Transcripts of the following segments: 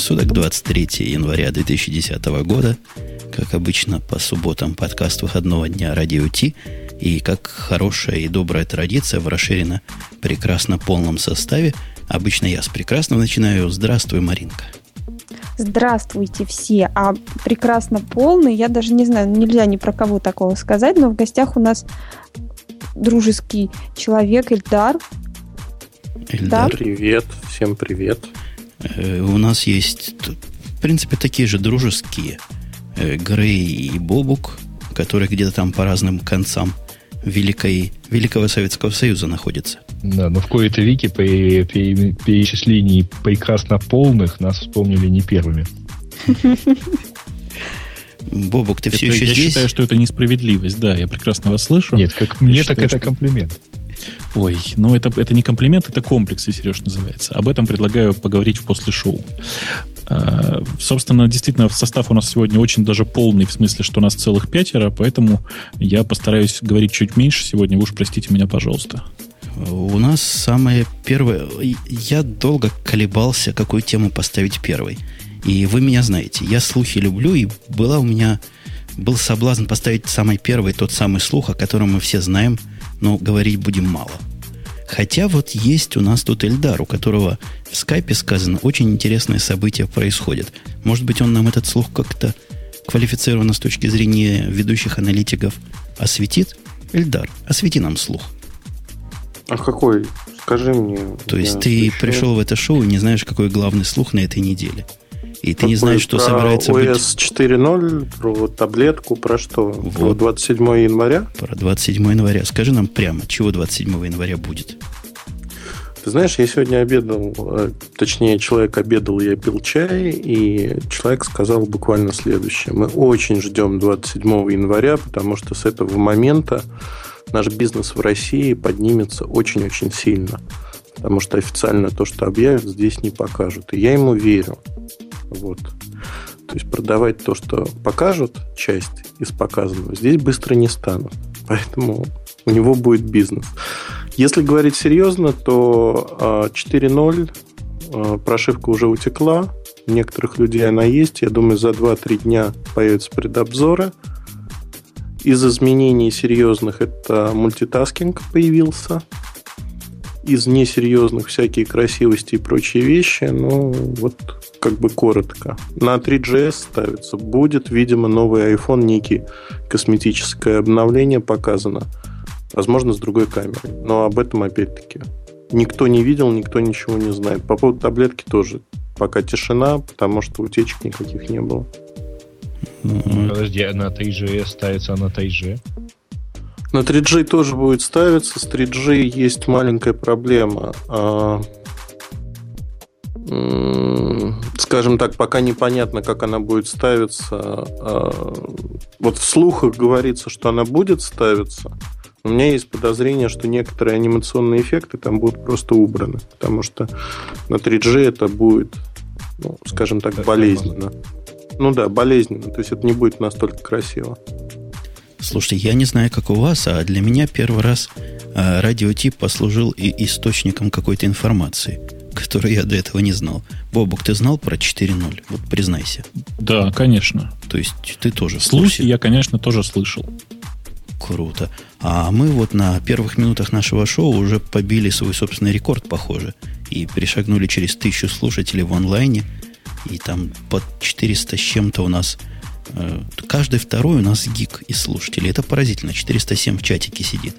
суток, 23 января 2010 года. Как обычно, по субботам подкаст выходного дня «Радио Ти». И как хорошая и добрая традиция в расширенно прекрасно полном составе, обычно я с прекрасного начинаю. Здравствуй, Маринка. Здравствуйте все. А прекрасно полный, я даже не знаю, нельзя ни про кого такого сказать, но в гостях у нас дружеский человек Эльдар. Эльдар. Да? Привет, всем привет. Э, у нас есть, в принципе, такие же дружеские э, Грей и Бобук, которые где-то там по разным концам Великой, Великого Советского Союза находятся. Да, но в кои-то веке при перечислении прекрасно полных нас вспомнили не первыми. Бобок, ты это, все еще я здесь? Я считаю, что это несправедливость, да, я прекрасно вас слышу. Нет, как мне, так это комплимент. Ой, ну это, это не комплимент, это комплекс, Сереж называется. Об этом предлагаю поговорить в после шоу. А, собственно, действительно, состав у нас сегодня очень даже полный, в смысле, что у нас целых пятеро, поэтому я постараюсь говорить чуть меньше сегодня. Вы уж простите меня, пожалуйста. У нас самое первое... Я долго колебался, какую тему поставить первой. И вы меня знаете, я слухи люблю, и была у меня... Был соблазн поставить самый первый, тот самый слух, о котором мы все знаем – но говорить будем мало. Хотя вот есть у нас тут Эльдар, у которого в скайпе сказано, очень интересное событие происходит. Может быть, он нам этот слух как-то квалифицированно с точки зрения ведущих аналитиков осветит? Эльдар, освети нам слух. А какой? Скажи мне. То есть ты пришел в это шоу и не знаешь, какой главный слух на этой неделе. И ты не знаешь, что собирается быть... OS 4.0, про таблетку, про что? Вот. Про 27 января? Про 27 января. Скажи нам прямо, чего 27 января будет? Ты знаешь, я сегодня обедал, э, точнее, человек обедал, я пил чай, и человек сказал буквально следующее. Мы очень ждем 27 января, потому что с этого момента наш бизнес в России поднимется очень-очень сильно. Потому что официально то, что объявят, здесь не покажут. И я ему верю. Вот. То есть продавать то, что покажут, часть из показанного, здесь быстро не станут. Поэтому у него будет бизнес. Если говорить серьезно, то 4.0 а, а, прошивка уже утекла. У некоторых людей она есть. Я думаю, за 2-3 дня появятся предобзоры. Из изменений серьезных это мультитаскинг появился. Из несерьезных всякие красивости и прочие вещи. Ну, вот как бы коротко. На 3GS ставится. Будет, видимо, новый iPhone, некий косметическое обновление показано. Возможно, с другой камерой. Но об этом, опять-таки, никто не видел, никто ничего не знает. По поводу таблетки тоже пока тишина, потому что утечек никаких не было. Подожди, а на 3G ставится, а на 3G? На 3G тоже будет ставиться. С 3G есть маленькая проблема. А, скажем так, пока непонятно, как она будет ставиться. А, вот в слухах говорится, что она будет ставиться. У меня есть подозрение, что некоторые анимационные эффекты там будут просто убраны, потому что на 3G это будет, ну, скажем так, болезненно. Ну да, болезненно. То есть это не будет настолько красиво. Слушайте, я не знаю, как у вас, а для меня первый раз а, радиотип послужил и источником какой-то информации который я до этого не знал. Бобук, ты знал про 4.0? Вот признайся. Да, конечно. То есть ты тоже Слухи я, конечно, тоже слышал. Круто. А мы вот на первых минутах нашего шоу уже побили свой собственный рекорд, похоже. И перешагнули через тысячу слушателей в онлайне. И там под 400 с чем-то у нас... Э, каждый второй у нас гик из слушателей. Это поразительно. 407 в чатике сидит.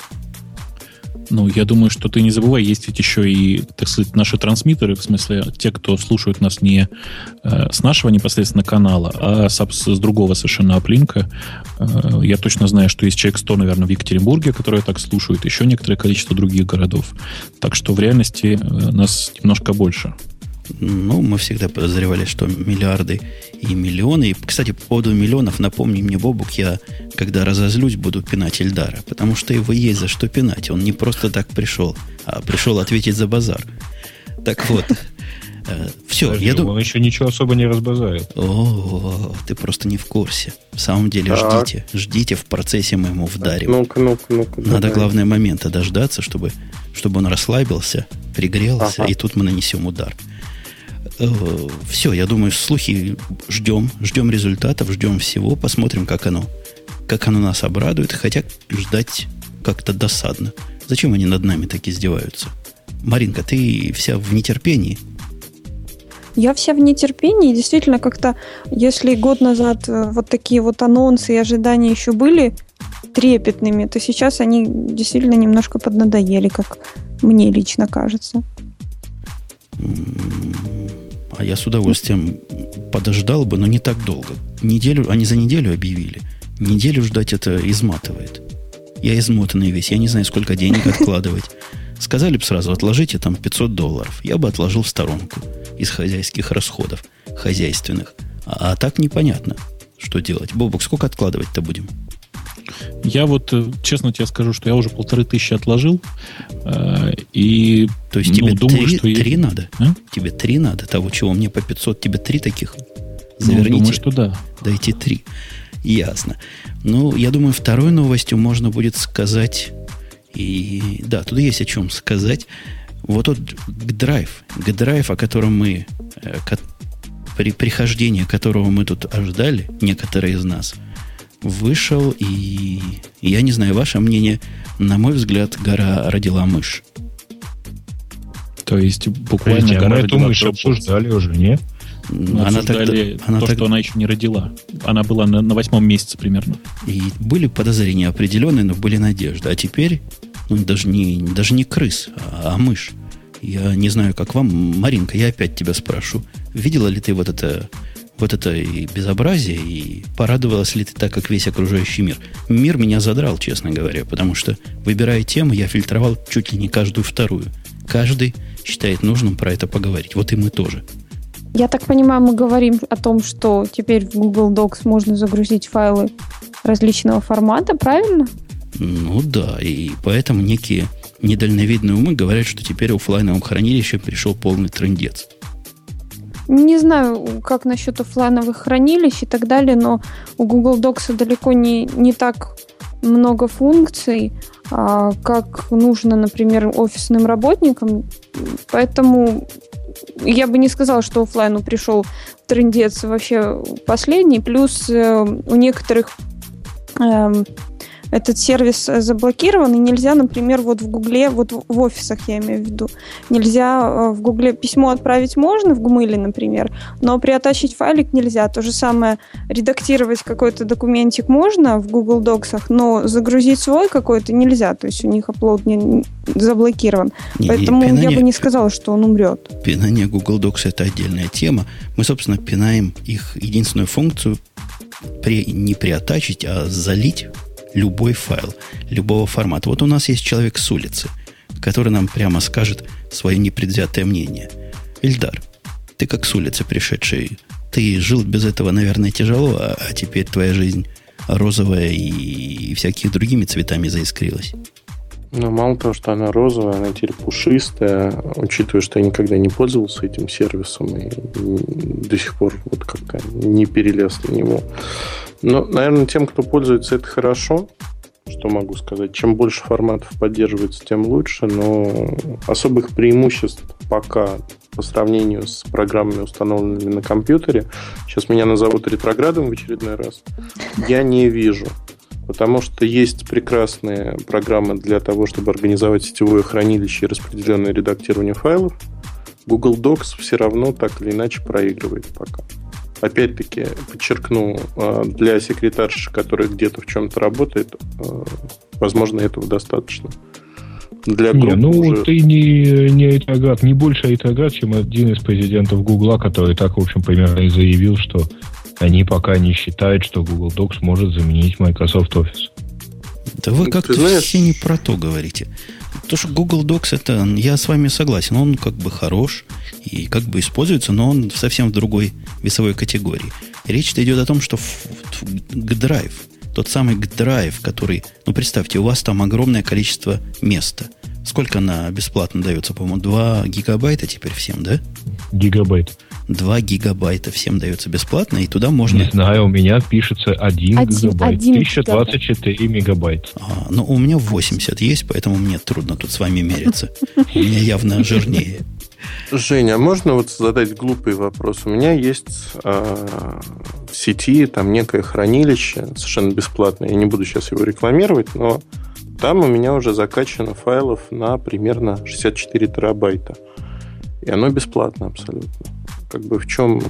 Ну, я думаю, что ты не забывай, есть ведь еще и, так сказать, наши трансмиттеры, в смысле, те, кто слушают нас не э, с нашего непосредственно канала, а с, с другого совершенно оплинка. Э, я точно знаю, что есть человек 100, наверное, в Екатеринбурге, которые так слушают, еще некоторое количество других городов. Так что в реальности э, нас немножко больше. Ну, мы всегда подозревали, что миллиарды и миллионы. И, кстати, по поводу миллионов, напомни мне, Бобук, я, когда разозлюсь, буду пинать Эльдара. Потому что его есть за что пинать. Он не просто так пришел, а пришел ответить за базар. Так вот, э, все, я думаю... Он еще ничего особо не разбазарил. О, ты просто не в курсе. В самом деле, так. ждите. Ждите, в процессе мы ему вдарим. Ну-ка, ну-ка, ну-ка. Надо, давай. главное, момента дождаться, чтобы, чтобы он расслабился, пригрелся, ага. и тут мы нанесем удар. Э, все, я думаю, слухи ждем, ждем результатов, ждем всего, посмотрим, как оно, как оно нас обрадует, хотя ждать как-то досадно. Зачем они над нами так издеваются? Маринка, ты вся в нетерпении. Я вся в нетерпении. Действительно, как-то, если год назад э, вот такие вот анонсы и ожидания еще были трепетными, то сейчас они действительно немножко поднадоели, как мне лично кажется. А я с удовольствием подождал бы, но не так долго. Неделю, они за неделю объявили. Неделю ждать это изматывает. Я измотанный весь, я не знаю, сколько денег откладывать. Сказали бы сразу, отложите там 500 долларов. Я бы отложил в сторонку из хозяйских расходов, хозяйственных. А, а так непонятно, что делать. Бобок, сколько откладывать-то будем? Я вот, э, честно тебе скажу, что я уже полторы тысячи отложил. Э, и То есть ну, тебе думаю, три, что три я... надо? А? Тебе три надо? Того, чего мне по 500, тебе три таких? Заверните. Ну, думаю, что да. Дайте три. Ясно. Ну, я думаю, второй новостью можно будет сказать... И да, тут есть о чем сказать. Вот тот драйв, драйв, о котором мы, э, при прихождении которого мы тут ожидали, некоторые из нас – вышел, и я не знаю, ваше мнение, на мой взгляд, гора родила мышь. То есть буквально Подожди, гора мы эту мышь обсуждали уже, нет? Мы она тогда, она то, тогда... что она еще не родила. Она была на, на восьмом месяце примерно. И были подозрения определенные, но были надежды. А теперь ну, даже, не, даже не крыс, а, а мышь. Я не знаю, как вам. Маринка, я опять тебя спрошу. Видела ли ты вот это вот это и безобразие, и порадовалась ли ты так, как весь окружающий мир. Мир меня задрал, честно говоря, потому что, выбирая тему, я фильтровал чуть ли не каждую вторую. Каждый считает нужным про это поговорить. Вот и мы тоже. Я так понимаю, мы говорим о том, что теперь в Google Docs можно загрузить файлы различного формата, правильно? Ну да, и поэтому некие недальновидные умы говорят, что теперь офлайновым хранилищем пришел полный трендец. Не знаю, как насчет офлайновых хранилищ и так далее, но у Google Docs далеко не, не так много функций, а, как нужно, например, офисным работникам. Поэтому я бы не сказала, что офлайну пришел трендец вообще последний. Плюс э, у некоторых эм, этот сервис э, заблокирован, и нельзя, например, вот в Гугле, вот в офисах я имею в виду, нельзя э, в Гугле письмо отправить можно, в Гмыле, например, но приотачить файлик нельзя. То же самое редактировать какой-то документик можно в Google Docs, но загрузить свой какой-то нельзя, то есть у них upload не, заблокирован. Не, Поэтому пинание, я бы не сказала, что он умрет. Пинание Google Docs это отдельная тема. Мы, собственно, пинаем их единственную функцию при, не приотачить, а залить любой файл, любого формата. Вот у нас есть человек с улицы, который нам прямо скажет свое непредвзятое мнение. Ильдар, ты как с улицы пришедший, ты жил без этого, наверное, тяжело, а, а теперь твоя жизнь розовая и, и всякими другими цветами заискрилась. Ну, мало того, что она розовая, она теперь пушистая, учитывая, что я никогда не пользовался этим сервисом и до сих пор вот как-то не перелез на него. Но, наверное, тем, кто пользуется, это хорошо. Что могу сказать? Чем больше форматов поддерживается, тем лучше, но особых преимуществ пока по сравнению с программами, установленными на компьютере, сейчас меня назовут ретроградом в очередной раз, я не вижу. Потому что есть прекрасные программы для того, чтобы организовать сетевое хранилище и распределенное редактирование файлов. Google Docs все равно так или иначе проигрывает пока. Опять-таки, подчеркну, э, для секретарши, которая где-то в чем-то работает, э, возможно, этого достаточно. Для не, ну уже... ты не, не Айтагат, не больше Айтагат, чем один из президентов Гугла, который так, в общем, примерно и заявил, что они пока не считают, что Google Docs может заменить Microsoft Office. Да вы как-то знаешь... все не про то говорите. То, что Google Docs, это, я с вами согласен, он как бы хорош и как бы используется, но он совсем в другой весовой категории. Речь идет о том, что G-Drive, тот самый G-Drive, который, ну представьте, у вас там огромное количество места. Сколько на бесплатно дается, по-моему, 2 гигабайта теперь всем, да? Гигабайт. 2 гигабайта всем дается бесплатно, и туда можно... Не знаю, у меня пишется 1, 1 гигабайт. 1 1024 мегабайт. А, ну, у меня 80 есть, поэтому мне трудно тут с вами мериться. У меня явно жирнее. Женя, а можно вот задать глупый вопрос? У меня есть э, в сети там некое хранилище, совершенно бесплатное. Я не буду сейчас его рекламировать, но там у меня уже закачано файлов на примерно 64 терабайта. И оно бесплатно абсолютно. Как бы в чем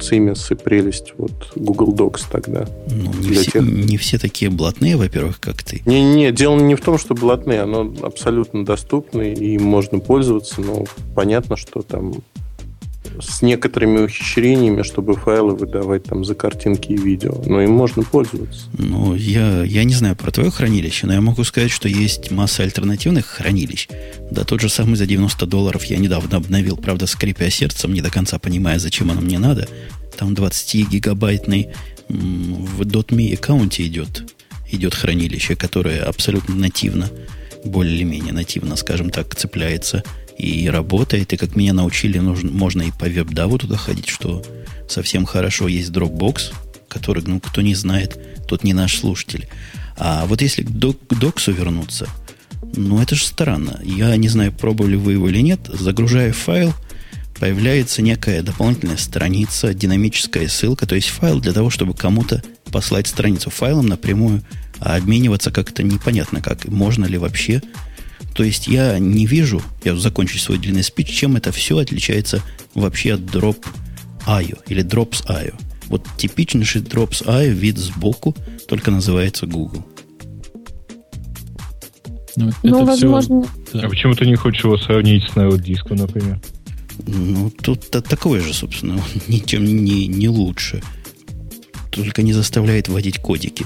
цимес и прелесть вот Google Docs тогда? Ну, не, все, тех... не все такие блатные, во-первых, как ты. Не-не, дело не в том, что блатные, оно абсолютно доступно и можно пользоваться, но понятно, что там с некоторыми ухищрениями, чтобы файлы выдавать там за картинки и видео. Но им можно пользоваться. Ну, я, я не знаю про твое хранилище, но я могу сказать, что есть масса альтернативных хранилищ. Да тот же самый за 90 долларов я недавно обновил, правда, скрипя сердцем, не до конца понимая, зачем оно мне надо. Там 20-гигабайтный в .me аккаунте идет, идет хранилище, которое абсолютно нативно, более-менее нативно, скажем так, цепляется и работает, и как меня научили, нужно, можно и по веб-даву туда ходить, что совсем хорошо. Есть Dropbox, который, ну, кто не знает, тот не наш слушатель. А вот если к, док, к доксу вернуться, ну, это же странно. Я не знаю, пробовали вы его или нет. Загружая файл, появляется некая дополнительная страница, динамическая ссылка, то есть файл для того, чтобы кому-то послать страницу файлом напрямую, а обмениваться как-то непонятно как. Можно ли вообще то есть я не вижу, я закончу свой длинный спич, чем это все отличается вообще от Drop.io или Drops.io. Вот типичнейший Drops.io вид сбоку, только называется Google. Ну, ну возможно. Все... Да. А почему ты не хочешь его сравнить с NodeDisk, например? Ну, тут такое же, собственно, ничем не, не лучше. Только не заставляет вводить кодики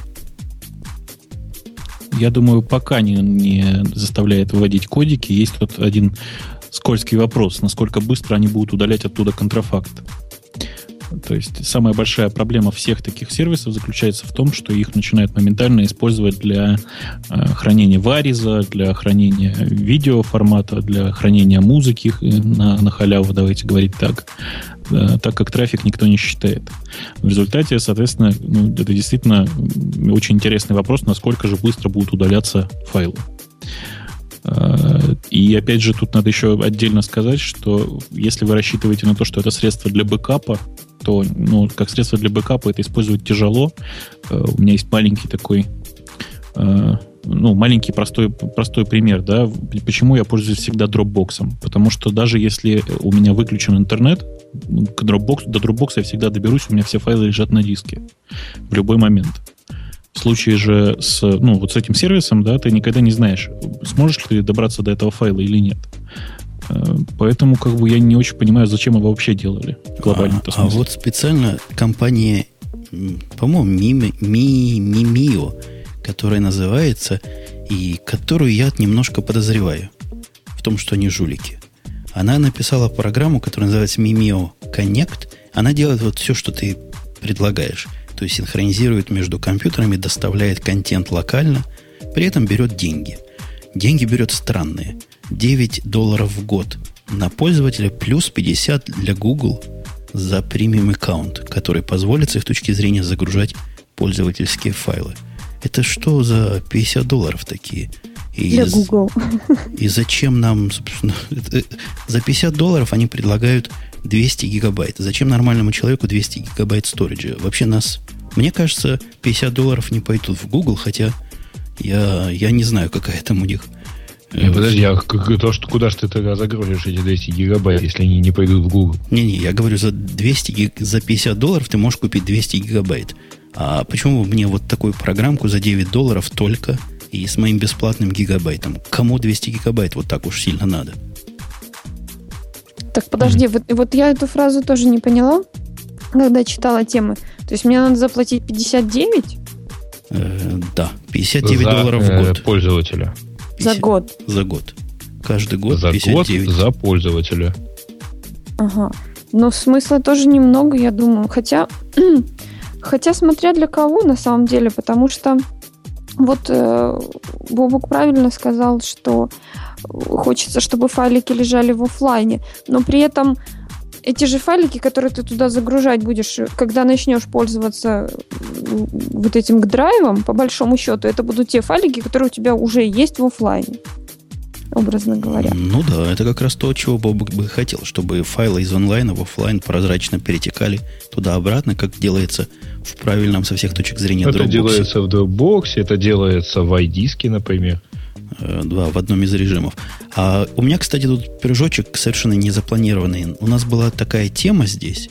я думаю, пока не, не заставляет выводить кодики, есть тут один скользкий вопрос, насколько быстро они будут удалять оттуда контрафакт. То есть самая большая проблема всех таких сервисов заключается в том, что их начинают моментально использовать для э, хранения вариза, для хранения видеоформата, для хранения музыки э, на, на халяву, давайте говорить так, э, так как трафик никто не считает. В результате, соответственно, ну, это действительно очень интересный вопрос, насколько же быстро будут удаляться файлы. И опять же, тут надо еще отдельно сказать, что если вы рассчитываете на то, что это средство для бэкапа, то, ну, как средство для бэкапа это использовать тяжело. Э, у меня есть маленький такой, э, ну, маленький простой, простой пример, да, почему я пользуюсь всегда Dropbox. Потому что даже если у меня выключен интернет, к Dropbox, до Dropbox я всегда доберусь, у меня все файлы лежат на диске в любой момент. В случае же с, ну, вот с этим сервисом, да, ты никогда не знаешь, сможешь ли ты добраться до этого файла или нет. Поэтому как бы я не очень понимаю, зачем его вообще делали глобально. А, а вот специально компания, по-моему, Ми, Ми, Мимио, которая называется, и которую я немножко подозреваю в том, что они жулики. Она написала программу, которая называется Mimio Connect. Она делает вот все, что ты предлагаешь. То есть синхронизирует между компьютерами, доставляет контент локально, при этом берет деньги. Деньги берет странные. 9 долларов в год на пользователя плюс 50 для Google за премиум аккаунт, который позволит с их точки зрения загружать пользовательские файлы. Это что за 50 долларов такие? И для Google. И зачем нам, собственно, за 50 долларов они предлагают 200 гигабайт. Зачем нормальному человеку 200 гигабайт сториджа? Вообще нас, мне кажется, 50 долларов не пойдут в Google, хотя я, я не знаю, какая там у них не, подожди, а то, что, куда же ты тогда загрузишь эти 200 гигабайт, если они не пойдут в Google? Не-не, я говорю, за 200 гиг, за 50 долларов ты можешь купить 200 гигабайт. А почему мне вот такую программку за 9 долларов только и с моим бесплатным гигабайтом? Кому 200 гигабайт вот так уж сильно надо? Так, подожди, mm-hmm. вот, вот я эту фразу тоже не поняла, когда читала темы. То есть мне надо заплатить 59? Э, да, 59 за, долларов в год. Э, пользователя. 50, за год. За год. Каждый год за 59. год за пользователя. Ага. Но смысла тоже немного, я думаю. Хотя, хотя смотря для кого на самом деле, потому что вот э, Бобук правильно сказал, что хочется, чтобы файлики лежали в офлайне, но при этом эти же файлики, которые ты туда загружать будешь, когда начнешь пользоваться вот этим драйвом, по большому счету, это будут те файлики, которые у тебя уже есть в офлайне. образно говоря. Ну да, это как раз то, чего Боб бы хотел, чтобы файлы из онлайна в офлайн прозрачно перетекали туда-обратно, как делается в правильном со всех точек зрения Это Dropbox. делается в Dropbox, это делается в iDisk, например. Э, да, в одном из режимов. А у меня, кстати, тут пирожочек совершенно не запланированный. У нас была такая тема здесь.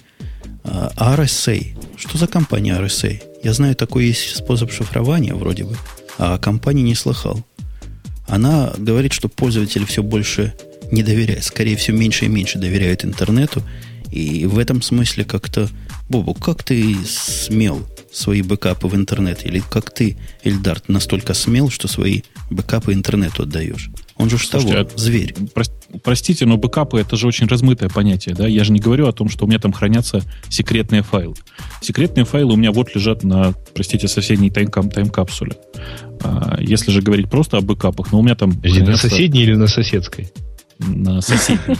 Э, RSA. Что за компания RSA? Я знаю, такой есть способ шифрования вроде бы, а о компании не слыхал. Она говорит, что пользователи все больше не доверяют, скорее всего, меньше и меньше доверяют интернету. И в этом смысле как-то... Бобу, как ты смел свои бэкапы в интернет? Или как ты, Эльдар, настолько смел, что свои бэкапы интернету отдаешь? Он же что, а, зверь. Про, простите, но бэкапы это же очень размытое понятие, да? Я же не говорю о том, что у меня там хранятся секретные файлы. Секретные файлы у меня вот лежат на, простите, соседней тайм- тайм-капсуле. А, если же говорить просто о бэкапах, ну у меня там... Подожди, хранятся... На соседней или на соседской? На соседней.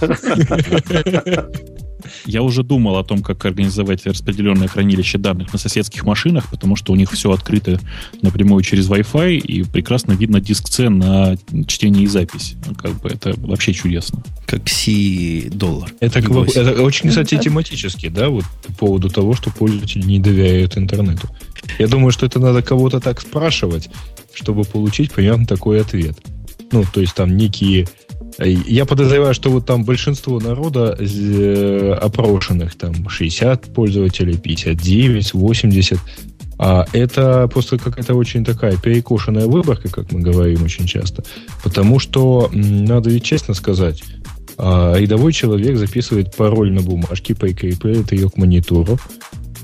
Я уже думал о том, как организовать распределенное хранилище данных на соседских машинах, потому что у них все открыто напрямую через Wi-Fi, и прекрасно видно диск C на чтение и запись. Ну, как бы это вообще чудесно. Как C-доллар. Это, это очень, кстати, тематически, да, вот по поводу того, что пользователи не доверяют интернету. Я думаю, что это надо кого-то так спрашивать, чтобы получить примерно такой ответ. Ну, то есть там некие я подозреваю, что вот там большинство народа э, опрошенных, там 60 пользователей, 59, 80, а это просто какая-то очень такая перекошенная выборка, как мы говорим очень часто. Потому что, надо ведь честно сказать, а, рядовой человек записывает пароль на бумажке, прикрепляет ее к монитору,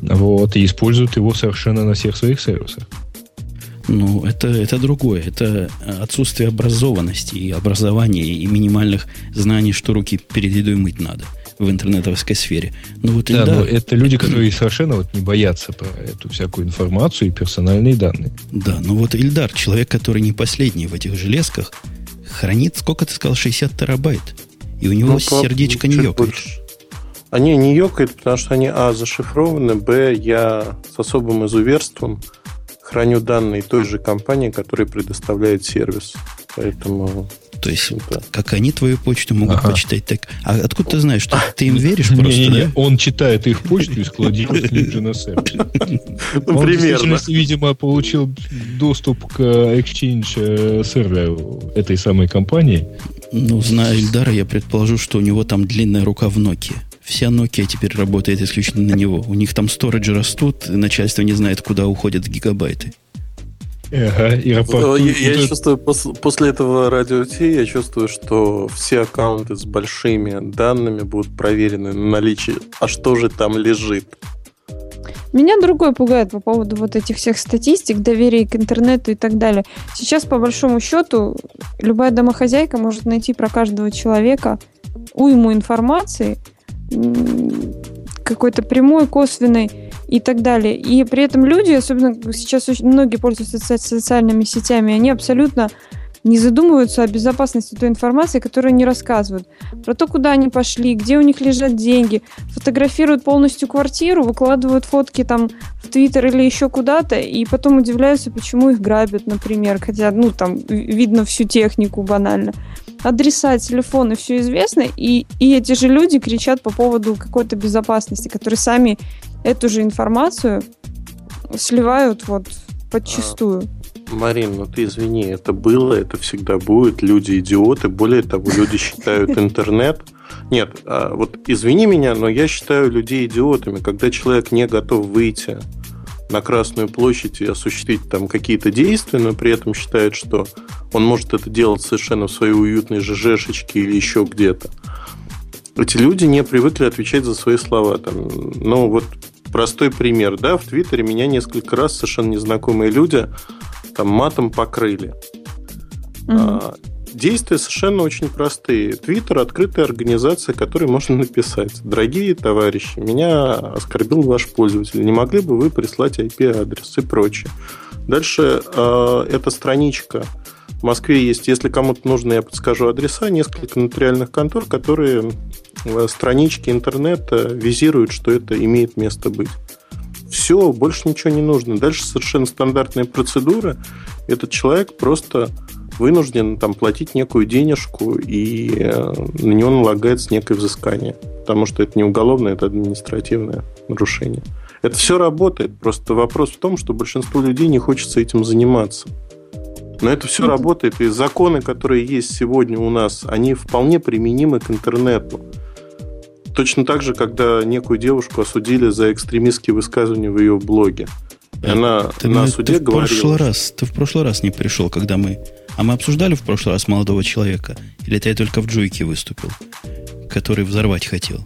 вот, и использует его совершенно на всех своих сервисах. Ну, это, это другое. Это отсутствие образованности и образования и минимальных знаний, что руки перед едой мыть надо в интернетовской сфере. Ну, вот да, Ильдар... но это люди, которые совершенно вот не боятся про эту всякую информацию и персональные данные. Да, ну вот Ильдар, человек, который не последний в этих железках, хранит, сколько ты сказал, 60 терабайт. И у него ну, сердечко не ёкает. Больше. Они не ёкают, потому что они, а, зашифрованы, б, я с особым изуверством храню данные той же компании, которая предоставляет сервис. Поэтому... То есть, да. как они твою почту могут ага. почитать, так... А откуда ты знаешь, что ты им веришь просто, не, не, да? Он читает их почту и складирует на. Ну, примерно. видимо, получил доступ к Exchange э, серверу этой самой компании. Ну, зная Ильдара, я предположу, что у него там длинная рука в Nokia. Вся Nokia теперь работает исключительно на него. У них там сториджи растут, и начальство не знает, куда уходят гигабайты. Ага, и рапортует. Я, я чувствую, после, после этого радио Ти, я чувствую, что все аккаунты с большими данными будут проверены на наличие. А что же там лежит? Меня другое пугает по поводу вот этих всех статистик, доверия к интернету и так далее. Сейчас, по большому счету, любая домохозяйка может найти про каждого человека уйму информации, какой-то прямой, косвенной и так далее. И при этом люди, особенно сейчас очень многие пользуются социальными сетями, они абсолютно не задумываются о безопасности той информации, которую они рассказывают. Про то, куда они пошли, где у них лежат деньги, фотографируют полностью квартиру, выкладывают фотки там в Твиттер или еще куда-то, и потом удивляются, почему их грабят, например, хотя, ну, там, видно всю технику банально адреса, телефоны, все известно, и, и эти же люди кричат по поводу какой-то безопасности, которые сами эту же информацию сливают вот подчистую. А, Марин, ну ты извини, это было, это всегда будет, люди идиоты, более того, люди считают интернет... Нет, а, вот извини меня, но я считаю людей идиотами, когда человек не готов выйти на Красную площадь и осуществить там какие-то действия, но при этом считает, что он может это делать совершенно в своей уютной ЖЖшечке или еще где-то. Эти люди не привыкли отвечать за свои слова. Там, ну, вот простой пример, да, в Твиттере меня несколько раз совершенно незнакомые люди там матом покрыли. Mm-hmm. Действия совершенно очень простые. Твиттер – открытая организация, которой можно написать. Дорогие товарищи, меня оскорбил ваш пользователь. Не могли бы вы прислать IP-адрес и прочее. Дальше э, эта страничка в Москве есть, если кому-то нужно, я подскажу адреса, несколько нотариальных контор, которые в страничке интернета визируют, что это имеет место быть. Все, больше ничего не нужно. Дальше совершенно стандартная процедура. Этот человек просто вынужден там платить некую денежку, и э, на него налагается некое взыскание. Потому что это не уголовное, это административное нарушение. Это все работает. Просто вопрос в том, что большинству людей не хочется этим заниматься. Но это все работает, и законы, которые есть сегодня у нас, они вполне применимы к интернету. Точно так же, когда некую девушку осудили за экстремистские высказывания в ее блоге. И она ты, на суде ты в говорила... Прошлый раз, ты в прошлый раз не пришел, когда мы... А мы обсуждали в прошлый раз молодого человека? Или ты только в Джуйке выступил, который взорвать хотел?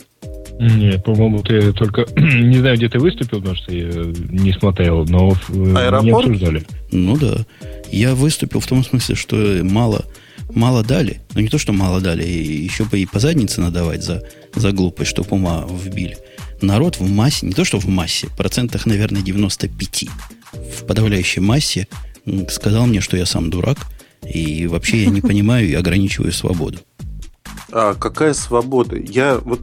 Нет, по-моему, ты только... не знаю, где ты выступил, потому что я не смотрел, но Аэропорт? не обсуждали. Ну да. Я выступил в том смысле, что мало, мало дали. Ну не то, что мало дали, еще бы и по заднице надавать за, за глупость, чтобы ума вбили. Народ в массе, не то, что в массе, процентах, наверное, 95, в подавляющей массе сказал мне, что я сам дурак, и вообще я не понимаю и ограничиваю свободу. А какая свобода? Я вот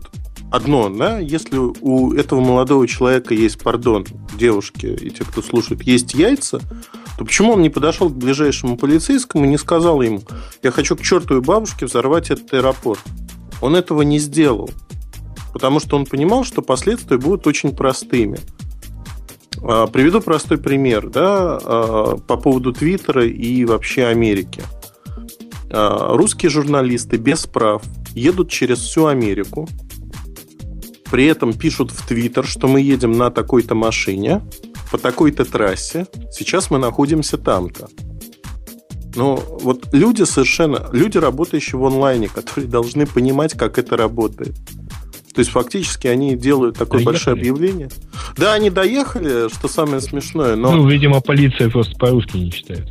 одно, да, если у этого молодого человека есть, пардон, девушки и те, кто слушает, есть яйца, то почему он не подошел к ближайшему полицейскому и не сказал ему, я хочу к чертовой бабушке взорвать этот аэропорт? Он этого не сделал, потому что он понимал, что последствия будут очень простыми. А, приведу простой пример да, а, по поводу Твиттера и вообще Америки. А, русские журналисты без прав едут через всю Америку, при этом пишут в Твиттер, что мы едем на такой-то машине, по такой-то трассе, сейчас мы находимся там-то. Но вот люди совершенно, люди, работающие в онлайне, которые должны понимать, как это работает. То есть фактически они делают такое доехали. большое объявление. Да, они доехали, что самое смешное, но... Ну, видимо, полиция просто по-русски не читает.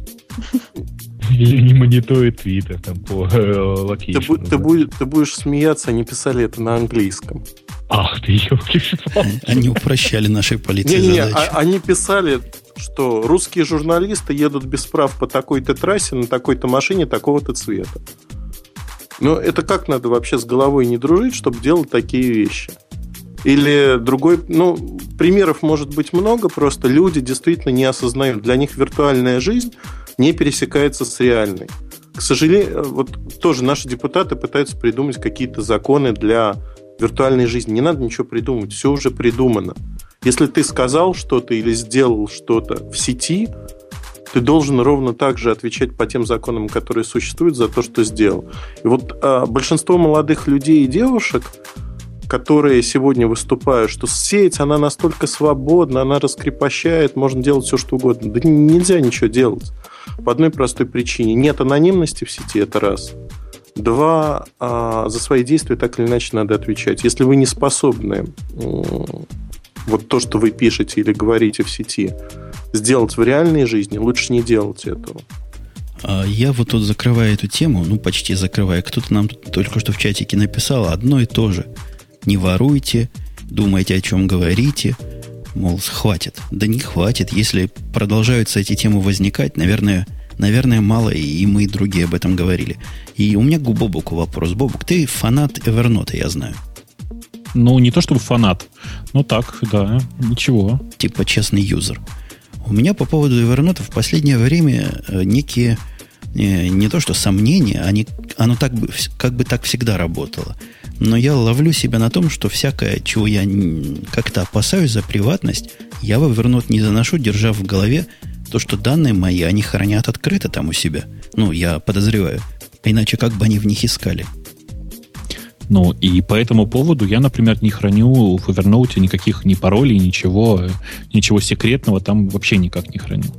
Или не мониторит твиттер там по э, location'у. Ты, ты, ты будешь смеяться, они писали это на английском. Ах ты, елки Они упрощали нашей полиции не, не, а, Они писали, что русские журналисты едут без прав по такой-то трассе на такой-то машине такого-то цвета. Но это как надо вообще с головой не дружить, чтобы делать такие вещи? Или другой, ну, примеров может быть много, просто люди действительно не осознают. Для них виртуальная жизнь не пересекается с реальной. К сожалению, вот тоже наши депутаты пытаются придумать какие-то законы для виртуальной жизни. Не надо ничего придумывать, все уже придумано. Если ты сказал что-то или сделал что-то в сети, ты должен ровно так же отвечать по тем законам, которые существуют, за то, что сделал. И вот а, большинство молодых людей и девушек, которые сегодня выступают, что сеть, она настолько свободна, она раскрепощает, можно делать все, что угодно. Да нельзя ничего делать. По одной простой причине. Нет анонимности в сети, это раз. Два, а, за свои действия так или иначе надо отвечать. Если вы не способны вот то, что вы пишете или говорите в сети, сделать в реальной жизни, лучше не делать этого. А я вот тут закрываю эту тему, ну, почти закрываю. Кто-то нам только что в чатике написал одно и то же. Не воруйте, думайте, о чем говорите. Мол, хватит. Да не хватит. Если продолжаются эти темы возникать, наверное, наверное, мало, и мы и другие об этом говорили. И у меня к Бобуку вопрос. Бобук, ты фанат Эвернота, я знаю. Ну, не то чтобы фанат. Ну так, да, ничего. Типа честный юзер. У меня по поводу Evernote в последнее время э, некие не, не то что сомнения, они, оно так бы, как бы так всегда работало. Но я ловлю себя на том, что всякое, чего я как-то опасаюсь за приватность, я в Evernote не заношу, держа в голове то, что данные мои, они хранят открыто там у себя. Ну, я подозреваю. Иначе как бы они в них искали? Ну, и по этому поводу я, например, не храню в Evernote никаких ни паролей, ничего, ничего секретного там вообще никак не храню.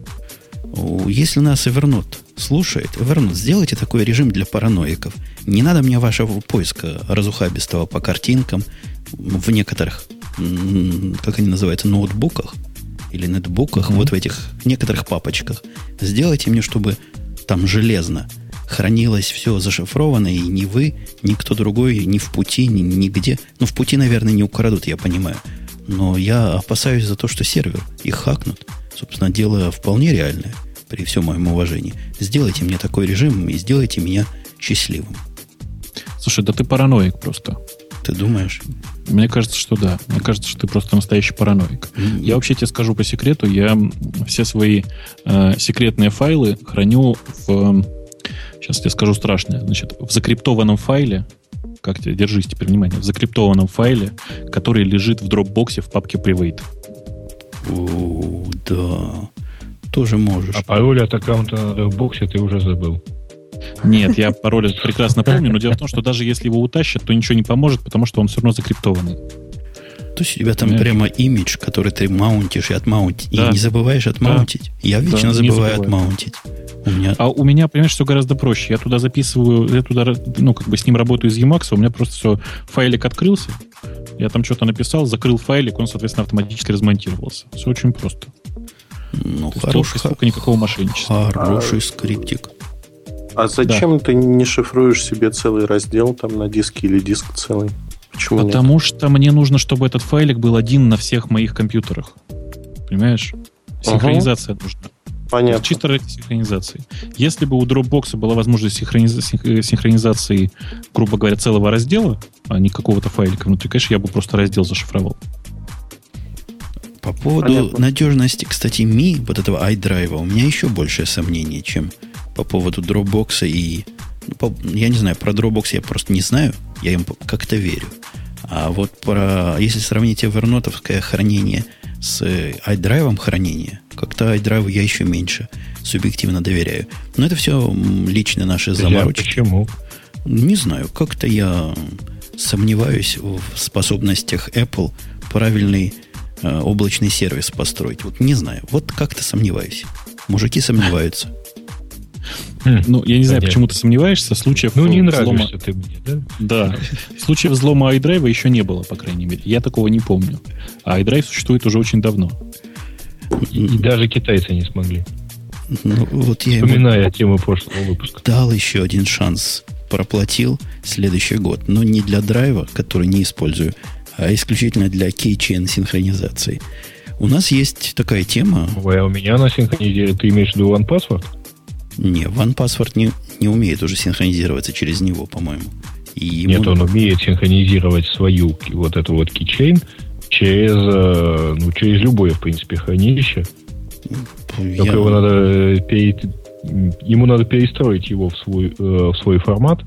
Если нас Evernote слушает, Evernote, сделайте такой режим для параноиков. Не надо мне вашего поиска разухабистого по картинкам в некоторых, как они называются, ноутбуках или нетбуках, mm-hmm. вот в этих некоторых папочках. Сделайте мне, чтобы там железно – хранилось все зашифровано, и ни вы, ни кто другой, ни в пути, ни нигде. Ну, в пути, наверное, не украдут, я понимаю. Но я опасаюсь за то, что сервер их хакнут. Собственно, дело вполне реальное, при всем моем уважении. Сделайте мне такой режим и сделайте меня счастливым. Слушай, да ты параноик просто. Ты думаешь? Мне кажется, что да. Мне кажется, что ты просто настоящий параноик. Mm-hmm. Я вообще тебе скажу по секрету, я все свои э, секретные файлы храню в Сейчас я скажу страшное. Значит, в закриптованном файле, как тебе, держись теперь внимание, в закриптованном файле, который лежит в дропбоксе в папке Private. О, да. Тоже можешь. А пароль от аккаунта на дропбоксе ты уже забыл. Нет, я пароль прекрасно помню, но дело в том, что даже если его утащат, то ничего не поможет, потому что он все равно закриптованный. То есть у тебя там Понимаешь? прямо имидж, который ты маунтишь и отмаунтить. Да. И не забываешь отмаунтить. Да. Я вечно да, забываю отмаунтить. У меня... А у меня, понимаешь, все гораздо проще. Я туда записываю, я туда, ну, как бы с ним работаю из Emacs, у меня просто все, файлик открылся, я там что-то написал, закрыл файлик, он, соответственно, автоматически размонтировался. Все очень просто. Ну, хороший. Сколько никакого мошенничества. Хороший а, скриптик. А зачем да. ты не шифруешь себе целый раздел там на диске или диск целый? Почему Потому нет? что мне нужно, чтобы этот файлик был один на всех моих компьютерах. Понимаешь? Синхронизация угу. нужна. Понятно. Чисто ради синхронизации. Если бы у Dropbox была возможность синхрониз... синхронизации, грубо говоря, целого раздела, а не какого-то файлика внутри, конечно, я бы просто раздел зашифровал. По поводу Понятно. надежности, кстати, Mi, вот этого iDrive, у меня еще большее сомнение, чем по поводу Dropbox и... Я не знаю, про Dropbox я просто не знаю, я им как-то верю. А вот про, если сравнить Evernote хранение с iDrive хранения, как-то iDrive я еще меньше субъективно доверяю. Но это все личные наши заморочки. Почему? Не знаю, как-то я сомневаюсь в способностях Apple правильный э, облачный сервис построить. Вот не знаю, вот как-то сомневаюсь. Мужики сомневаются. Хм, ну, я не знаю, Понятно. почему ты сомневаешься. Случаев ну, не взлома... нравишься ты мне, да? Да. Случаев взлома iDrive еще не было, по крайней мере. Я такого не помню. А iDrive существует уже очень давно. И, и даже китайцы не смогли. Ну, вот я Вспоминая ему тему прошлого выпуска. Дал еще один шанс. Проплатил следующий год. Но не для драйва, который не использую, а исключительно для кейчейн синхронизации. У нас есть такая тема. Ой, а у меня она синхронизирует. Ты имеешь в виду OnePassword? Не, OnePassword не, не умеет уже синхронизироваться через него, по-моему. И ему... Нет, он умеет синхронизировать свою вот эту вот keychain через, э, ну, через любое, в принципе, хранилище. Я... Только его надо э, пере... ему надо перестроить его в свой, э, в свой формат.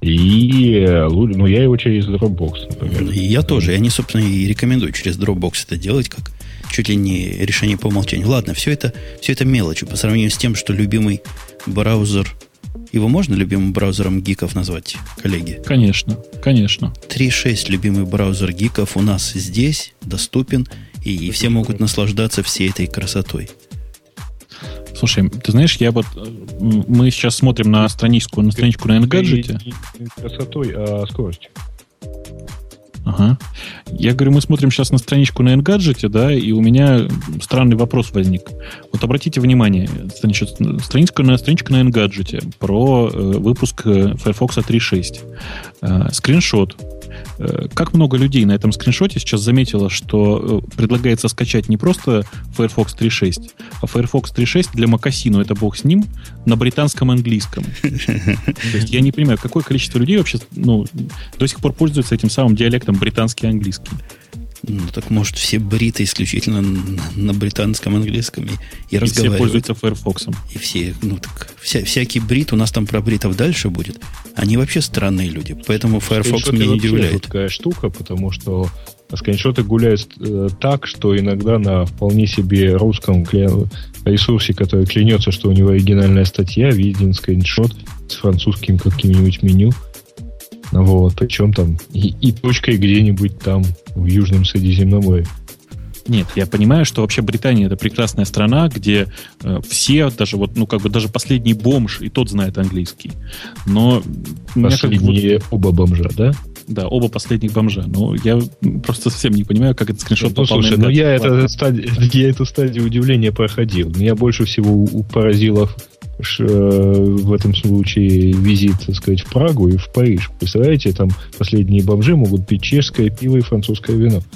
И ну, я его через Dropbox, например. Я тоже. Я не, собственно, и рекомендую через Dropbox это делать, как чуть ли не решение по умолчанию. Ладно, все это, все это мелочи по сравнению с тем, что любимый браузер его можно любимым браузером гиков назвать, коллеги? Конечно, конечно. 3.6 любимый браузер гиков у нас здесь доступен, и, и все могут наслаждаться всей этой красотой. Слушай, ты знаешь, я вот мы сейчас смотрим на страничку, на страничку на Engadget. Не, не красотой, а скоростью. Ага. Я говорю, мы смотрим сейчас на страничку на Engadget, да, и у меня странный вопрос возник. Вот обратите внимание, значит, страничка на, страничка на Engadget про э, выпуск э, Firefox 3.6. Э, скриншот как много людей на этом скриншоте сейчас заметило, что э, предлагается скачать не просто Firefox 3.6, а Firefox 3.6 для Макасину, это бог с ним, на британском английском. То есть я не понимаю, какое количество людей вообще ну, до сих пор пользуются этим самым диалектом британский английский. Ну, так может все бриты исключительно на, британском английском и, и, и разговаривают. все пользуются Firefox. И все, ну так, вся, всякий брит, у нас там про бритов дальше будет. Они вообще странные люди, поэтому Firefox меня не удивляет. такая штука, потому что скриншоты гуляют э, так, что иногда на вполне себе русском ресурсе, который клянется, что у него оригинальная статья, виден скриншот с французским каким-нибудь меню – вот, причем там и, и точкой где-нибудь там в Южном Средиземноморье. Нет, я понимаю, что вообще Британия это прекрасная страна, где э, все, даже вот, ну как бы даже последний бомж и тот знает английский. Но последние вот, оба бомжа, да? Да, оба последних бомжа. Но я просто совсем не понимаю, как этот скриншот ну, попал слушай, на ну я, это стадию, я эту стадию удивления проходил. Меня больше всего поразило в этом случае визит, так сказать, в Прагу и в Париж. Представляете, там последние бомжи могут пить чешское пиво и французское вино.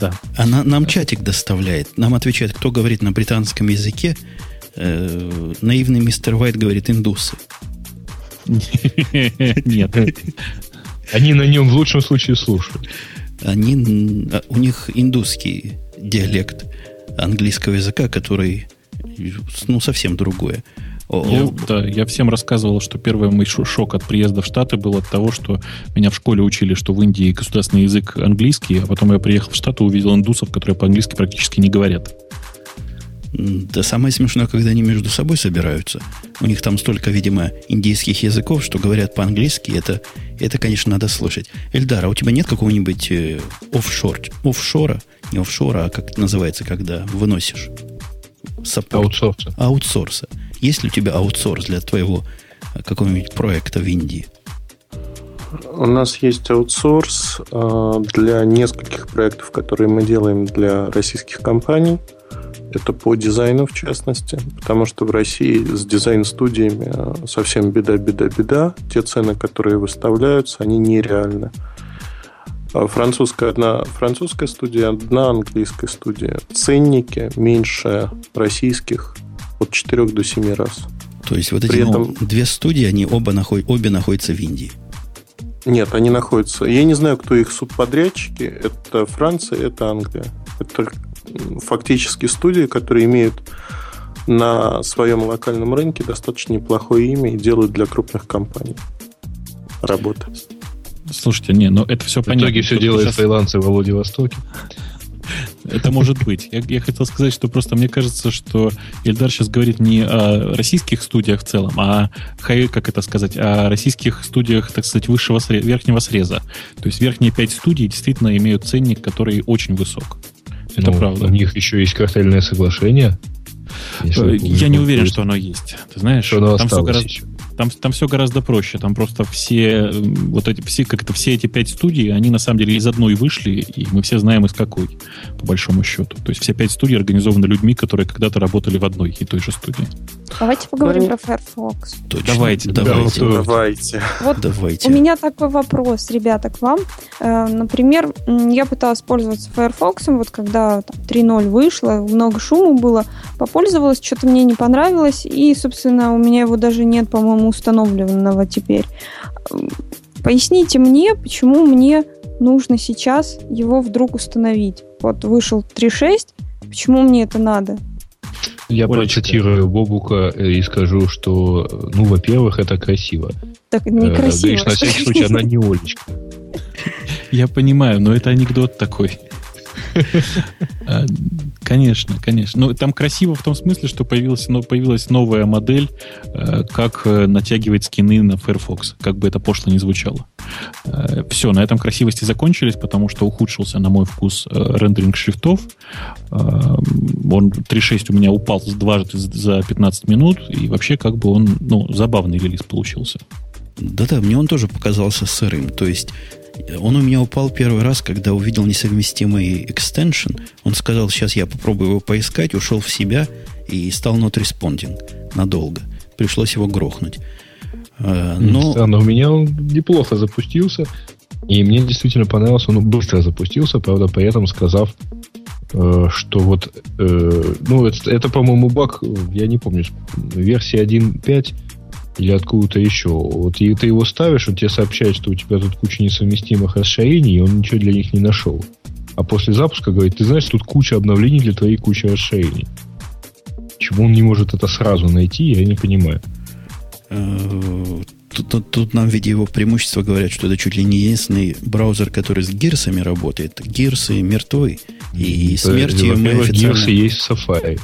Да. Она нам чатик доставляет. Нам отвечает, кто говорит на британском языке. Э, наивный мистер Уайт говорит индусы. Нет. Они на нем в лучшем случае слушают. Они, а, у них индусский диалект английского языка, который ну, совсем другое. Я, да, я всем рассказывал, что первый мой шок от приезда в Штаты был от того, что меня в школе учили, что в Индии государственный язык английский, а потом я приехал в Штаты и увидел индусов, которые по-английски практически не говорят. Да самое смешное, когда они между собой собираются. У них там столько, видимо, индийских языков, что говорят по-английски. Это, это, конечно, надо. Эльдар, а у тебя нет какого-нибудь э, офшор, офшора? Не офшора, а как это называется, когда выносишь? Саппорт. Аутсорса. Аутсорса. Есть ли у тебя аутсорс для твоего э, какого-нибудь проекта в Индии? У нас есть аутсорс э, для нескольких проектов, которые мы делаем для российских компаний. Это по дизайну, в частности, потому что в России с дизайн-студиями э, совсем беда, беда, беда. Те цены, которые выставляются, они нереальны. А французская, одна французская студия, одна английская студия. Ценники меньше российских от 4 до 7 раз. То есть вот эти При этом... две студии, они оба наход... обе находятся в Индии. Нет, они находятся. Я не знаю, кто их субподрядчики. Это Франция, это Англия. Это фактически студии, которые имеют на своем локальном рынке достаточно неплохое имя и делают для крупных компаний работы. Слушайте, не, но это все понятно. В итоге все делают сейчас... фрилансы в Владивостоке. Это может быть. Я, я хотел сказать, что просто мне кажется, что Ильдар сейчас говорит не о российских студиях в целом, а как это сказать, о российских студиях, так сказать, высшего верхнего среза. То есть верхние пять студий действительно имеют ценник, который очень высок. Это ну, правда. У них еще есть картельное соглашение. Я не уверен, что оно есть. Ты знаешь, что там, все гораздо, там, там все гораздо проще. Там просто все вот эти все как это все эти пять студий, они на самом деле из одной вышли, и мы все знаем из какой, по большому счету. То есть все пять студий организованы людьми, которые когда-то работали в одной и той же студии. Давайте поговорим ну, про Firefox. Точно. Давайте, давайте. Давайте. Вот давайте. У меня такой вопрос, ребята, к вам. Э, например, я пыталась пользоваться Firefox, вот когда 3.0 вышло, много шума было, попользовалась, что-то мне не понравилось, и, собственно, у меня его даже нет, по-моему, установленного теперь. Поясните мне, почему мне нужно сейчас его вдруг установить. Вот вышел 3.6, почему мне это надо? Я Олечка. процитирую Бобука э, и скажу, что, ну, во-первых, это красиво. Так некрасиво. Э, говоришь, на всякий случай, она не Олечка. Я понимаю, но это анекдот такой. Конечно, конечно. Но там красиво в том смысле, что появилась, но появилась новая модель, э, как э, натягивать скины на Firefox, как бы это пошло не звучало. Э, Все, на этом красивости закончились, потому что ухудшился, на мой вкус, рендеринг шрифтов. Он 3.6 у меня упал дважды за 15 минут, и вообще как бы он, ну, забавный релиз получился. Да-да, мне он тоже показался сырым. То есть он у меня упал первый раз, когда увидел несовместимый экстеншн. Он сказал, сейчас я попробую его поискать, ушел в себя и стал not responding надолго. Пришлось его грохнуть. А, но... Странно, у меня он неплохо запустился. И мне действительно понравился, он быстро запустился, правда, при этом сказав, э, что вот, э, ну, это, это по-моему, баг, я не помню, версия 1.5 или откуда-то еще. Вот и ты его ставишь, он тебе сообщает, что у тебя тут куча несовместимых расширений, и он ничего для них не нашел. А после запуска говорит, ты знаешь, тут куча обновлений для твоей кучи расширений. Чему он не может это сразу найти, я не понимаю. Э, тут, тут, тут нам в виде его преимущества говорят, что это чуть ли не единственный браузер, который с гирсами работает. Гирсы мертвы. И смертью мы официально... Гирсы есть в Safari.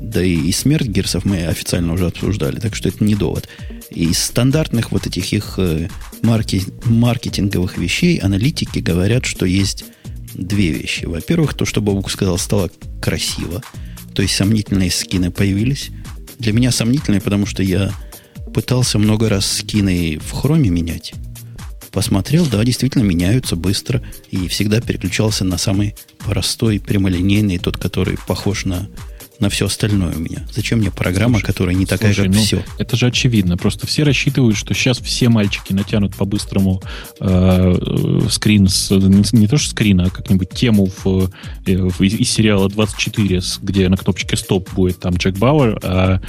Да и, и смерть гирсов мы официально уже обсуждали, так что это не довод. Из стандартных вот этих их э, марки, маркетинговых вещей аналитики говорят, что есть две вещи. Во-первых, то, что Бобук сказал, стало красиво. То есть сомнительные скины появились. Для меня сомнительные, потому что я пытался много раз скины в хроме менять. Посмотрел, да, действительно меняются быстро. И всегда переключался на самый простой, прямолинейный, тот, который похож на на все остальное у меня. Зачем мне программа, слушай, которая не такая, слушай, как ну, все? Это же очевидно. Просто все рассчитывают, что сейчас все мальчики натянут по-быстрому э, скрин, с, не, то что скрин, а как-нибудь тему в, э, в, из сериала 24, где на кнопочке стоп будет там Джек Бауэр, а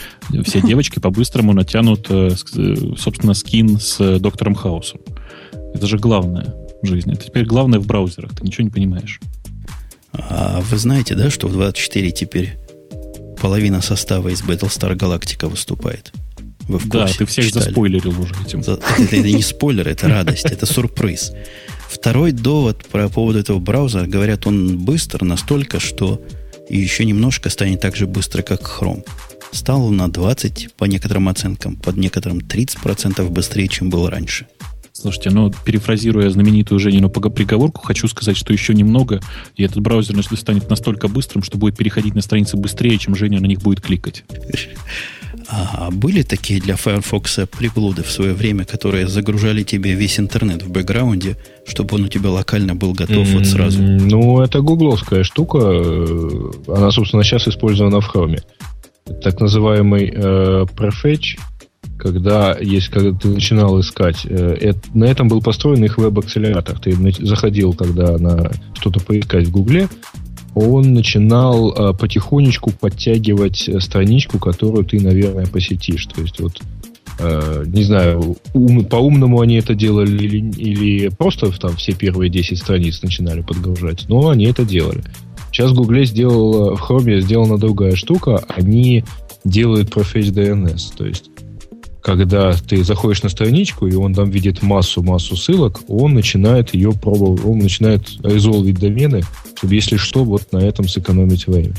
все девочки по-быстрому натянут, э, э, собственно, скин с доктором Хаусом. Это же главное в жизни. Это теперь главное в браузерах. Ты ничего не понимаешь. А вы знаете, да, что в 24 теперь половина состава из Battlestar Galactica выступает. Вы в курсе, да, ты всех читали. заспойлерил уже этим. Это, это, это не спойлер, это радость, это сюрприз. Второй довод про поводу этого браузера, говорят, он быстр настолько, что еще немножко станет так же быстро, как Chrome. Стал на 20, по некоторым оценкам, под некоторым 30% быстрее, чем был раньше. Слушайте, ну, перефразируя знаменитую Женину приговорку, хочу сказать, что еще немного, и этот браузер станет настолько быстрым, что будет переходить на страницы быстрее, чем Женя на них будет кликать. А были такие для Firefox приблуды в свое время, которые загружали тебе весь интернет в бэкграунде, чтобы он у тебя локально был готов mm-hmm. вот сразу? Ну, это гугловская штука. Она, собственно, сейчас использована в Chrome. Так называемый э, prefetch, когда, есть, когда ты начинал искать, э, на этом был построен их веб-акселератор. Ты заходил, когда на что-то поискать в Гугле, он начинал э, потихонечку подтягивать э, страничку, которую ты, наверное, посетишь. То есть вот э, не знаю, ум, по-умному они это делали или, или просто там все первые 10 страниц начинали подгружать, но они это делали. Сейчас в Гугле сделал, в Chrome сделана другая штука, они делают Prefetch DNS, то есть когда ты заходишь на страничку, и он там видит массу-массу ссылок, он начинает ее пробовать, он начинает резолвить домены, чтобы, если что, вот на этом сэкономить время.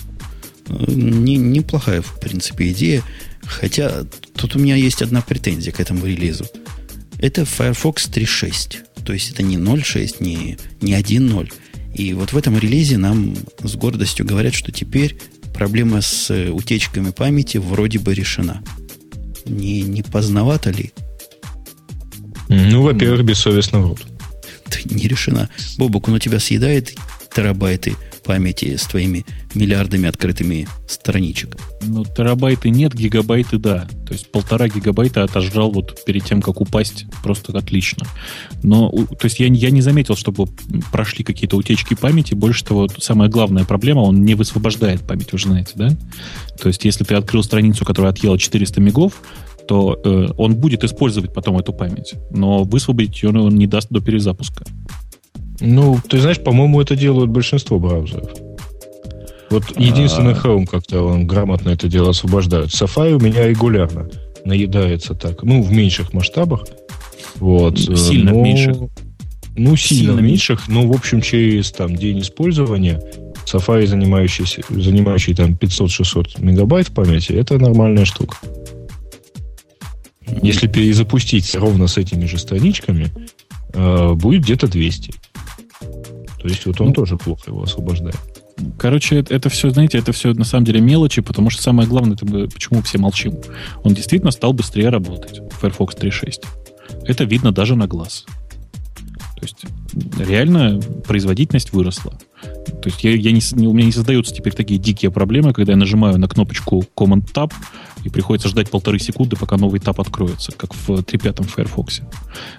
Не, неплохая, в принципе, идея. Хотя тут у меня есть одна претензия к этому релизу. Это Firefox 3.6. То есть это не 0.6, не, не 1.0. И вот в этом релизе нам с гордостью говорят, что теперь проблема с утечками памяти вроде бы решена не, не поздновато ли? Ну, во-первых, бессовестно врут. Не решена. Бобук, он у тебя съедает терабайты памяти с твоими миллиардами открытыми страничек? Ну, терабайты нет, гигабайты да. То есть полтора гигабайта отожрал вот перед тем, как упасть, просто отлично. Но, то есть я, я не заметил, чтобы прошли какие-то утечки памяти. Больше того, самая главная проблема, он не высвобождает память, вы же знаете, да? То есть если ты открыл страницу, которая отъела 400 мегов, то э, он будет использовать потом эту память, но высвободить ее он не даст до перезапуска. Ну, ты знаешь, по-моему, это делают большинство браузеров. Вот единственный Chrome как-то он грамотно это дело освобождает. Safari у меня регулярно наедается так. Ну, в меньших масштабах. Вот. Сильно но, меньших. Ну, сильно, сильно меньших, но, в общем, через там, день использования Safari, занимающийся, занимающий там 500-600 мегабайт памяти, это нормальная штука. Если перезапустить ровно с этими же страничками, э, будет где-то 200. То есть вот он ну, тоже плохо его освобождает. Короче, это, это все, знаете, это все на самом деле мелочи, потому что самое главное, это почему все молчим. Он действительно стал быстрее работать, Firefox 3.6. Это видно даже на глаз. То есть реально производительность выросла. То есть я, я не, у меня не создаются теперь такие дикие проблемы, когда я нажимаю на кнопочку Command-Tab, и приходится ждать полторы секунды, пока новый таб откроется, как в 3.5 Firefox.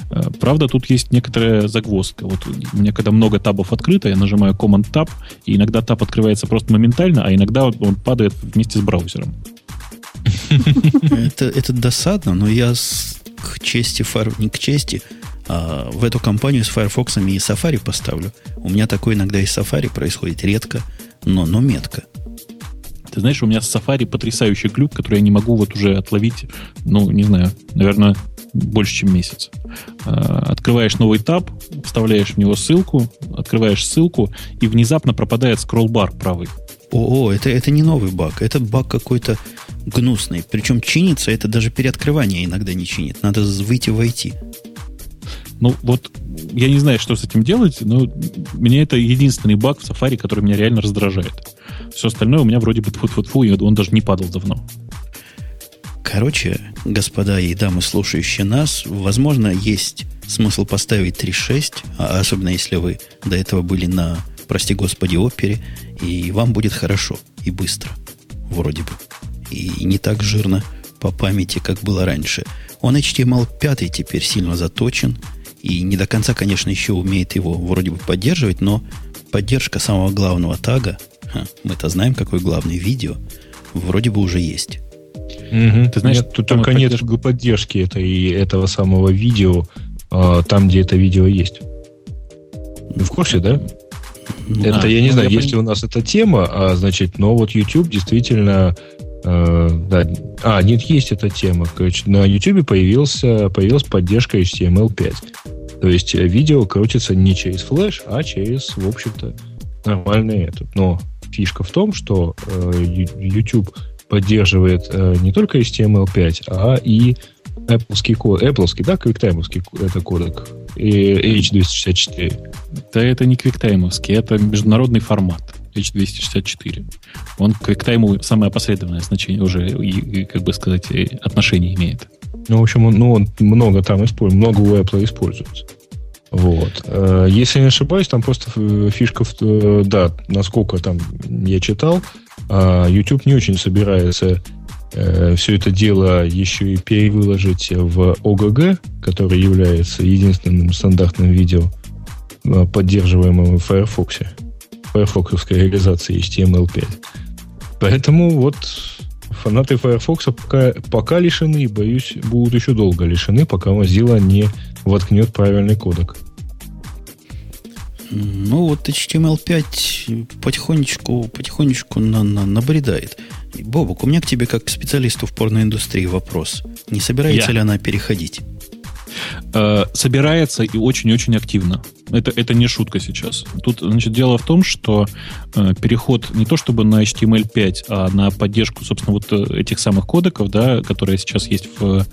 Э, правда, тут есть некоторая загвоздка. Вот у меня, когда много табов открыто, я нажимаю Command-Tab, и иногда таб открывается просто моментально, а иногда он падает вместе с браузером. Это, это досадно, но я к чести, не к чести, а в эту компанию с Firefox и Safari поставлю. У меня такое иногда и Safari происходит редко, но, но метко. Ты знаешь, у меня с Safari потрясающий глюк, который я не могу вот уже отловить, ну, не знаю, наверное, больше, чем месяц. А, открываешь новый таб, вставляешь в него ссылку, открываешь ссылку, и внезапно пропадает скролл-бар правый. О, это, это не новый баг, это баг какой-то гнусный. Причем чинится это даже переоткрывание иногда не чинит. Надо выйти войти. Ну, вот я не знаю, что с этим делать, но мне это единственный баг в Safari, который меня реально раздражает. Все остальное у меня вроде бы тфу-тфу-тфу, и он даже не падал давно. Короче, господа и дамы, слушающие нас, возможно, есть смысл поставить 3.6, а особенно если вы до этого были на, прости господи, опере, и вам будет хорошо и быстро, вроде бы. И не так жирно по памяти, как было раньше. Он HTML5 теперь сильно заточен – и не до конца, конечно, еще умеет его вроде бы поддерживать, но поддержка самого главного тага, мы-то знаем, какой главный видео, вроде бы уже есть. Угу. Ты знаешь, нет, тут только нет поддержки этой, этого самого видео а, там, где это видео есть. Вы в курсе, да? Ну, это, а, я не ну, знаю, я если пон... у нас эта тема, а, значит, но вот YouTube действительно Э, да. А, нет, есть эта тема. Короче, на YouTube появился, появилась поддержка HTML5. То есть э, видео крутится не через флеш, а через, в общем-то, нормальный этот. Но фишка в том, что э, YouTube поддерживает э, не только HTML5, а и Apple код. Apple, да, QuickTime это кодек. И H264. Да это не QuickTime, это международный формат. H264. Он к QuickTime самое опосредованное значение уже, и, и, как бы сказать, отношение имеет. Ну, в общем, он, ну, он много там использует, много у Apple используется. Вот. Э, если не ошибаюсь, там просто фишка, в, э, да, насколько там я читал, а YouTube не очень собирается э, все это дело еще и перевыложить в OGG, который является единственным стандартным видео, поддерживаемым в Firefox. Firefox реализации HTML5. Поэтому вот фанаты Firefox пока, пока лишены, боюсь, будут еще долго лишены, пока Mozilla не воткнет правильный кодек. Ну, вот HTML5 потихонечку, потихонечку на, на, набредает. Бобок, у меня к тебе, как к специалисту в порноиндустрии, вопрос. Не собирается Я. ли она переходить? Э, собирается и очень-очень активно. Это, это не шутка сейчас. Тут, значит, дело в том, что э, переход не то чтобы на HTML5, а на поддержку, собственно, вот э, этих самых кодеков, да, которые сейчас есть в,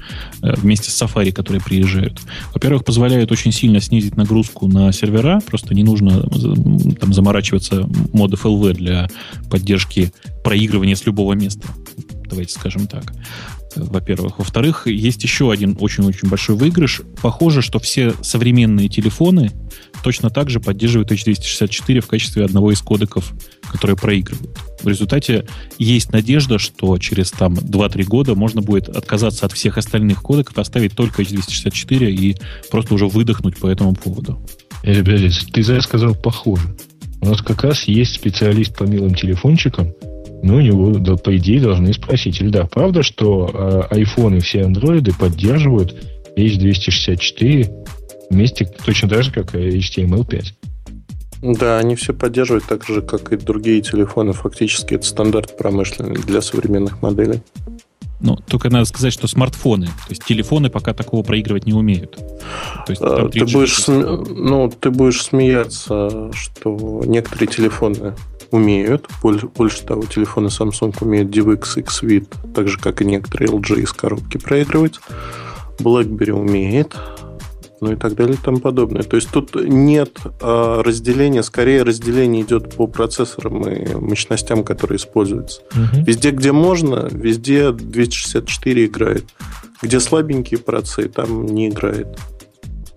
э, вместе с Safari, которые приезжают. Во-первых, позволяет очень сильно снизить нагрузку на сервера, просто не нужно там заморачиваться модов LV для поддержки проигрывания с любого места давайте скажем так во-первых. Во-вторых, есть еще один очень-очень большой выигрыш. Похоже, что все современные телефоны точно так же поддерживают H264 в качестве одного из кодеков, которые проигрывают. В результате есть надежда, что через там 2-3 года можно будет отказаться от всех остальных кодеков, оставить только H264 и просто уже выдохнуть по этому поводу. Э, ты зря сказал «похоже». У нас как раз есть специалист по милым телефончикам, ну, у него, да, по идее, должны спросить. Или да, правда, что э, iPhone и все андроиды поддерживают H264 вместе точно так же, как и HTML5? Да, они все поддерживают так же, как и другие телефоны. Фактически это стандарт промышленный для современных моделей. Ну, только надо сказать, что смартфоны, то есть телефоны пока такого проигрывать не умеют. То есть, а, ты, будешь сме... ну, ты будешь смеяться, что некоторые телефоны умеют. Больше того, телефоны Samsung умеют DivX X-Vid, так же, как и некоторые LG из коробки проигрывать. BlackBerry умеет, ну и так далее и тому подобное. То есть тут нет э, разделения, скорее разделение идет по процессорам и мощностям, которые используются. Угу. Везде, где можно, везде 264 играет. Где слабенькие процессы, там не играет.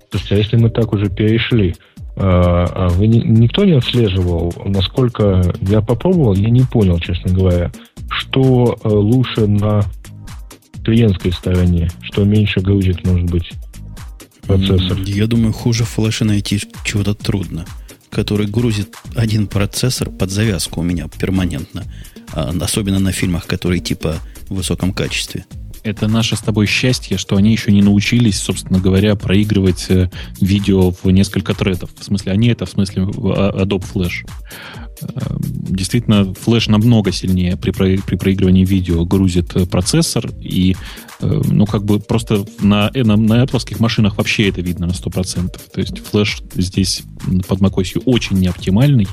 Слушайте, а если мы так уже перешли, а, а вы никто не отслеживал, насколько я попробовал, я не понял, честно говоря, что э, лучше на клиентской стороне, что меньше грузит, может быть, процессор. Я думаю, хуже флеша найти чего-то трудно, который грузит один процессор под завязку у меня перманентно, а, особенно на фильмах, которые типа в высоком качестве это наше с тобой счастье, что они еще не научились, собственно говоря, проигрывать э, видео в несколько тредов. В смысле, они это в смысле Adobe Flash. Э, действительно, Flash намного сильнее при, при проигрывании видео грузит э, процессор, и ну, как бы просто на, на, на Apple машинах вообще это видно на 100%. То есть Flash здесь под macOS очень неоптимальный,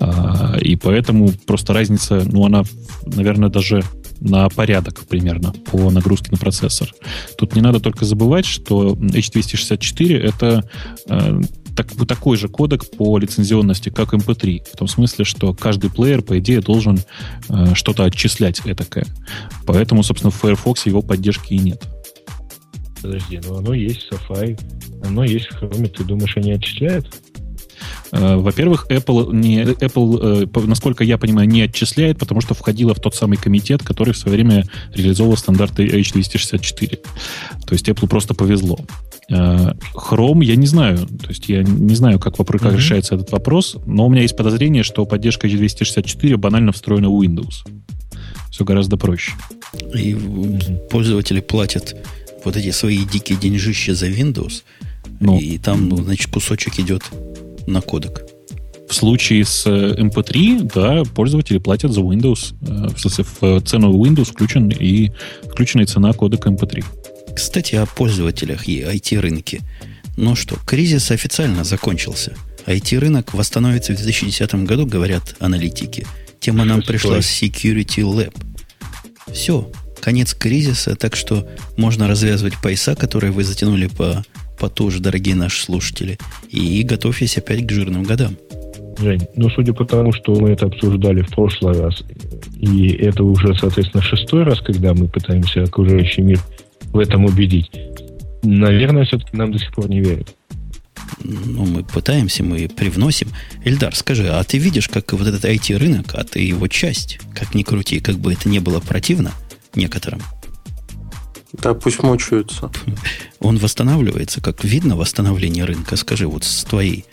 а, и поэтому просто разница, ну, она, наверное, даже на порядок примерно по нагрузке на процессор. Тут не надо только забывать, что H264 это э, так, такой же кодек по лицензионности, как MP3. Эм в том смысле, что каждый плеер, по идее, должен э, что-то отчислять этакое. Поэтому, собственно, в Firefox его поддержки и нет. Подожди, но оно есть в Safari, оно есть в Chrome. Ты думаешь, они отчисляют? Э, во-первых, Apple, не, Apple, э, насколько я понимаю, не отчисляет, потому что входила в тот самый комитет, который в свое время реализовывал стандарты H264. То есть Apple просто повезло. Э, Chrome я не знаю. То есть я не знаю, как, как mm-hmm. решается этот вопрос, но у меня есть подозрение, что поддержка H264 банально встроена в Windows. Все гораздо проще. И пользователи платят вот эти свои дикие деньжища за Windows, ну, и там, значит, кусочек идет на кодек. В случае с MP3, э, да, пользователи платят за Windows. Э, в смысле, в цену Windows включен и включена и цена кодека MP3. Кстати, о пользователях и IT-рынке. Ну что, кризис официально закончился. IT-рынок восстановится в 2010 году, говорят аналитики. Тема нам пришла с Security Lab. Все, конец кризиса, так что можно развязывать пояса, которые вы затянули по потуже, дорогие наши слушатели, и готовьтесь опять к жирным годам. Жень, ну, судя по тому, что мы это обсуждали в прошлый раз, и это уже, соответственно, шестой раз, когда мы пытаемся окружающий мир в этом убедить, наверное, все-таки нам до сих пор не верят. Ну, мы пытаемся, мы привносим. Эльдар, скажи, а ты видишь, как вот этот IT-рынок, а ты его часть, как ни крути, как бы это не было противно некоторым – да, пусть мучаются. Он восстанавливается, как видно восстановление рынка. Скажи, вот с твоей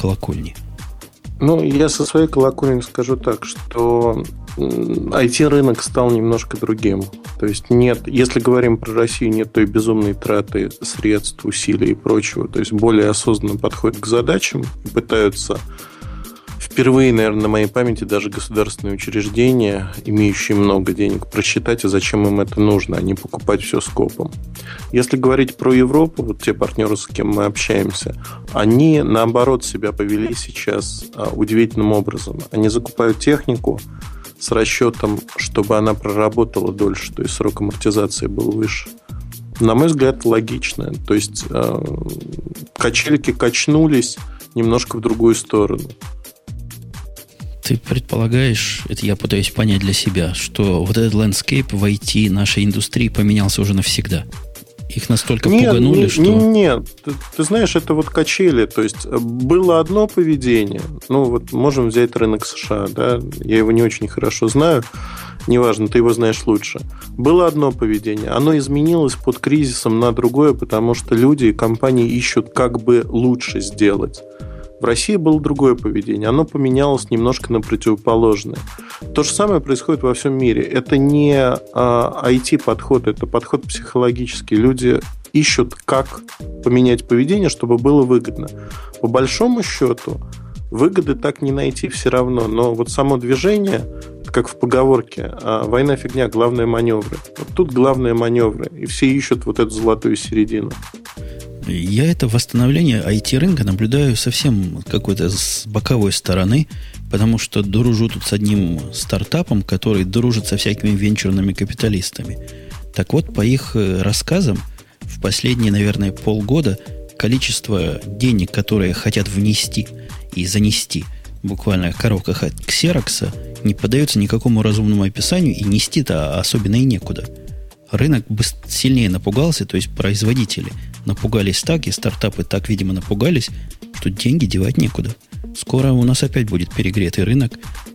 колокольни. Ну, я со своей колокольни скажу так, что IT-рынок стал немножко другим. То есть нет, если говорим про Россию, нет той безумной траты средств, усилий и прочего. То есть более осознанно подходят к задачам и пытаются впервые, наверное, на моей памяти даже государственные учреждения, имеющие много денег, просчитать, а зачем им это нужно, а не покупать все скопом. Если говорить про Европу, вот те партнеры, с кем мы общаемся, они, наоборот, себя повели сейчас а, удивительным образом. Они закупают технику с расчетом, чтобы она проработала дольше, то есть срок амортизации был выше. На мой взгляд, логично. То есть э, качельки качнулись немножко в другую сторону. Ты предполагаешь, это я пытаюсь понять для себя, что вот этот landscape в IT нашей индустрии поменялся уже навсегда? Их настолько нет, пуганули, не, что... Нет, ты, ты знаешь, это вот качели. То есть э, было одно поведение. Ну, вот можем взять рынок США, да, я его не очень хорошо знаю. Неважно, ты его знаешь лучше. Было одно поведение. Оно изменилось под кризисом на другое, потому что люди и компании ищут, как бы лучше сделать. В России было другое поведение. Оно поменялось немножко на противоположное. То же самое происходит во всем мире. Это не а, IT-подход, это подход психологический. Люди ищут, как поменять поведение, чтобы было выгодно. По большому счету, выгоды так не найти все равно. Но вот само движение, как в поговорке, а, война фигня, главное маневры. Вот тут главное маневры. И все ищут вот эту золотую середину. Я это восстановление IT-рынка наблюдаю совсем какой-то с боковой стороны, потому что дружу тут с одним стартапом, который дружит со всякими венчурными капиталистами. Так вот, по их э, рассказам, в последние, наверное, полгода количество денег, которые хотят внести и занести буквально в коробках от ксерокса, не поддается никакому разумному описанию, и нести-то особенно и некуда. Рынок сильнее напугался, то есть производители – напугались так, и стартапы так, видимо, напугались, что деньги девать некуда. Скоро у нас опять будет перегретый рынок,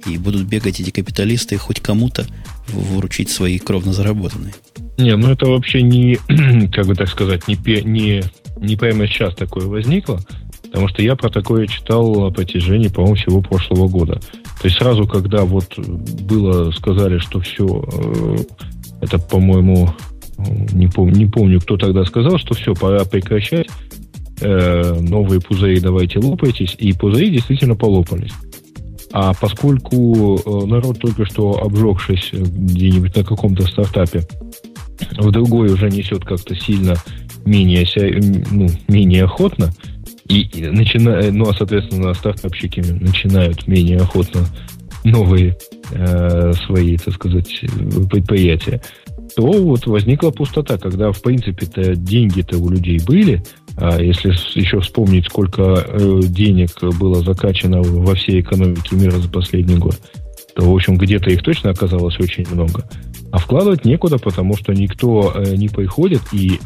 и будут бегать эти капиталисты хоть кому-то выручить свои кровно заработанные. Не, ну это вообще не, как бы так сказать, не, не, не прямо сейчас такое возникло, потому что я про такое читал на протяжении, по-моему, всего прошлого года. То есть сразу, когда вот было, сказали, что все, э, это, по-моему, не, пом- не помню, кто тогда сказал, что все, пора прекращать, э, новые пузыри давайте лопайтесь, и пузыри действительно полопались. А поскольку э, народ только что обжегшись где-нибудь на каком-то стартапе, в другой уже несет как-то сильно менее, ну, менее охотно, и, и начина, ну, а, соответственно, стартапщики начинают менее охотно новые э, свои, так сказать, предприятия, то вот возникла пустота, когда, в принципе-то, деньги-то у людей были, а если еще вспомнить, сколько э, денег было закачано во всей экономике мира за последний год, то, в общем, где-то их точно оказалось очень много. А вкладывать некуда, потому что никто э, не приходит и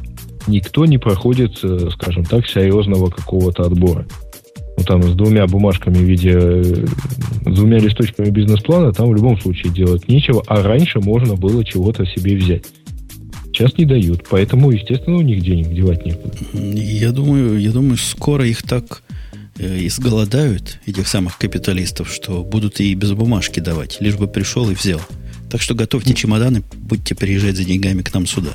никто не проходит, э, скажем так, серьезного какого-то отбора там с двумя бумажками в виде, э, с двумя листочками бизнес-плана, там в любом случае делать нечего, а раньше можно было чего-то себе взять. Сейчас не дают, поэтому, естественно, у них денег девать некуда. Я думаю, я думаю, скоро их так э, изголодают, этих самых капиталистов, что будут и без бумажки давать, лишь бы пришел и взял. Так что готовьте чемоданы, будьте приезжать за деньгами к нам сюда.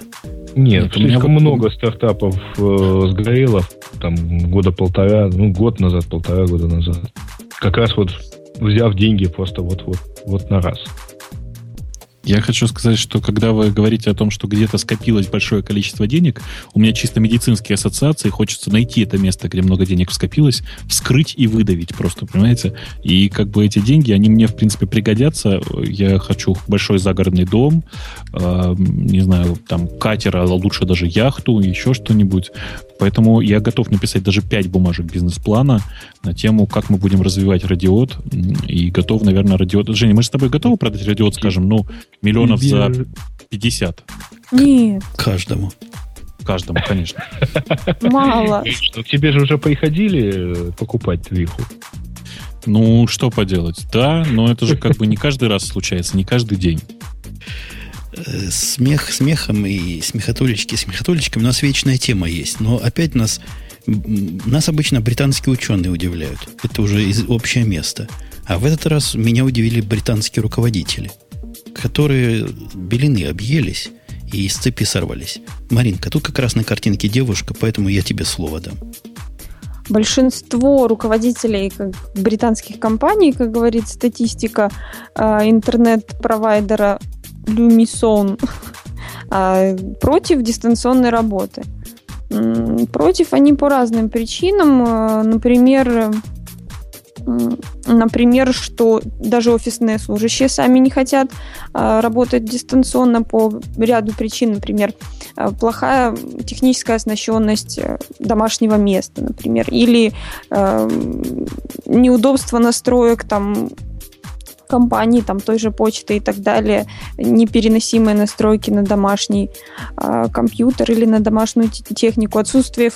Нет, Нет слишком меня... много стартапов э, сгорело там года полтора, ну, год назад, полтора года назад. как раз вот взяв деньги просто вот, вот, вот на раз. Я хочу сказать, что когда вы говорите о том, что где-то скопилось большое количество денег, у меня чисто медицинские ассоциации, хочется найти это место, где много денег скопилось, вскрыть и выдавить просто, понимаете? И как бы эти деньги, они мне, в принципе, пригодятся. Я хочу большой загородный дом, э, не знаю, там, катер, а лучше даже яхту, еще что-нибудь. Поэтому я готов написать даже 5 бумажек бизнес-плана на тему, как мы будем развивать радиот. И готов, наверное, радиот... Женя, мы же с тобой готовы продать радиот, скажем, ну, миллионов за 50? Нет. Каждому. Каждому, конечно. Мало. Ну, тебе же уже приходили э, покупать твиху. Ну, что поделать? Да, но это же как бы не каждый раз случается, не каждый день. Э, смех смехом и смехотулечки смехотулечками у нас вечная тема есть. Но опять нас, нас обычно британские ученые удивляют. Это уже из общее место. А в этот раз меня удивили британские руководители, которые белины объелись и из цепи сорвались. Маринка, тут как раз на картинке девушка, поэтому я тебе слово дам. Большинство руководителей британских компаний, как говорит статистика э, интернет-провайдера Люмисон а, против дистанционной работы. Против они по разным причинам. А, например, например, что даже офисные служащие сами не хотят а, работать дистанционно по ряду причин, например, плохая техническая оснащенность э, домашнего места, например, или неудобство настроек там компании, там той же почты и так далее, непереносимые настройки на домашний э, компьютер или на домашнюю технику, отсутствие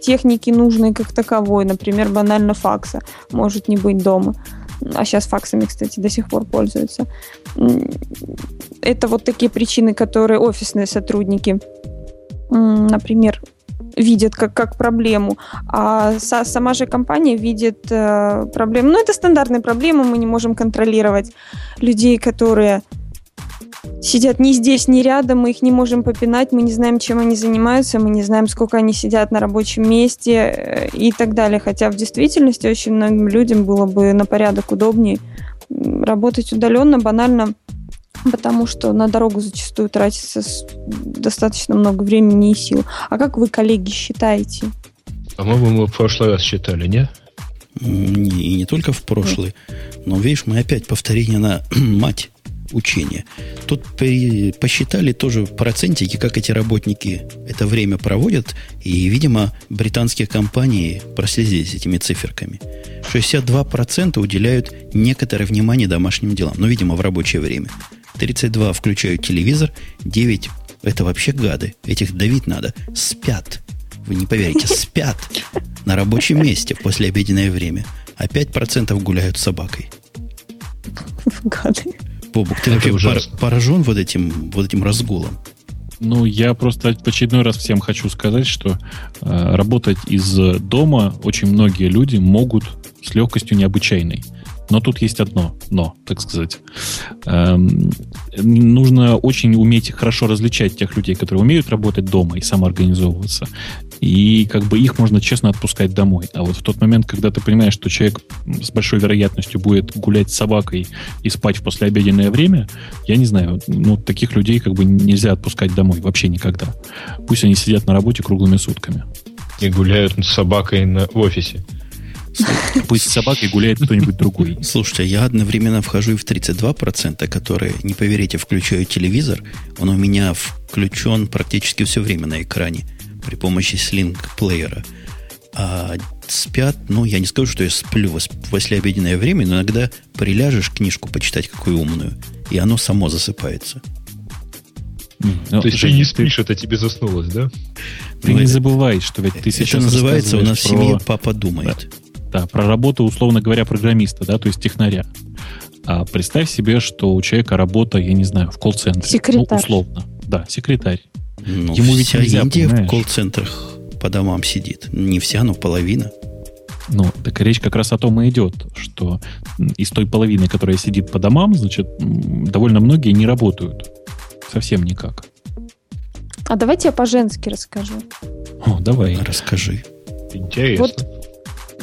техники нужной как таковой, например, банально факса может не быть дома. А сейчас факсами, кстати, до сих пор пользуются. Это вот такие причины, которые офисные сотрудники, например, видят как, как проблему, а са, сама же компания видит э, проблему. Ну, это стандартная проблема, мы не можем контролировать людей, которые сидят ни здесь, ни рядом, мы их не можем попинать, мы не знаем, чем они занимаются, мы не знаем, сколько они сидят на рабочем месте э, и так далее. Хотя в действительности очень многим людям было бы на порядок удобнее работать удаленно, банально потому что на дорогу зачастую тратится достаточно много времени и сил. А как вы, коллеги, считаете? По-моему, мы в прошлый раз считали, не? Не, и не только в прошлый. Но, видишь, мы опять повторение на мать учения. Тут при, посчитали тоже процентики, как эти работники это время проводят, и, видимо, британские компании проследились этими циферками. 62% уделяют некоторое внимание домашним делам, но, видимо, в рабочее время. 32 включают телевизор, 9 это вообще гады, этих давить надо, спят. Вы не поверите, спят на рабочем месте в послеобеденное время, а 5% гуляют с собакой. Гады. Бобук, ты вообще пор, поражен вот этим, вот этим разгулом? Ну, я просто в очередной раз всем хочу сказать, что э, работать из дома очень многие люди могут с легкостью необычайной. Но тут есть одно но, так сказать. Эм, нужно очень уметь хорошо различать тех людей, которые умеют работать дома и самоорганизовываться. И как бы их можно честно отпускать домой. А вот в тот момент, когда ты понимаешь, что человек с большой вероятностью будет гулять с собакой и спать в послеобеденное время, я не знаю, ну, таких людей как бы нельзя отпускать домой вообще никогда. Пусть они сидят на работе круглыми сутками. И гуляют с собакой на, в офисе. Пусть с собакой гуляет кто-нибудь другой. Слушайте, я одновременно вхожу и в 32%, которые, не поверите, включаю телевизор. Он у меня включен практически все время на экране при помощи слинг-плеера. А спят, ну, я не скажу, что я сплю в послеобеденное время, но иногда приляжешь книжку почитать, какую умную, и оно само засыпается. Ну, То есть ты не спишь, это тебе заснулось, да? Ты ну, не забывай, что ведь ты сейчас... Это называется у нас в семье папа думает. Да, про работу, условно говоря, программиста, да, то есть технаря. А представь себе, что у человека работа, я не знаю, в колл-центре. Секретарь. Ну, условно. Да, секретарь. Ну, Ему ведь вся нельзя, Индия понимаешь? в колл-центрах по домам сидит. Не вся, но половина. Ну, так речь как раз о том и идет, что из той половины, которая сидит по домам, значит, довольно многие не работают. Совсем никак. А давайте я по-женски расскажу. О, давай. Расскажи. Интересно. Вот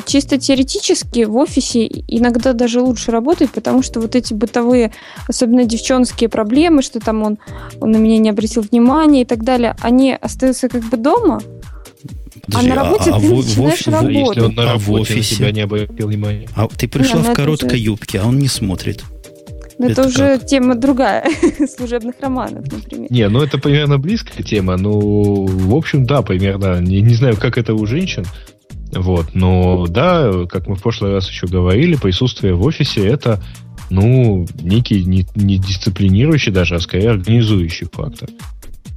чисто теоретически в офисе иногда даже лучше работает, потому что вот эти бытовые, особенно девчонские проблемы, что там он, он на меня не обратил внимания и так далее, они остаются как бы дома, Подожди, а на работе а, ты а начинаешь в, работать. Если он на работе а в офисе? на тебя не обратил внимания. А ты пришла не, в короткой же... юбке, а он не смотрит. Но это, это уже как? тема другая, служебных романов, например. Не, ну это примерно близкая тема. Ну, в общем, да, примерно. Не, не знаю, как это у женщин. Вот, но да, как мы в прошлый раз еще говорили, присутствие в офисе это, ну, некий не, не дисциплинирующий даже, а скорее организующий фактор.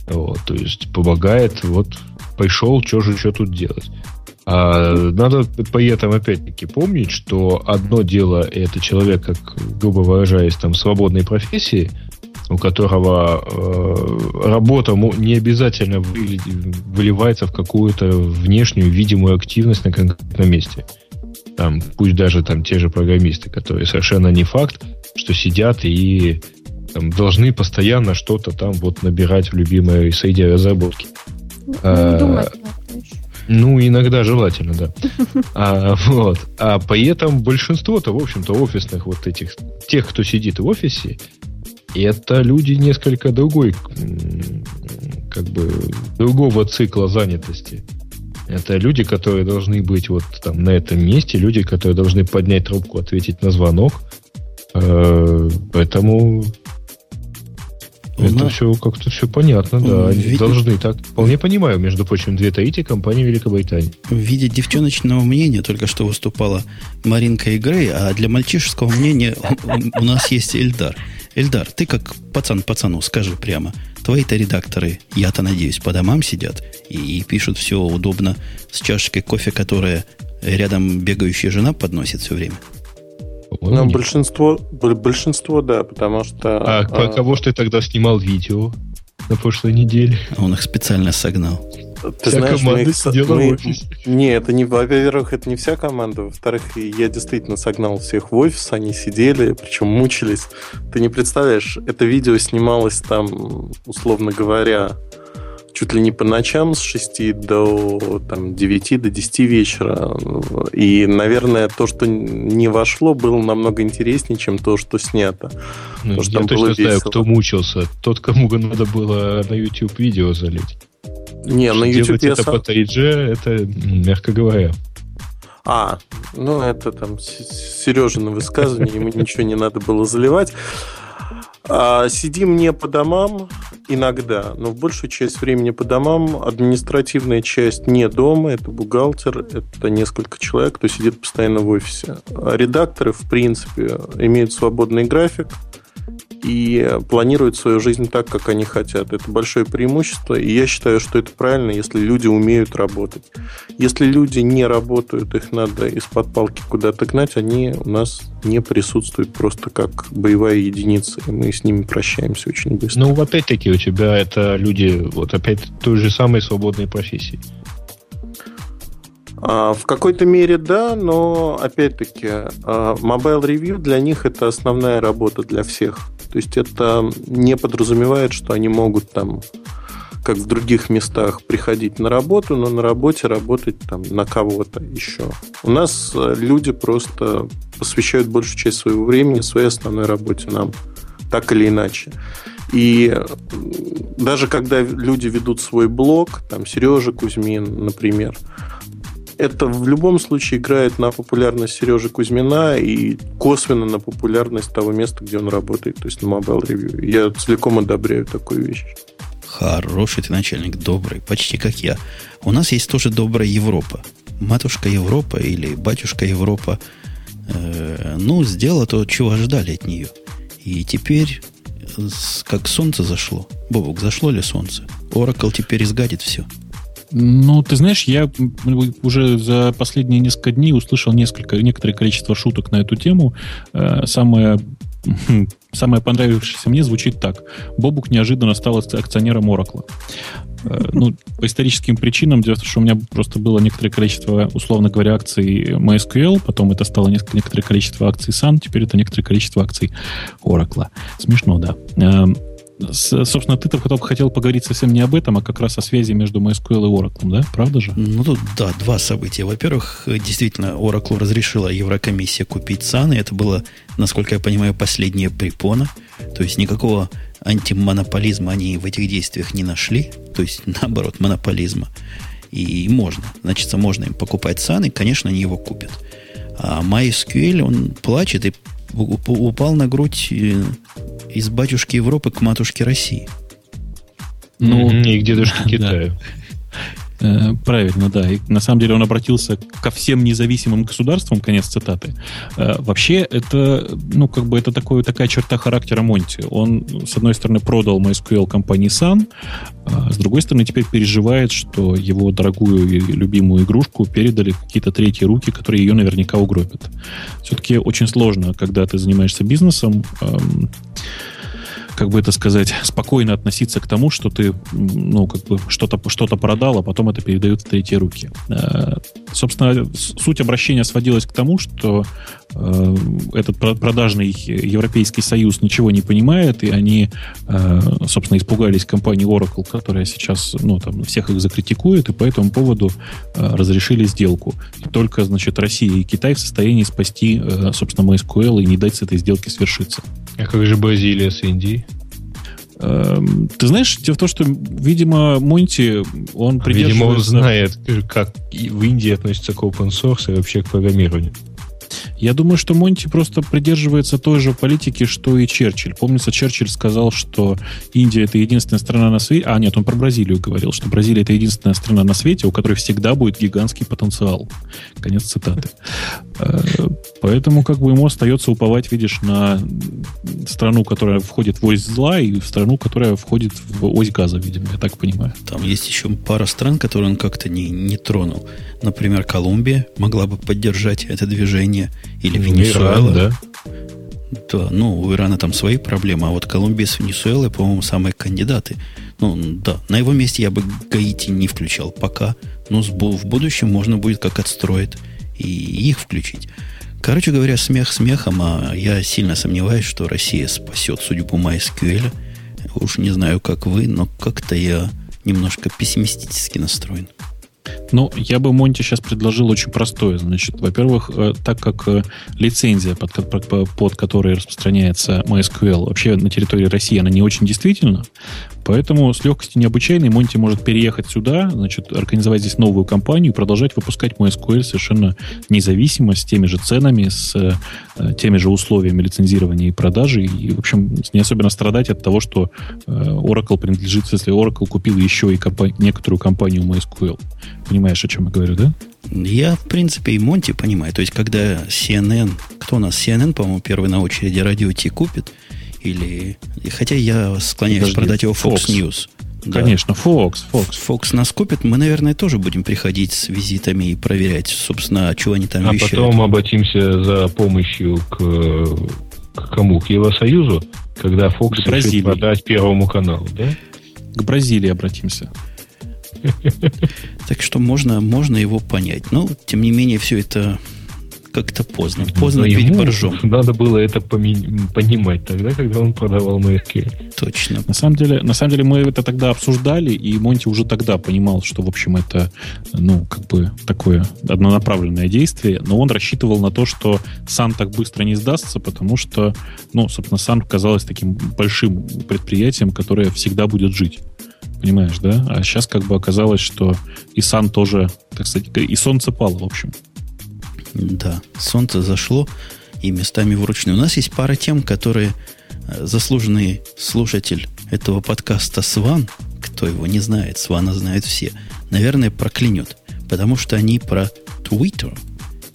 Вот, то есть помогает вот пришел, что же еще тут делать? А надо при этом опять-таки помнить, что одно дело это человек, как грубо выражаясь, там свободной профессии, у которого э, работа не обязательно выливается в какую-то внешнюю видимую активность на конкретном месте. Там, пусть даже там те же программисты, которые совершенно не факт, что сидят и там, должны постоянно что-то там вот набирать в любимой среде разработки. Ну, а, ну, иногда желательно, да. А, вот. а при этом большинство-то, в общем-то, офисных вот этих, тех, кто сидит в офисе, это люди несколько другой, как бы, другого цикла занятости. Это люди, которые должны быть вот там на этом месте, люди, которые должны поднять трубку, ответить на звонок. Э, поэтому это нас... все как-то все понятно, да. Они виде... должны так. Вполне понимаю, между прочим, две третьи компании Великобритании. В виде девчоночного мнения только что выступала Маринка и Грей, а для мальчишеского мнения у нас есть Эльдар. Эльдар, ты как пацан пацану, скажи прямо. Твои-то редакторы, я-то надеюсь, по домам сидят и, и пишут все удобно с чашечкой кофе, которая рядом бегающая жена подносит все время. Ну, большинство, большинство, да, потому что... А, а кого ж ты тогда снимал видео на прошлой неделе? Он их специально согнал. Ты вся знаешь, команда мы, сидела мы, в офисе. Не, это не, во-первых, это не вся команда. Во-вторых, я действительно согнал всех в офис, они сидели, причем мучились. Ты не представляешь, это видео снималось там, условно говоря, чуть ли не по ночам с 6 до там, 9 до 10 вечера. И, наверное, то, что не вошло, было намного интереснее, чем то, что снято. Ну, что я точно знаю, весело. кто мучился. Тот, кому надо было на YouTube видео залить. Не, на YouTube делать я это сам... по 3G, это, мягко говоря. А, ну это там Сережина высказывание, ему ничего не надо было заливать. А, сидим не по домам иногда, но в большую часть времени по домам. Административная часть не дома, это бухгалтер, это несколько человек, кто сидит постоянно в офисе. А редакторы, в принципе, имеют свободный график, и планируют свою жизнь так, как они хотят. Это большое преимущество, и я считаю, что это правильно, если люди умеют работать. Если люди не работают, их надо из-под палки куда-то гнать, они у нас не присутствуют просто как боевая единица, и мы с ними прощаемся очень быстро. Ну, опять-таки, у тебя это люди, вот опять той же самой свободной профессии. А, в какой-то мере да, но опять-таки а, Mobile Review для них это основная работа для всех. То есть это не подразумевает, что они могут там как в других местах приходить на работу, но на работе работать там на кого-то еще. У нас э, люди просто посвящают большую часть своего времени своей основной работе нам, так или иначе. И даже когда люди ведут свой блог, там Сережа Кузьмин, например, это в любом случае играет на популярность Сережи Кузьмина и косвенно на популярность того места, где он работает, то есть на Mobile Review. Я целиком одобряю такую вещь. Хороший ты начальник, добрый, почти как я. У нас есть тоже добрая Европа. Матушка Европа или батюшка Европа, э, ну, сделала то, чего ожидали от нее. И теперь, как солнце зашло. Бобок, зашло ли солнце? Oracle теперь изгадит все. Ну, ты знаешь, я уже за последние несколько дней услышал несколько, некоторое количество шуток на эту тему. Э, самое Самое понравившееся мне звучит так. Бобук неожиданно стал акционером Oracle. Э, ну, по историческим причинам, дело в том, что у меня просто было некоторое количество, условно говоря, акций MySQL, потом это стало некоторое количество акций Sun, теперь это некоторое количество акций Oracle. Смешно, да. Собственно, ты только хотел поговорить совсем не об этом, а как раз о связи между MySQL и Oracle, да? Правда же? Ну, тут, да, два события. Во-первых, действительно, Oracle разрешила Еврокомиссия купить САН, и это было, насколько я понимаю, последняя препона. То есть никакого антимонополизма они в этих действиях не нашли. То есть, наоборот, монополизма. И можно. Значит, можно им покупать САН, и, конечно, они его купят. А MySQL, он плачет и упал на грудь э, из батюшки Европы к матушке России. Ну, и к дедушке Китаю. Э, правильно, да. И на самом деле он обратился ко всем независимым государствам, конец цитаты. Э, вообще, это, ну, как бы это такое, такая черта характера Монти. Он, с одной стороны, продал MySQL компании Sun, а с другой стороны, теперь переживает, что его дорогую и любимую игрушку передали какие-то третьи руки, которые ее наверняка угробят. Все-таки очень сложно, когда ты занимаешься бизнесом, эм, как бы это сказать, спокойно относиться к тому, что ты, ну, как бы что-то что продал, а потом это передают в третьи руки. Э, собственно, суть обращения сводилась к тому, что этот продажный Европейский Союз ничего не понимает, и они, э, собственно, испугались компании Oracle, которая сейчас, ну, там, всех их закритикует, и по этому поводу разрешили сделку. И только, значит, Россия и Китай в состоянии спасти, собственно, MySQL и не дать с этой сделки свершиться. А как же Бразилия с Индией? Эм, ты знаешь, дело в том, что, видимо, Монти, он придерживается... Видимо, он знает, как в Индии относится к open source и вообще к программированию. Я думаю, что Монти просто придерживается той же политики, что и Черчилль. Помнится, Черчилль сказал, что Индия это единственная страна на свете... А, нет, он про Бразилию говорил, что Бразилия это единственная страна на свете, у которой всегда будет гигантский потенциал. Конец цитаты. Э, поэтому как бы ему остается уповать, видишь, на страну, которая входит в ось зла, и в страну, которая входит в ось газа, видимо, я так понимаю. Там есть еще пара стран, которые он как-то не, не тронул. Например, Колумбия могла бы поддержать это движение или ну, Венесуэла. Иран, да? Да, ну, у Ирана там свои проблемы, а вот Колумбия с Венесуэлой, по-моему, самые кандидаты. Ну, да, на его месте я бы Гаити не включал пока, но в будущем можно будет как отстроить и их включить. Короче говоря, смех смехом, а я сильно сомневаюсь, что Россия спасет судьбу MySQL. Уж не знаю, как вы, но как-то я немножко пессимистически настроен. Ну, я бы Монте сейчас предложил очень простое. Значит, во-первых, э, так как э, лицензия, под, под, которой распространяется MySQL, вообще на территории России, она не очень действительна, Поэтому с легкостью необычайной Монти может переехать сюда, значит, организовать здесь новую компанию и продолжать выпускать MySQL совершенно независимо, с теми же ценами, с э, теми же условиями лицензирования и продажи. И, в общем, не особенно страдать от того, что Oracle принадлежит, если Oracle купил еще и компа- некоторую компанию MySQL. Понимаешь, о чем я говорю, да? Я, в принципе, и Монти понимаю. То есть, когда CNN, кто у нас, CNN, по-моему, первый на очереди радио Ти купит, или... Хотя я склоняюсь Подожди, продать его Fox, Fox. News. Конечно, да. Fox, Fox. Fox нас купит. Мы, наверное, тоже будем приходить с визитами и проверять, собственно, что они там а вещают. А потом обратимся за помощью к, к кому? К Евросоюзу, когда Fox решит продать Первому каналу, да? К Бразилии обратимся. Так что можно, можно его понять. Но, тем не менее, все это как-то поздно. Поздно Но бить боржом. Надо было это понимать тогда, когда он продавал MySQL. Точно. На самом деле, на самом деле мы это тогда обсуждали, и Монти уже тогда понимал, что, в общем, это, ну, как бы такое однонаправленное действие, но он рассчитывал на то, что сам так быстро не сдастся, потому что, ну, собственно, сам казалось таким большим предприятием, которое всегда будет жить. Понимаешь, да? А сейчас как бы оказалось, что и Сан тоже, так сказать, и солнце пало, в общем. Да, солнце зашло и местами вручную. У нас есть пара тем, которые э, заслуженный слушатель этого подкаста Сван, кто его не знает, Свана знают все, наверное, проклянет, потому что они про Twitter,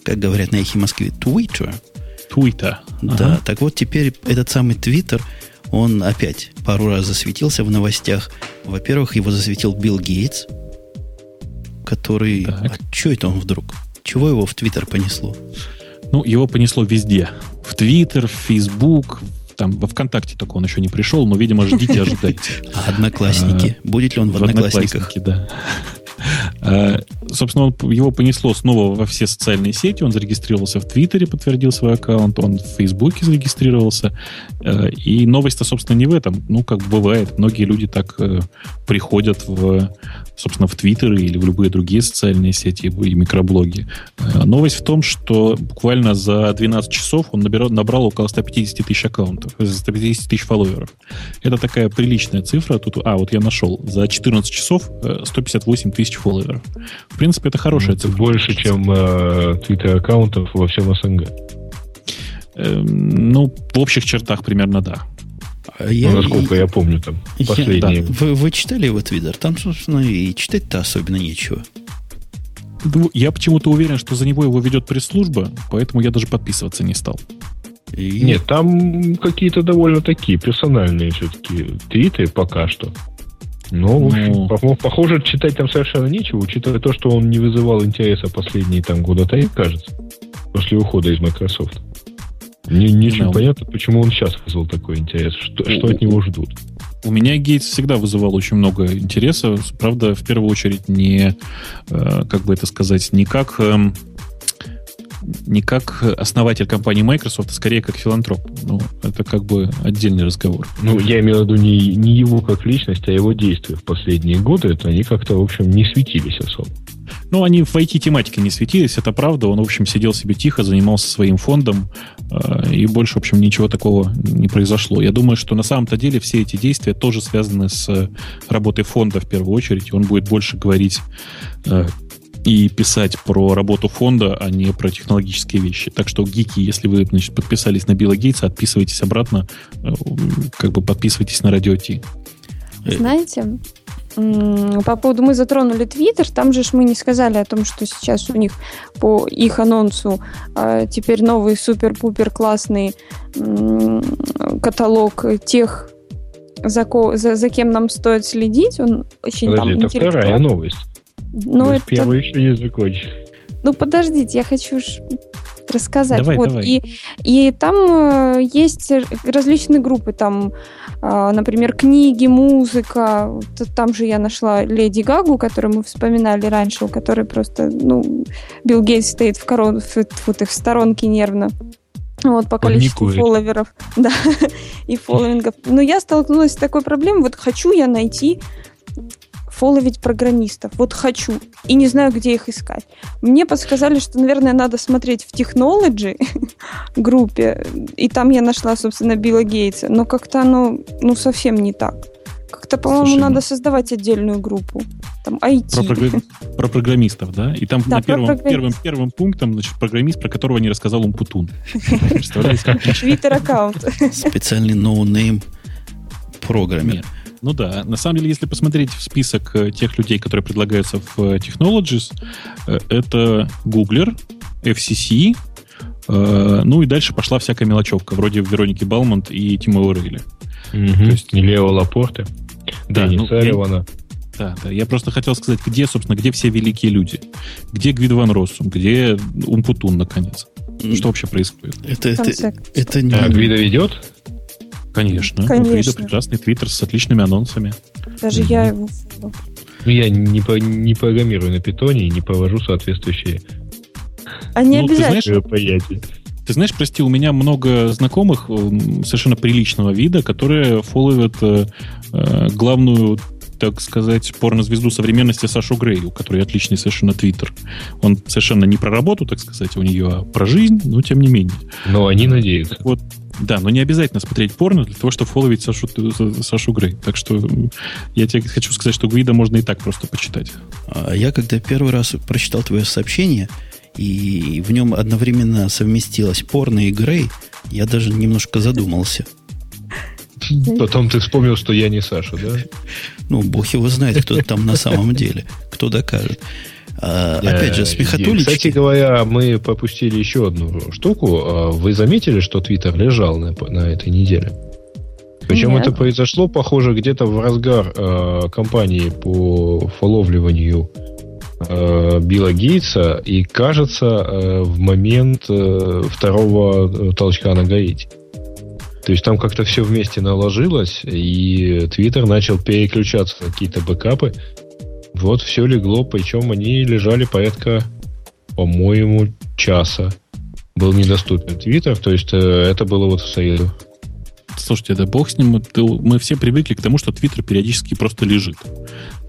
как говорят на эхе Москве, Twitter. Twitter. Да, ага. так вот теперь этот самый Twitter, он опять пару раз засветился в новостях. Во-первых, его засветил Билл Гейтс, который... Так. А что это он вдруг? Чего его в Твиттер понесло? Ну, его понесло везде. В Твиттер, в Фейсбук, там во ВКонтакте только он еще не пришел, но, видимо, ждите, ожидайте. А Одноклассники? Будет ли он в Одноклассниках? да. Э, собственно, он, его понесло снова во все социальные сети. Он зарегистрировался в Твиттере, подтвердил свой аккаунт. Он в Фейсбуке зарегистрировался. Э, и новость-то, собственно, не в этом. Ну, как бывает, многие люди так э, приходят в, собственно, в Твиттер или в любые другие социальные сети и микроблоги. Новость в том, что буквально за 12 часов он набирал, набрал около 150 тысяч аккаунтов, 150 тысяч фолловеров. Это такая приличная цифра. Тут, а, вот я нашел. За 14 часов 158 тысяч фолловеров. В принципе, это хорошая цифра. Больше, чем э, твиттер-аккаунтов во всем СНГ. Э, ну, в общих чертах примерно да. А я, ну, насколько я, я помню, там последние. да. Вы, вы читали его твиттер? Там, собственно, и читать-то особенно нечего. Ну, я почему-то уверен, что за него его ведет пресс-служба, поэтому я даже подписываться не стал. И... Нет, там какие-то довольно такие персональные все-таки твиты пока что. Ну, в общем, ну... похоже, читать там совершенно нечего, учитывая то, что он не вызывал интереса последние там года три, кажется, после ухода из Microsoft. Не, не очень понятно, почему он сейчас вызвал такой интерес, что, что от него ждут. У меня Гейтс всегда вызывал очень много интереса. Правда, в первую очередь не, э, как бы это сказать, не как эм, не как основатель компании Microsoft, а скорее как филантроп. Ну, это как бы отдельный разговор. Ну, я имею в виду не, не его как личность, а его действия в последние годы. Это они как-то, в общем, не светились особо. Ну, они в IT-тематике не светились, это правда. Он, в общем, сидел себе тихо, занимался своим фондом, э, и больше, в общем, ничего такого не произошло. Я думаю, что на самом-то деле все эти действия тоже связаны с работой фонда в первую очередь. Он будет больше говорить э, и писать про работу фонда, а не про технологические вещи. Так что, гики, если вы значит, подписались на Билла Гейтса, отписывайтесь обратно, э, как бы подписывайтесь на Радио Ти. Знаете, по поводу мы затронули Твиттер, там же мы не сказали о том, что сейчас у них по их анонсу а, теперь новый супер-пупер классный каталог тех, за, ко, за, за кем нам стоит следить. Он очень Подожди, там это вторая новость. Ну, это... Первый еще не закончил. Ну, подождите, я хочу рассказать. Давай, вот. давай. И, и там э, есть различные группы, там, э, например, книги, музыка. Вот, там же я нашла Леди Гагу, которую мы вспоминали раньше, у которой просто, ну, Билл Гейтс стоит в, корон, в, в, в сторонке нервно. Вот, по количеству Паникует. фолловеров. Да, и фолловингов. Но я столкнулась с такой проблемой. Вот хочу я найти фоловить программистов. Вот хочу. И не знаю, где их искать. Мне подсказали, что, наверное, надо смотреть в Technology группе. И там я нашла, собственно, Билла Гейтса. Но как-то оно, ну, совсем не так. Как-то, по-моему, Слушай, надо ну... создавать отдельную группу. Там IT. Про, програ... про программистов, да? И там да, на первом, первым, первым пунктом, значит, программист, про которого не рассказал Умпутун. Твиттер-аккаунт. Специальный no name programmer. Ну да, на самом деле, если посмотреть в список э, тех людей, которые предлагаются в э, Technologies, э, это Googler, FCC, ну и дальше пошла всякая мелочевка, вроде Вероники Балмонт и Тима Уэрейли. Угу. То есть и Лео Лапорте, да, Дэнни ну, Салливана. Да, да. Я просто хотел сказать, где, собственно, где все великие люди? Где Гвид Ван Россум? Где Умпутун, наконец? Что вообще происходит? Это, это, это не... А Гвида ведет? Конечно. Конечно. У Фрида прекрасный твиттер с отличными анонсами. Даже mm-hmm. я его... Ну, я не, по, не программирую на питоне и не провожу соответствующие а не ну, обязательно. Ты знаешь. Ты знаешь, прости, у меня много знакомых совершенно приличного вида, которые фолловят э, э, главную так сказать, порнозвезду современности Сашу Грей, у которой отличный совершенно твиттер. Он совершенно не про работу, так сказать, у нее, а про жизнь, но тем не менее. Но они надеются. Вот, да, но не обязательно смотреть порно для того, чтобы фолловить Сашу, Сашу Грей. Так что я тебе хочу сказать, что Гвида можно и так просто почитать. А я когда первый раз прочитал твое сообщение, и в нем одновременно совместилось порно и Грей, я даже немножко задумался. Потом ты вспомнил, что я не Саша, да? Ну, бог его знает, кто там на самом деле. Кто докажет. А, опять же, смехотулички. Кстати говоря, мы пропустили еще одну штуку. А вы заметили, что Твиттер лежал на, на этой неделе? Причем Нет. это произошло, похоже, где-то в разгар э, кампании по фоловливанию э, Билла Гейтса и, кажется, э, в момент э, второго толчка на Гаити. То есть там как-то все вместе наложилось, и Твиттер начал переключаться на какие-то бэкапы, вот все легло, причем они лежали порядка, по-моему, часа. Был недоступен Твиттер, то есть э, это было вот в среду. Слушайте, да бог с ним. Мы все привыкли к тому, что Твиттер периодически просто лежит.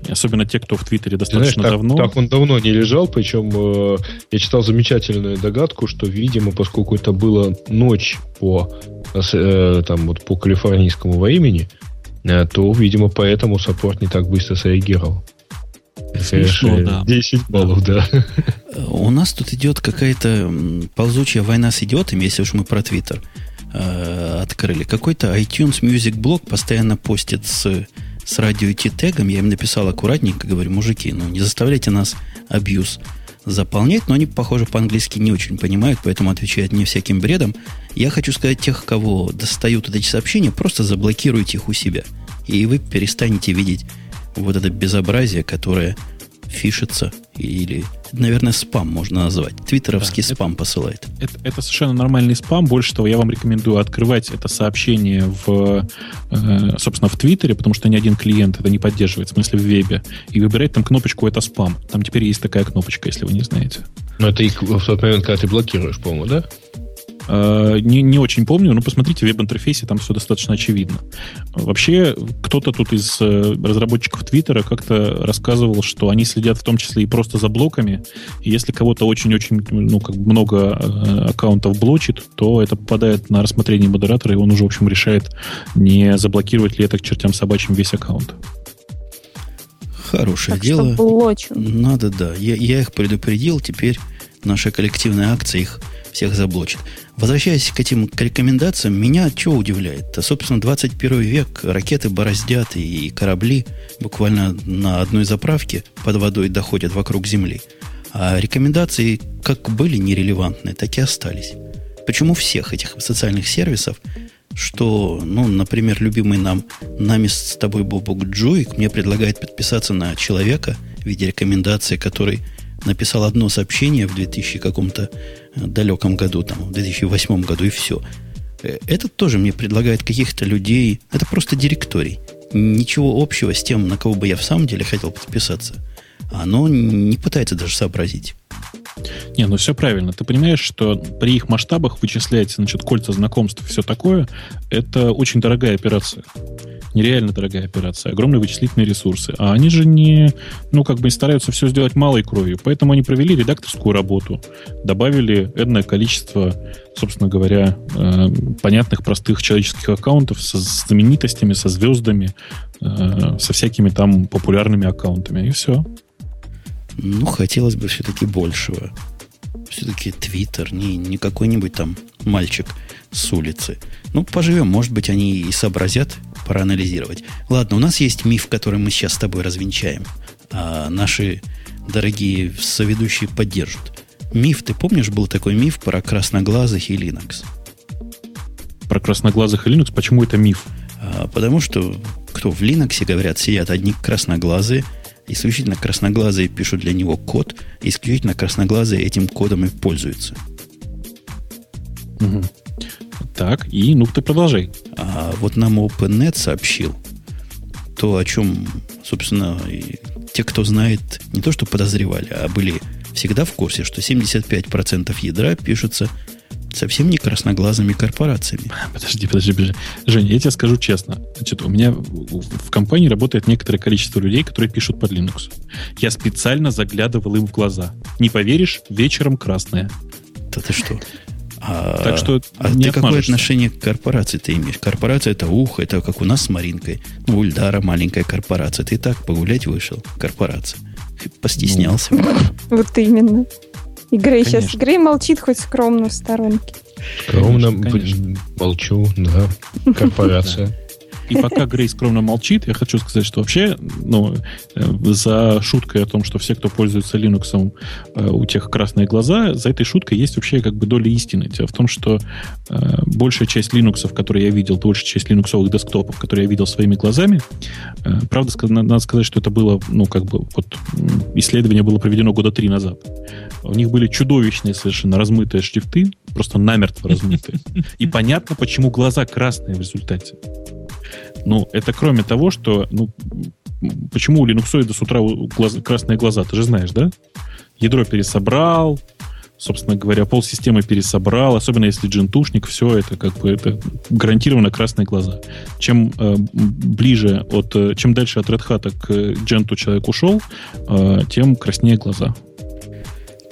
Особенно те, кто в Твиттере достаточно Знаешь, давно. Так, так он давно не лежал, причем э, я читал замечательную догадку, что, видимо, поскольку это была ночь по, э, там, вот, по калифорнийскому времени, э, то, видимо, поэтому саппорт не так быстро среагировал. Смешно, да. 10 баллов, да. У нас тут идет какая-то ползучая война с идиотами, если уж мы про Твиттер э, открыли. Какой-то iTunes Music Blog постоянно постит с с радио T-тегом, я им написал аккуратненько, говорю, мужики, ну не заставляйте нас абьюз заполнять, но они, похоже, по-английски не очень понимают, поэтому отвечают мне всяким бредом. Я хочу сказать, тех, кого достают эти сообщения, просто заблокируйте их у себя. И вы перестанете видеть вот это безобразие, которое фишится или, наверное, спам можно назвать. Твиттеровский да, спам это, посылает. Это, это совершенно нормальный спам. Больше того, я вам рекомендую открывать это сообщение в, э, собственно, в Твиттере, потому что ни один клиент это не поддерживает, в смысле в вебе, и выбирать там кнопочку «Это спам». Там теперь есть такая кнопочка, если вы не знаете. Но это и в тот момент, когда ты блокируешь, по-моему, да? Э, не, не очень помню, но посмотрите в веб-интерфейсе, там все достаточно очевидно. Вообще, кто-то тут из э, разработчиков Твиттера как-то рассказывал, что они следят в том числе и просто за блоками, и если кого-то очень-очень, ну, как много э, аккаунтов блочит, то это попадает на рассмотрение модератора, и он уже, в общем, решает, не заблокировать ли это к чертям собачьим весь аккаунт. Хорошее так дело. Надо, да. Я, я их предупредил, теперь наша коллективная акция их всех заблочит. Возвращаясь к этим к рекомендациям, меня что удивляет? -то, собственно, 21 век, ракеты бороздят и корабли буквально на одной заправке под водой доходят вокруг Земли. А рекомендации как были нерелевантны, так и остались. Почему всех этих социальных сервисов, что, ну, например, любимый нам, нами с тобой Бобук Джуик мне предлагает подписаться на человека в виде рекомендации, который написал одно сообщение в 2000 каком-то далеком году, там, в 2008 году, и все. Э, этот тоже мне предлагает каких-то людей. Это просто директорий. Ничего общего с тем, на кого бы я в самом деле хотел подписаться. Оно не пытается даже сообразить. Не, ну все правильно. Ты понимаешь, что при их масштабах вычислять, значит, кольца знакомств и все такое, это очень дорогая операция нереально дорогая операция, огромные вычислительные ресурсы. А они же не, ну, как бы стараются все сделать малой кровью. Поэтому они провели редакторскую работу, добавили энное количество, собственно говоря, э, понятных, простых человеческих аккаунтов со знаменитостями, со звездами, э, со всякими там популярными аккаунтами. И все. Ну, хотелось бы все-таки большего. Все-таки Твиттер, не, не какой-нибудь там мальчик с улицы. Ну, поживем, может быть, они и сообразят проанализировать. Ладно, у нас есть миф, который мы сейчас с тобой развенчаем. А наши дорогие соведущие поддержат. Миф, ты помнишь, был такой миф про красноглазых и Linux? Про красноглазых и Linux? Почему это миф? А, потому что кто в Linux, говорят, сидят одни красноглазые, исключительно красноглазые пишут для него код, исключительно красноглазые этим кодом и пользуются. Угу. Так, и ну ты продолжай. А вот нам OpenNet сообщил то, о чем, собственно, те, кто знает, не то что подозревали, а были всегда в курсе, что 75% ядра пишутся совсем не красноглазыми корпорациями. Подожди, подожди, подожди. Женя, я тебе скажу честно. Значит, у меня в компании работает некоторое количество людей, которые пишут под Linux. Я специально заглядывал им в глаза. Не поверишь, вечером красное. Да ты что? А, так что а ты какое отношение к корпорации ты имеешь? Корпорация это ух, это как у нас с Маринкой. Ну, у Ильдара маленькая корпорация. Ты так погулять вышел. Корпорация. Постеснялся. Ну. Вот именно. И Грей сейчас. Грей молчит хоть скромно в сторонке. Скромно молчу, да. Корпорация. И пока Грей скромно молчит, я хочу сказать, что вообще, ну, э, за шуткой о том, что все, кто пользуется Linux, э, у тех красные глаза, за этой шуткой есть вообще как бы доля истины. Дело в том, что э, большая часть Linux, которые я видел, большая часть линуксовых десктопов, которые я видел своими глазами, правда, надо сказать, что это было, ну, как бы, вот, исследование было проведено года три назад. У них были чудовищные совершенно размытые шрифты, просто намертво размытые. И понятно, почему глаза красные в результате. Ну, это кроме того, что, ну, почему у линуксоида с утра глаз, красные глаза, ты же знаешь, да? Ядро пересобрал, собственно говоря, пол системы пересобрал, особенно если джентушник, все это как бы это гарантированно красные глаза. Чем э, ближе от, э, чем дальше от Red Hat к дженту человек ушел, э, тем краснее глаза.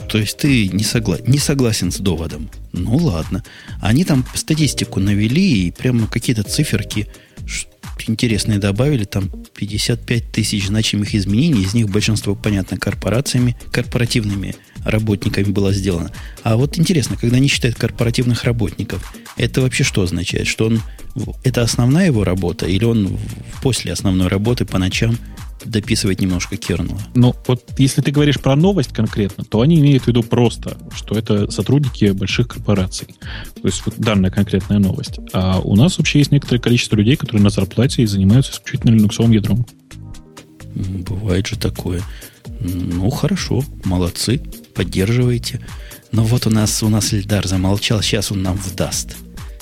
То есть ты не, согла... не согласен с доводом? Ну ладно. Они там статистику навели и прямо какие-то циферки интересные добавили. Там 55 тысяч значимых изменений. Из них большинство, понятно, корпорациями, корпоративными работниками было сделано. А вот интересно, когда они считают корпоративных работников, это вообще что означает? Что он это основная его работа, или он после основной работы по ночам дописывать немножко кернела. Ну, вот если ты говоришь про новость конкретно, то они имеют в виду просто, что это сотрудники больших корпораций. То есть вот данная конкретная новость. А у нас вообще есть некоторое количество людей, которые на зарплате и занимаются исключительно линуксовым ядром. Бывает же такое. Ну, хорошо, молодцы, поддерживаете. Но вот у нас, у нас Эльдар замолчал, сейчас он нам вдаст.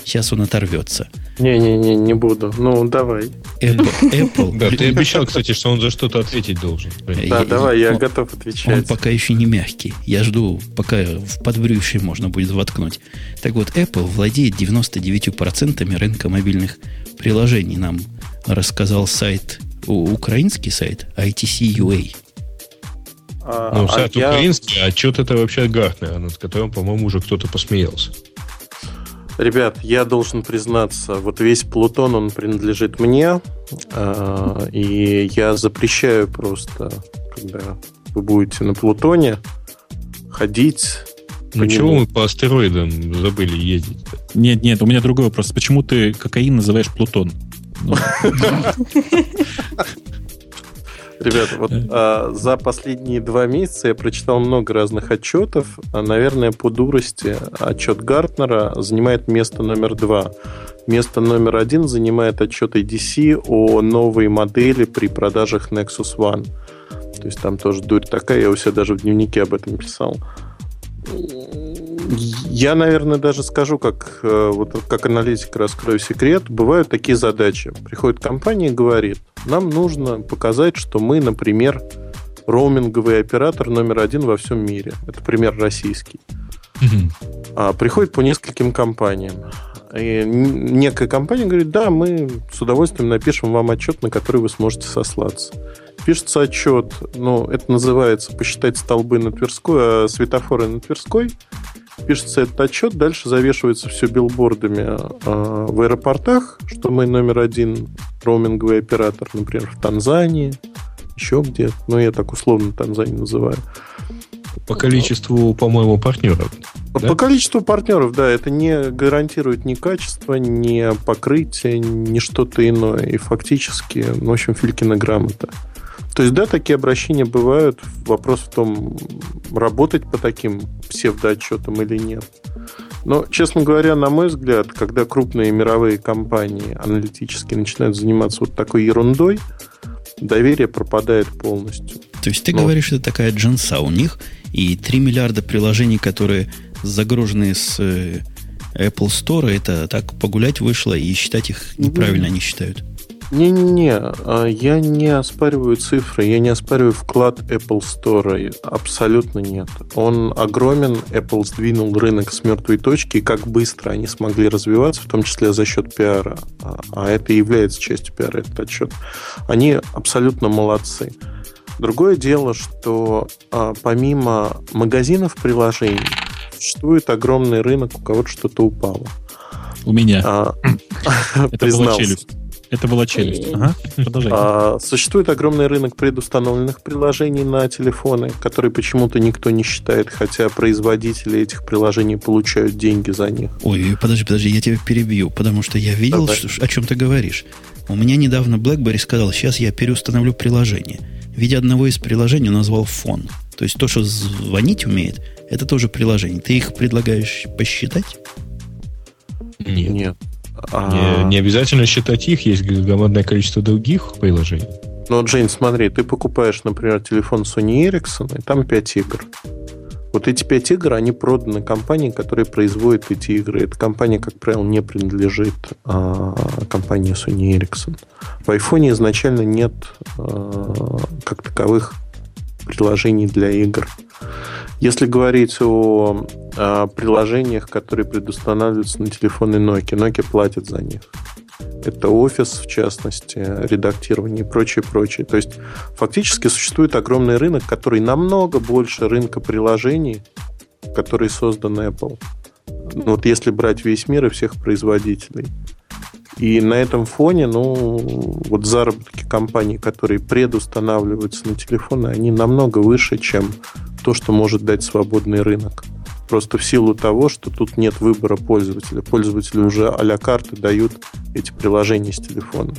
Сейчас он оторвется. Не-не-не, не буду. Ну, давай. Apple. Apple. Да, ты обещал, кстати, что он за что-то ответить должен. Да, давай, я готов отвечать. Он пока еще не мягкий. Я жду, пока в подбрюшье можно будет воткнуть. Так вот, Apple владеет 99% рынка мобильных приложений. Нам рассказал сайт, украинский сайт ITC.ua. А, ну, сайт а украинский, я... а что-то это вообще Гартнер, над которым, по-моему, уже кто-то посмеялся. Ребят, я должен признаться, вот весь Плутон, он принадлежит мне, э, и я запрещаю просто, когда вы будете на Плутоне, ходить ну чего мы по астероидам забыли ездить? Нет, нет, у меня другой вопрос. Почему ты кокаин называешь Плутон? Ребята, вот а, за последние два месяца я прочитал много разных отчетов. А, наверное, по дурости отчет Гартнера занимает место номер два. Место номер один занимает отчет ADC о новой модели при продажах Nexus One. То есть там тоже дурь такая, я у себя даже в дневнике об этом писал. Я, наверное, даже скажу, как, э, вот, как аналитик раскрою секрет. Бывают такие задачи. Приходит компания и говорит, нам нужно показать, что мы, например, роуминговый оператор номер один во всем мире. Это пример российский. А, приходит по нескольким компаниям. И некая компания говорит, да, мы с удовольствием напишем вам отчет, на который вы сможете сослаться. Пишется отчет, ну, это называется посчитать столбы на Тверской, а светофоры на Тверской пишется этот отчет, дальше завешивается все билбордами э, в аэропортах, что мы номер один роуминговый оператор, например, в Танзании, еще где-то. Ну, я так условно Танзанию называю. По количеству, по-моему, партнеров. По да? количеству партнеров, да, это не гарантирует ни качество, ни покрытие, ни что-то иное. И фактически, ну, в общем, Филькина грамота. То есть, да, такие обращения бывают. Вопрос в том, работать по таким псевдоотчетам или нет. Но, честно говоря, на мой взгляд, когда крупные мировые компании аналитически начинают заниматься вот такой ерундой, доверие пропадает полностью. То есть ты Но... говоришь, это такая джинса у них, и 3 миллиарда приложений, которые загружены с э, Apple Store, это так погулять вышло, и считать их неправильно они считают. Не-не-не, а, я не оспариваю цифры, я не оспариваю вклад Apple Store, абсолютно нет. Он огромен, Apple сдвинул рынок с мертвой точки, и как быстро они смогли развиваться, в том числе за счет пиара, а, а это и является частью пиара, этот отчет. Они абсолютно молодцы. Другое дело, что а, помимо магазинов приложений существует огромный рынок, у кого-то что-то упало. У меня. А, Это была челюсть. Это была челюсть. Ага. Продолжай. А, существует огромный рынок предустановленных приложений на телефоны, которые почему-то никто не считает, хотя производители этих приложений получают деньги за них. Ой, подожди, подожди, я тебя перебью, потому что я видел, что, о чем ты говоришь. У меня недавно BlackBerry сказал, сейчас я переустановлю приложение. В виде одного из приложений он назвал фон. То есть то, что звонить умеет, это тоже приложение. Ты их предлагаешь посчитать? Нет. Нет. А... Не, не обязательно считать их, есть громадное количество других приложений. Ну, Джейн, смотри, ты покупаешь, например, телефон Sony Ericsson, и там 5 игр. Вот эти пять игр, они проданы компании, которая производит эти игры. Эта компания, как правило, не принадлежит а, компании Sony Ericsson. В iPhone изначально нет а, как таковых приложений для игр. Если говорить о, о приложениях, которые предустанавливаются на телефоны Nokia, Nokia платит за них. Это офис, в частности, редактирование и прочее, прочее. То есть фактически существует огромный рынок, который намного больше рынка приложений, который создан Apple. Ну, вот если брать весь мир и всех производителей. И на этом фоне, ну, вот заработки компаний, которые предустанавливаются на телефоны, они намного выше, чем то, что может дать свободный рынок. Просто в силу того, что тут нет выбора пользователя. Пользователи уже а-ля карты дают эти приложения с телефона.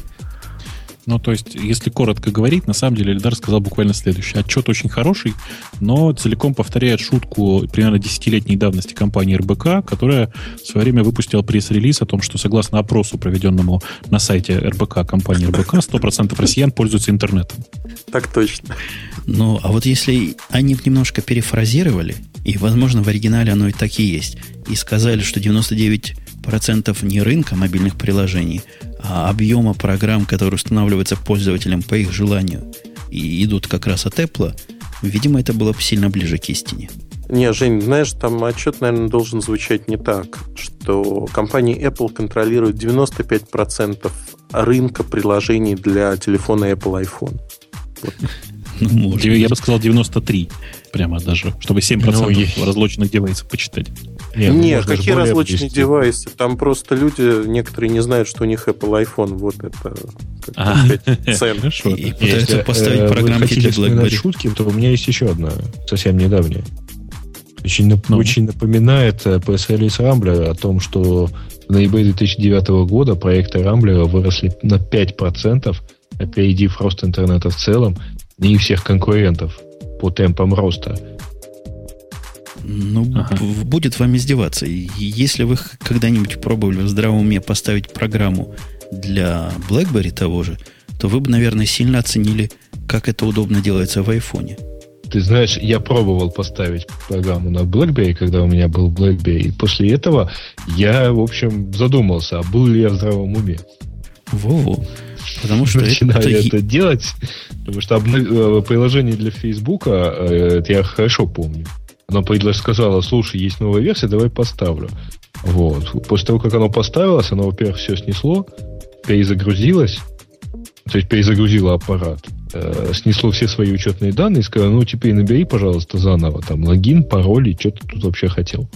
Ну, то есть, если коротко говорить, на самом деле Эльдар сказал буквально следующее. Отчет очень хороший, но целиком повторяет шутку примерно десятилетней давности компании РБК, которая в свое время выпустила пресс-релиз о том, что согласно опросу, проведенному на сайте РБК, компании РБК, 100% россиян пользуются интернетом. Так точно. Ну, а вот если они немножко перефразировали, и, возможно, в оригинале оно и так и есть, и сказали, что 99% не рынка мобильных приложений, объема программ, которые устанавливаются пользователям по их желанию, и идут как раз от Apple, видимо, это было бы сильно ближе к истине. Не, Жень, знаешь, там отчет, наверное, должен звучать не так, что компания Apple контролирует 95% рынка приложений для телефона Apple iPhone. Вот. Ну, Я бы сказал 93 прямо даже, чтобы 7% ну, разлоченных девайсов почитать. Нет, Нет какие различные девайсы? Там просто люди, некоторые не знают, что у них Apple iPhone. Вот это а, Хорошо. И пытаются поставить э, программки для BlackBerry. шутки, то у меня есть еще одна, совсем недавняя. Очень, нап- ну. очень напоминает пресс-релиз Рамблера о том, что в ноябре 2009 года проекты Рамблера выросли на 5%, опередив рост интернета в целом и всех конкурентов по темпам роста. Ну, ага. будет вам издеваться. Если вы когда-нибудь пробовали в здравом уме поставить программу для BlackBerry того же, то вы бы, наверное, сильно оценили, как это удобно делается в айфоне. Ты знаешь, я пробовал поставить программу на BlackBerry, когда у меня был BlackBerry. И после этого я, в общем, задумался, а был ли я в здравом уме. Во-во. Потому что начинаю это, это делать, потому что обнов... Э, приложение для Фейсбука, э, это я хорошо помню. Она предложила, сказала, слушай, есть новая версия, давай поставлю. Вот. После того, как оно поставилось, оно, во-первых, все снесло, перезагрузилось, то есть перезагрузило аппарат, э, снесло все свои учетные данные и сказало, ну, теперь набери, пожалуйста, заново там логин, пароль и что ты тут вообще хотел.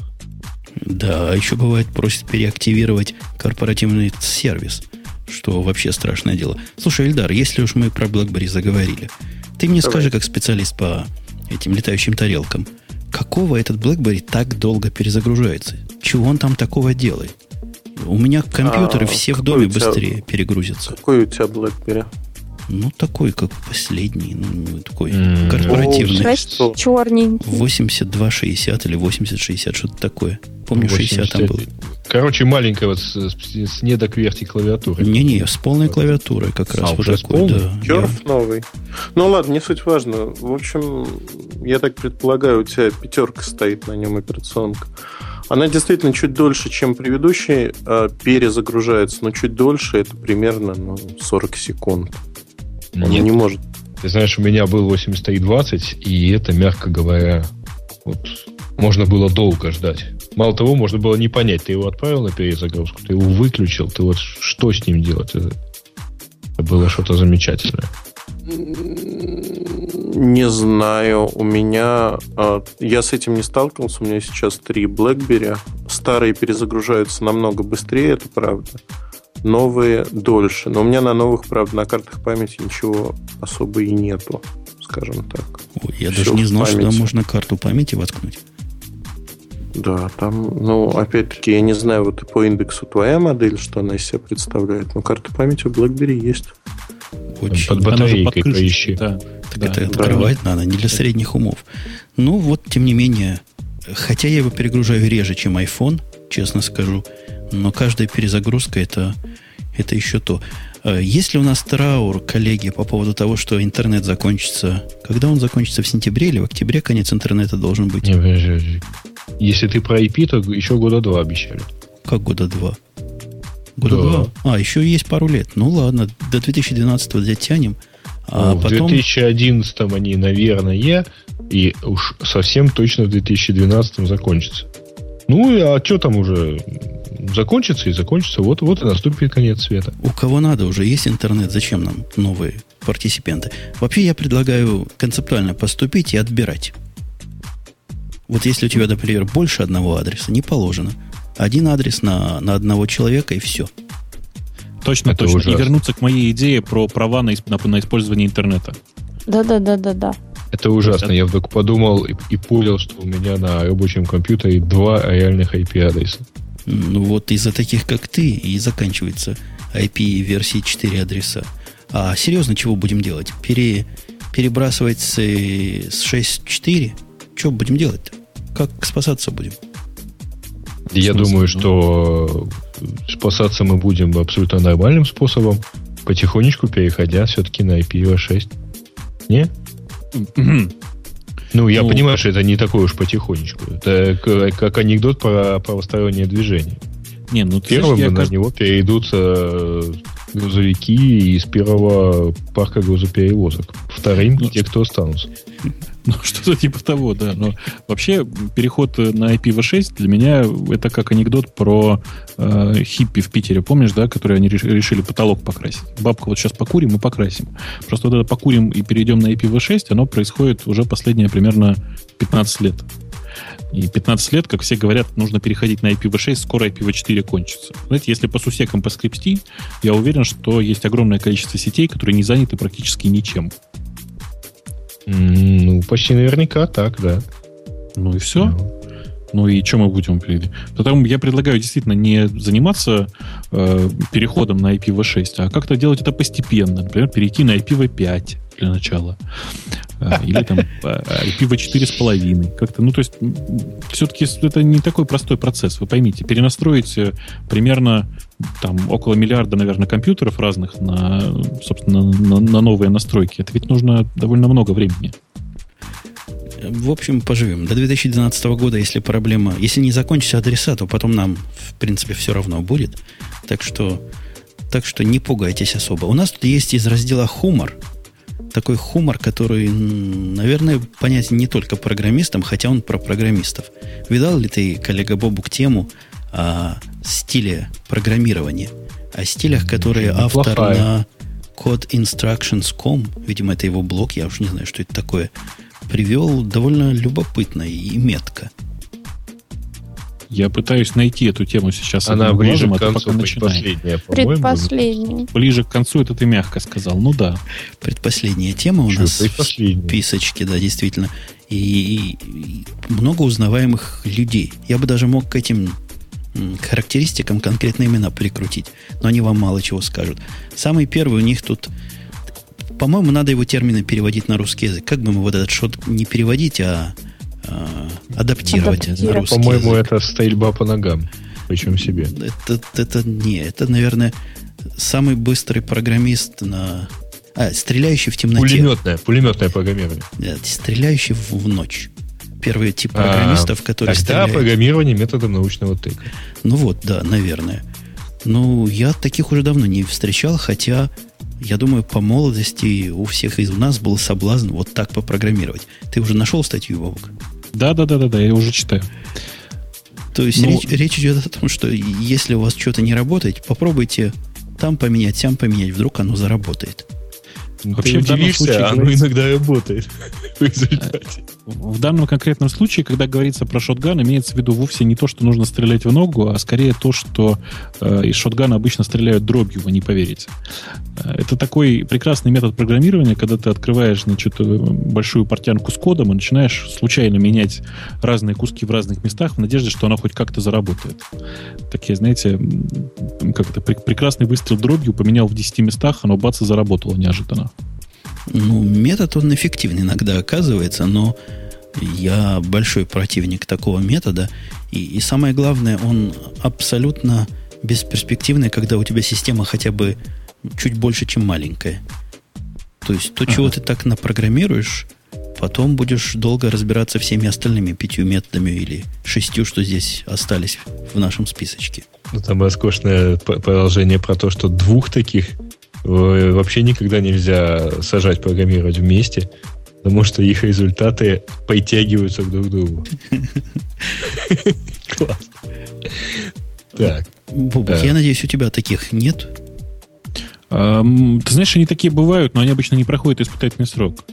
Да, а еще бывает просит переактивировать корпоративный сервис – что вообще страшное дело. Слушай, Эльдар, если уж мы про BlackBerry заговорили, ты мне Давай. скажи, как специалист по этим летающим тарелкам, какого этот BlackBerry так долго перезагружается? Чего он там такого делает? У меня компьютеры а, все в доме тебя, быстрее перегрузятся. Какой у тебя BlackBerry? Ну, такой, как последний. Ну, ну такой корпоративный. Черненький. 8260 или 8060, что-то такое. Помню, 60 там был. Короче, маленькая вот с, с недокверти клавиатуры. Не-не, с полной клавиатурой как раз. А, вот такой, да. Керф я... новый. Ну ладно, не суть важно. В общем, я так предполагаю, у тебя пятерка стоит на нем операционка. Она действительно чуть дольше, чем предыдущий, э, перезагружается, но чуть дольше, это примерно ну, 40 секунд. Он Нет. не может. Ты знаешь, у меня был 8320, и это, мягко говоря, вот можно было долго ждать. Мало того, можно было не понять, ты его отправил на перезагрузку, ты его выключил, ты вот что с ним делать? Это, было что-то замечательное. Не знаю, у меня... А, я с этим не сталкивался, у меня сейчас три BlackBerry. Старые перезагружаются намного быстрее, это правда новые дольше. Но у меня на новых, правда, на картах памяти ничего особо и нету, скажем так. Ой, я Все даже не знал, что там можно карту памяти воткнуть. Да, там, ну, опять-таки, я не знаю, вот по индексу твоя модель, что она из себя представляет, но карта памяти в BlackBerry есть. Очень. Под батарейкой под поищи. Да. Так да, это да. открывать надо, не для средних умов. Ну, вот, тем не менее, хотя я его перегружаю реже, чем iPhone, честно скажу, но каждая перезагрузка это, это еще то. Э, есть ли у нас траур, коллеги, по поводу того, что интернет закончится? Когда он закончится, в сентябре или в октябре конец интернета должен быть? Если ты про IP, то еще года два обещали. Как года два? Года да. два? А, еще есть пару лет. Ну ладно, до 2012 дотянем. А ну, потом... В 2011 они, наверное, и уж совсем точно в 2012 закончится. Ну, а что там уже? Закончится и закончится. Вот, вот и наступит конец света. У кого надо, уже есть интернет. Зачем нам новые партисипенты? Вообще, я предлагаю концептуально поступить и отбирать. Вот если у тебя, например, больше одного адреса, не положено. Один адрес на, на одного человека и все. Точно, Это точно. Ужасно. И вернуться к моей идее про права на, на, на использование интернета. Да-да-да-да-да. Это ужасно. Я вдруг подумал и, и понял, что у меня на рабочем компьютере два реальных IP-адреса. Ну вот из-за таких, как ты, и заканчивается IP версии 4 адреса. А серьезно, чего будем делать? Пере, перебрасывать с, с 6.4? Что будем делать-то? Как спасаться будем? Я думаю, что спасаться мы будем абсолютно нормальным способом, потихонечку переходя все-таки на IPv6. Не? Ну, я ну, понимаю, что это не такое уж потихонечку. Это как анекдот про правостороннее движение. Не, ну, Первым знаешь, на кажд... него перейдут э, грузовики из первого парка грузоперевозок. Вторым ну, те, кто останутся. Ну, что-то типа того, да. Но вообще переход на IPv6 для меня это как анекдот про э, хиппи в Питере, помнишь, да, которые они решили потолок покрасить. Бабка, вот сейчас покурим и покрасим. Просто вот это покурим и перейдем на IPv6, оно происходит уже последние примерно 15 лет. И 15 лет, как все говорят, нужно переходить на IPv6, скоро IPv4 кончится. Знаете, если по сусекам поскрипсти, я уверен, что есть огромное количество сетей, которые не заняты практически ничем. Ну, почти наверняка так, да. Ну и все. Ну, ну и что мы будем? Потому я предлагаю действительно не заниматься э, переходом на IPv6, а как-то делать это постепенно. Например, перейти на IPv5 для начала. Э, или там IPv4 с половиной. Как-то, ну, то есть, все-таки это не такой простой процесс. Вы поймите, перенастроить э, примерно там около миллиарда, наверное, компьютеров разных на, собственно, на, на новые настройки. Это ведь нужно довольно много времени. В общем, поживем. До 2012 года, если проблема, если не закончится адреса, то потом нам, в принципе, все равно будет. Так что, так что не пугайтесь особо. У нас тут есть из раздела «Хумор» такой хумор, который, наверное, понятен не только программистам, хотя он про программистов. Видал ли ты, коллега Бобук, тему о стиле программирования? О стилях, которые автор Плохая. на codeinstructions.com, видимо, это его блог, я уж не знаю, что это такое, привел довольно любопытно и метко. Я пытаюсь найти эту тему сейчас. Она ближе глазом, к концу, пока предпоследняя, Предпоследняя. Ближе к концу, это ты мягко сказал. Ну да. Предпоследняя тема у Что, нас в списочке, да, действительно. И, и много узнаваемых людей. Я бы даже мог к этим характеристикам конкретно имена прикрутить. Но они вам мало чего скажут. Самый первый у них тут по-моему, надо его термины переводить на русский язык. Как бы мы вот этот шот не переводить, а адаптировать. адаптировать. По-моему, это стрельба по ногам. Причем себе. Это, это не, это, наверное, самый быстрый программист на... А, стреляющий в темноте. Пулеметное, пулеметное программирование. Да, стреляющий в, в ночь. Первый тип а, программистов, а, которые тогда стреляют. программирование методом научного тыка. Ну вот, да, наверное. Ну, я таких уже давно не встречал, хотя я думаю, по молодости у всех из нас был соблазн вот так попрограммировать. Ты уже нашел статью, Вовк? Да, да, да, да, да, я уже читаю. То есть ну, речь, речь идет о том, что если у вас что-то не работает, попробуйте там поменять, сям поменять, вдруг оно заработает. Вообще Ты удивишься, случае, оно говорится... иногда работает в результате. В данном конкретном случае, когда говорится про шотган, имеется в виду вовсе не то, что нужно стрелять в ногу, а скорее то, что э, из шотгана обычно стреляют дробью, вы не поверите. Э, это такой прекрасный метод программирования, когда ты открываешь значит, э, большую портянку с кодом и начинаешь случайно менять разные куски в разных местах в надежде, что она хоть как-то заработает. Такие, знаете, как это, прекрасный выстрел дробью поменял в 10 местах, оно бац и заработало неожиданно. Ну, метод, он эффективный иногда оказывается, но я большой противник такого метода. И, и самое главное, он абсолютно бесперспективное, когда у тебя система хотя бы чуть больше, чем маленькая. То есть то, ага. чего ты так напрограммируешь, потом будешь долго разбираться всеми остальными пятью методами или шестью, что здесь остались в нашем списочке. Ну, там роскошное продолжение про то, что двух таких вообще никогда нельзя сажать программировать вместе, потому что их результаты притягиваются друг к другу. Класс. Так. Я надеюсь, у тебя таких нет? Ты знаешь, они такие бывают, но они обычно не проходят испытательный срок.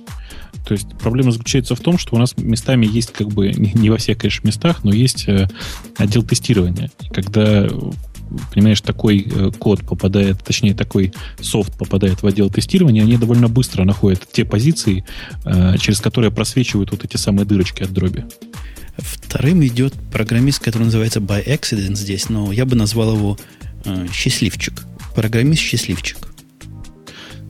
То есть проблема заключается в том, что у нас местами есть как бы, не во всех, конечно, местах, но есть э, отдел тестирования. Когда понимаешь, такой э, код попадает, точнее, такой софт попадает в отдел тестирования, они довольно быстро находят те позиции, э, через которые просвечивают вот эти самые дырочки от дроби. Вторым идет программист, который называется by accident здесь, но я бы назвал его э, счастливчик. Программист-счастливчик.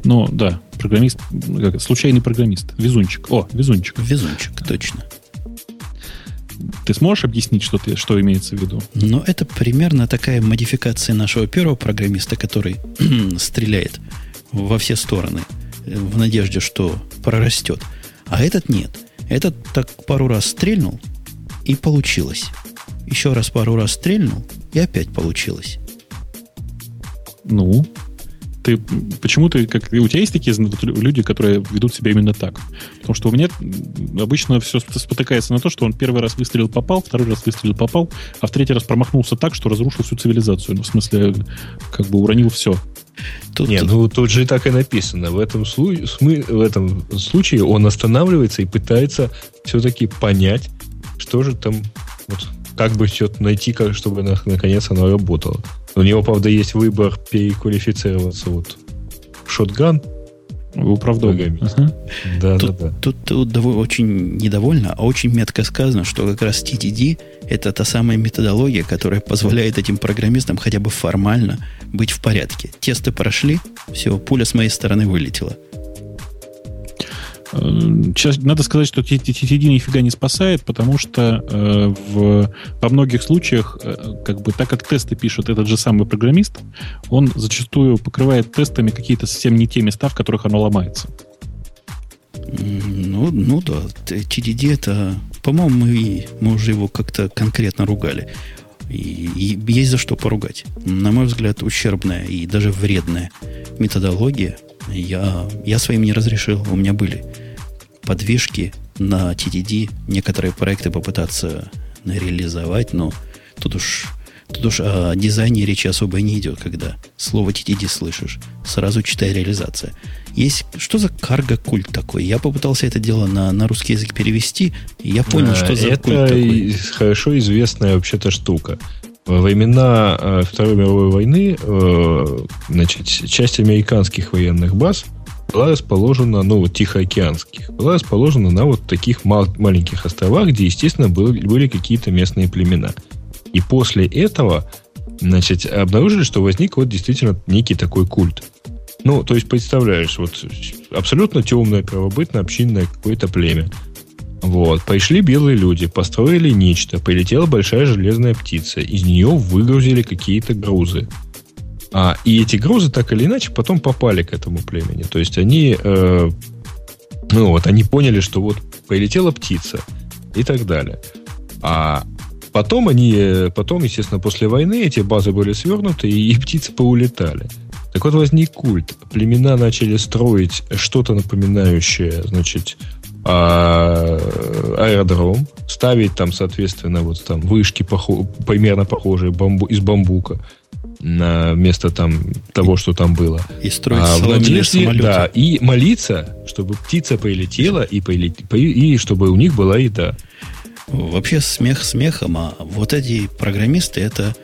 Ну, да, программист, как, случайный программист, везунчик. О, везунчик. Везунчик, точно. Ты сможешь объяснить, что, ты, что имеется в виду? Ну, это примерно такая модификация нашего первого программиста, который стреляет во все стороны в надежде, что прорастет. А этот нет. Этот так пару раз стрельнул, и получилось. Еще раз пару раз стрельнул, и опять получилось. Ну, ты почему ты как у тебя есть такие люди, которые ведут себя именно так? Потому что у меня обычно все спотыкается на то, что он первый раз выстрелил попал, второй раз выстрелил попал, а в третий раз промахнулся так, что разрушил всю цивилизацию. Ну, в смысле, как бы уронил все. Тут, Не, тут... ну тут же и так и написано. В этом, слу... в этом случае он останавливается и пытается все-таки понять, что же там, вот, как бы что-то найти, как, чтобы наконец оно работало. У него, правда, есть выбор переквалифицироваться вот в шотган. Вы правдогами. Ага. Да, тут, да, да. Тут, тут очень недовольно, а очень метко сказано, что как раз TTD – это та самая методология, которая позволяет этим программистам хотя бы формально быть в порядке. Тесты прошли, все, пуля с моей стороны вылетела. Сейчас надо сказать, что TTD нифига не спасает, потому что э, в, во многих случаях, э, как бы, так как тесты пишет этот же самый программист, он зачастую покрывает тестами какие-то совсем не те места, в которых оно ломается. Ну, ну да, TDD это, по-моему, мы, мы уже его как-то конкретно ругали. И, и есть за что поругать. На мой взгляд, ущербная и даже вредная методология. Я, я своим не разрешил. У меня были подвижки на TDD, некоторые проекты попытаться реализовать, но тут уж, тут уж о дизайне речи особо не идет, когда слово TDD слышишь. Сразу читай реализация. Есть, что за карго-культ такой? Я попытался это дело на, на русский язык перевести, и я понял, а, что за это культ такой. Это хорошо известная вообще-то штука. Во времена э, Второй мировой войны э, значит, часть американских военных баз была расположена, ну, вот Тихоокеанских, была расположена на вот таких мал- маленьких островах, где, естественно, были, были какие-то местные племена. И после этого, значит, обнаружили, что возник вот действительно некий такой культ. Ну, то есть, представляешь, вот абсолютно темное, первобытное, общинное какое-то племя. Вот. Пришли белые люди, построили нечто, прилетела большая железная птица, из нее выгрузили какие-то грузы. А, и эти грузы так или иначе потом попали к этому племени. То есть они, э, ну вот, они поняли, что вот прилетела птица и так далее. А потом они, потом, естественно, после войны эти базы были свернуты и, и птицы поулетали. Так вот возник культ. Племена начали строить что-то напоминающее, значит, а, аэродром, ставить там, соответственно, вот там вышки похо- примерно похожие бамбу- из бамбука, на место там того, что там было. И строить а, в надежде, да, и молиться, чтобы птица прилетела и, прилет... и чтобы у них была еда. Вообще смех смехом, а вот эти программисты это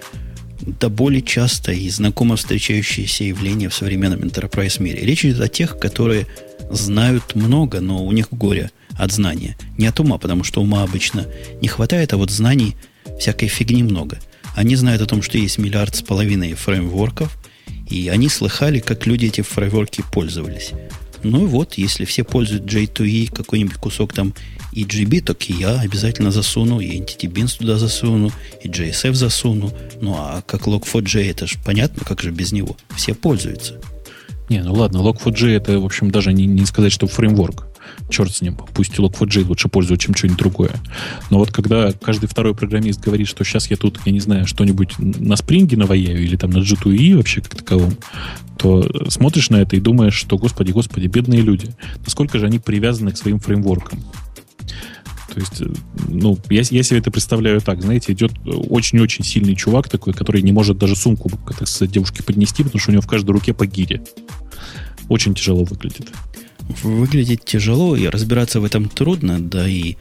до более часто и знакомо встречающееся явление в современном enterprise мире. Речь идет о тех, которые знают много, но у них горе от знания. Не от ума, потому что ума обычно не хватает, а вот знаний всякой фигни много – они знают о том, что есть миллиард с половиной фреймворков, и они слыхали, как люди эти фреймворки пользовались. Ну и вот, если все пользуют J2E, какой-нибудь кусок там EGB, так и я обязательно засуну, и Beans туда засуну, и JSF засуну. Ну а как Log4j, это же понятно, как же без него. Все пользуются. Не, ну ладно, Log4j это, в общем, даже не, не сказать, что фреймворк. Черт с ним, пусть Log4j лучше пользуется, чем что-нибудь другое. Но вот когда каждый второй программист говорит, что сейчас я тут, я не знаю, что-нибудь на спринге наваяю или там на G2E вообще как таковом, то смотришь на это и думаешь, что, господи, господи, бедные люди. Насколько же они привязаны к своим фреймворкам? То есть, э, ну, я, я себе это представляю так, знаете, идет очень-очень сильный чувак такой, который не может даже сумку, так сказать, девушке поднести, потому что у него в каждой руке по гире. Очень тяжело выглядит. Выглядит тяжело, и разбираться в этом трудно, да и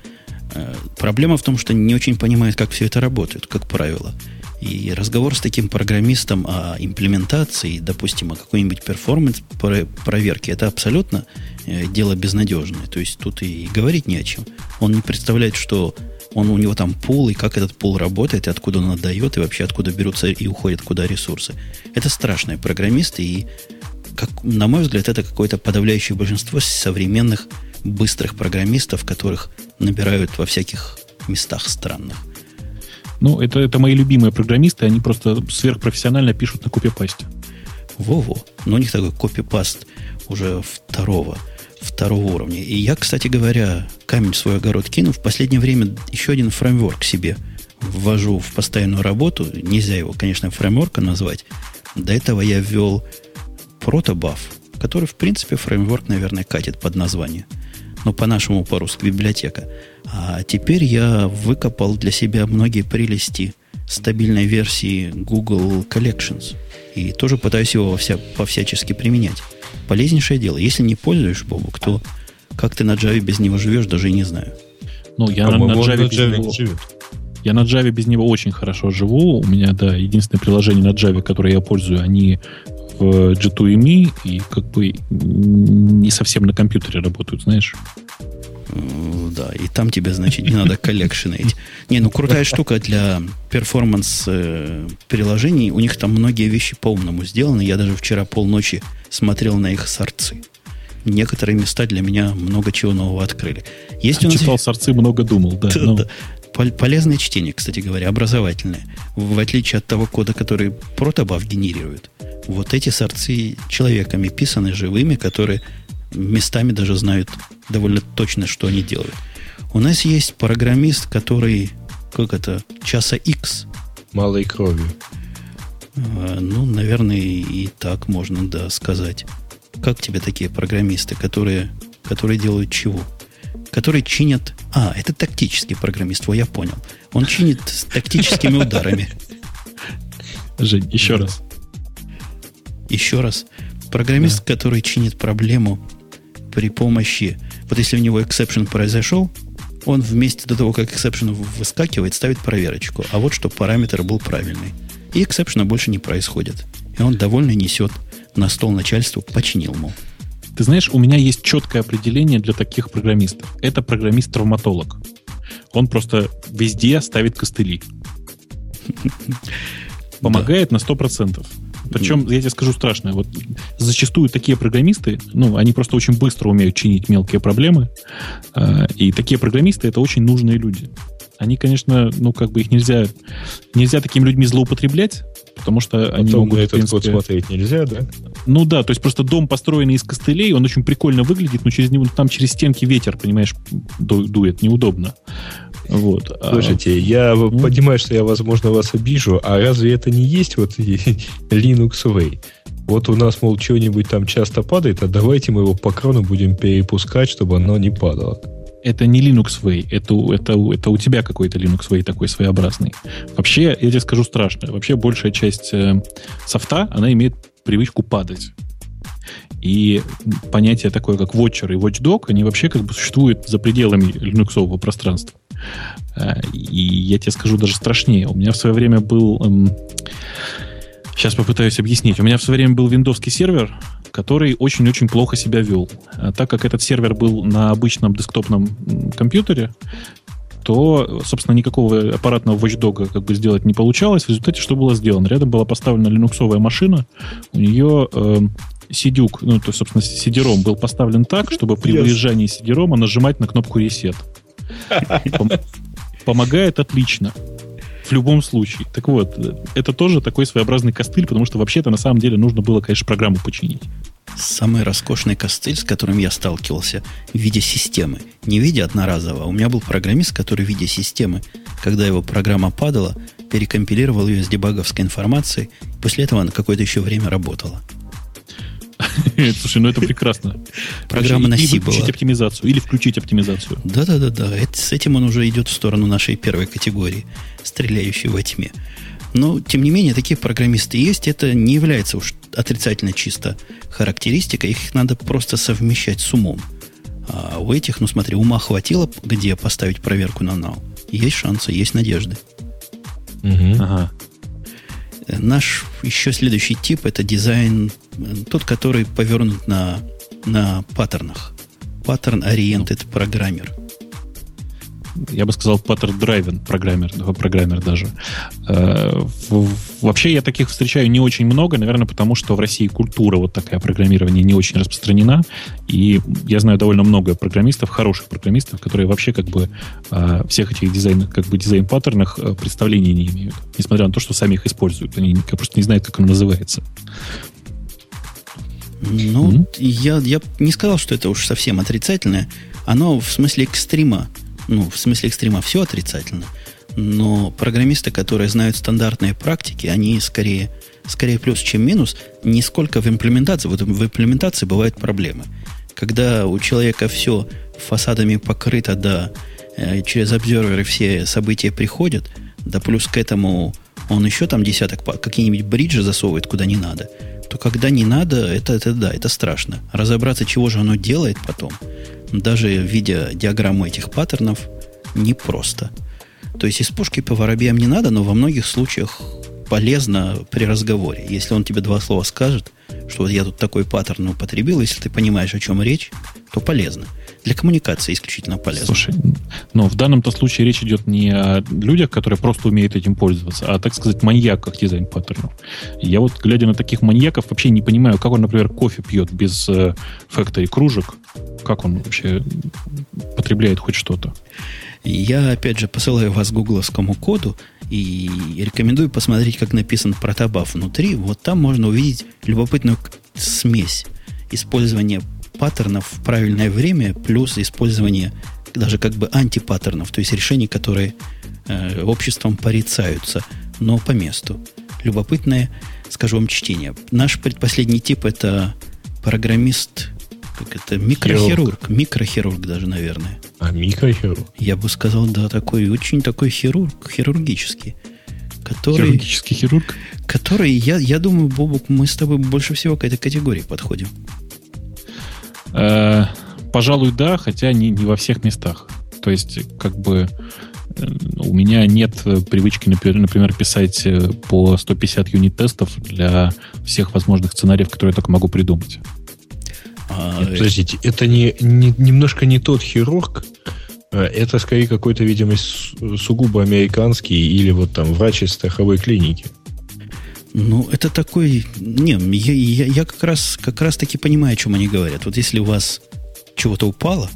э, проблема в том, что не очень понимают, как все это работает, как правило. И разговор с таким программистом о имплементации, допустим, о какой-нибудь перформанс-проверке, это абсолютно э, дело безнадежное. То есть тут и говорить не о чем. Он не представляет, что он, у него там пул, и как этот пул работает, и откуда он отдает, и вообще откуда берутся и уходят куда ресурсы. Это страшные программисты, и, как, на мой взгляд, это какое-то подавляющее большинство современных быстрых программистов, которых набирают во всяких местах странных. Ну, это, это мои любимые программисты, они просто сверхпрофессионально пишут на копипасте. Во-во. Но у них такой копипаст уже второго, второго уровня. И я, кстати говоря, камень в свой огород кинул. В последнее время еще один фреймворк себе ввожу в постоянную работу. Нельзя его, конечно, фреймворком назвать. До этого я ввел Protobuf, который, в принципе, фреймворк, наверное, катит под название – ну, по-нашему, по-русски, библиотека. А теперь я выкопал для себя многие прелести стабильной версии Google Collections. И тоже пытаюсь его во вся, по-всячески применять. Полезнейшее дело. Если не пользуешь, Бобук, то как ты на Java без него живешь, даже и не знаю. Ну, я на, на Java, без Java него... живет. Я на Java без него очень хорошо живу. У меня, да, единственное приложение на Java, которое я пользую, они в G2ME и как бы не совсем на компьютере работают, знаешь. Да, и там тебе, значит, не надо collection ы Не, ну крутая штука для performance э, приложений. У них там многие вещи по-умному сделаны. Я даже вчера полночи смотрел на их сорцы. Некоторые места для меня много чего нового открыли. Есть у нас... Читал сорцы, много думал, да. да, но... да. Полезное чтение, кстати говоря, образовательное. В отличие от того кода, который protobuf генерирует. Вот эти сорцы человеками писаны, живыми, которые местами даже знают довольно точно, что они делают. У нас есть программист, который, как это, часа X. Малой кровью. А, ну, наверное, и так можно, да, сказать. Как тебе такие программисты, которые, которые делают чего? Которые чинят... А, это тактический программист, во, я понял. Он чинит с тактическими ударами. Жень, еще раз. Еще раз. Программист, да. который чинит проблему при помощи... Вот если у него exception произошел, он в месте до того, как exception выскакивает, ставит проверочку. А вот что параметр был правильный. И exception а больше не происходит. И он довольный несет на стол начальству, починил, мол. Ты знаешь, у меня есть четкое определение для таких программистов. Это программист-травматолог. Он просто везде ставит костыли. Помогает на 100%. Причем, я тебе скажу страшное, вот зачастую такие программисты, ну, они просто очень быстро умеют чинить мелкие проблемы, э, и такие программисты это очень нужные люди. Они, конечно, ну, как бы их нельзя, нельзя такими людьми злоупотреблять, потому что Потом они могут... на этот принципе, код смотреть нельзя, да? Ну да, то есть просто дом, построенный из костылей, он очень прикольно выглядит, но через него там через стенки ветер, понимаешь, дует, неудобно. Вот. Слушайте, а, я ну, понимаю, что я, возможно, вас обижу, а разве это не есть вот Linux Way? Вот у нас, мол, что-нибудь там часто падает, а давайте мы его по крану будем перепускать, чтобы оно не падало. Это не Linux Way, это, это, это у тебя какой-то Linux Way такой своеобразный. Вообще, я тебе скажу страшно, вообще большая часть э, софта, она имеет привычку падать. И понятие такое, как Watcher и Watchdog, они вообще как бы существуют за пределами линуксового пространства. Э, и я тебе скажу даже страшнее. У меня в свое время был... Сейчас эм, попытаюсь объяснить. У меня в свое время был виндовский сервер, который очень-очень плохо себя вел. А так как этот сервер был на обычном десктопном компьютере, то, собственно, никакого аппаратного watchdog как бы сделать не получалось. В результате что было сделано? Рядом была поставлена линуксовая машина, у нее э, сидюк, ну, то, собственно, сидером был поставлен так, чтобы при yes. выезжании сидерома нажимать на кнопку reset. Помогает отлично. В любом случае. Так вот, это тоже такой своеобразный костыль, потому что вообще-то на самом деле нужно было, конечно, программу починить. Самый роскошный костыль, с которым я сталкивался в виде системы. Не в виде одноразового. У меня был программист, который в виде системы, когда его программа падала, перекомпилировал ее с дебаговской информацией. После этого она какое-то еще время работала. Слушай, ну это прекрасно. Программа на C была. включить оптимизацию. Или включить оптимизацию. Да-да-да. С этим он уже идет в сторону нашей первой категории, стреляющей во тьме. Но, тем не менее, такие программисты есть. Это не является уж отрицательно чисто характеристикой. Их надо просто совмещать с умом. А у этих, ну смотри, ума хватило, где поставить проверку на нал. Есть шансы, есть надежды. Угу. Ага. Наш еще следующий тип это дизайн, тот, который повернут на, на паттернах. Pattern-oriented программер я бы сказал, pattern-driven программер, программер даже. Э, вообще я таких встречаю не очень много, наверное, потому что в России культура вот такая программирования не очень распространена, и я знаю довольно много программистов, хороших программистов, которые вообще как бы э, всех этих дизайн, как бы дизайн-паттернах э, представления не имеют, несмотря на то, что сами их используют. Они просто не знают, как оно называется. Ну, mm-hmm. я, я не сказал, что это уж совсем отрицательное. Оно в смысле экстрима ну, в смысле экстрима все отрицательно, но программисты, которые знают стандартные практики, они скорее, скорее плюс, чем минус, не сколько в имплементации. Вот в имплементации бывают проблемы. Когда у человека все фасадами покрыто, да, э, через обзорверы все события приходят, да плюс к этому он еще там десяток, какие-нибудь бриджи засовывает куда не надо, то когда не надо, это, это да, это страшно. Разобраться, чего же оно делает потом – даже видя диаграмму этих паттернов, непросто. То есть из пушки по воробьям не надо, но во многих случаях полезно при разговоре. Если он тебе два слова скажет, что вот я тут такой паттерн употребил, если ты понимаешь, о чем речь, то полезно. Для коммуникации исключительно полезно. Слушай, но в данном-то случае речь идет не о людях, которые просто умеют этим пользоваться, а, так сказать, маньяках дизайн паттернов. Я вот, глядя на таких маньяков, вообще не понимаю, как он, например, кофе пьет без э, фактори кружек, как он вообще потребляет хоть что-то. Я, опять же, посылаю вас гугловскому коду и рекомендую посмотреть, как написан протобаф внутри. Вот там можно увидеть любопытную смесь использования паттернов в правильное время плюс использование даже как бы антипаттернов, то есть решений, которые э, обществом порицаются, но по месту. Любопытное, скажу вам, чтение. Наш предпоследний тип это программист как это, микрохирург. Хирург. Микрохирург даже, наверное. А, микрохирург? Я бы сказал, да, такой, очень такой хирург, хирургический. Который, Хирургический хирург? Который, я, я думаю, Бобук, мы с тобой больше всего к этой категории подходим. Э, пожалуй, да, хотя не, не во всех местах. То есть, как бы э, у меня нет привычки, например, писать э, по 150 юнит-тестов для всех возможных сценариев, которые я только могу придумать. А, Нет, подождите, это не, не, немножко не тот хирург, это скорее какой-то, видимо, сугубо американский или вот там врач из страховой клиники. Ну, это такой... Не, я, я, я как, раз, как раз таки понимаю, о чем они говорят. Вот если у вас чего-то упало,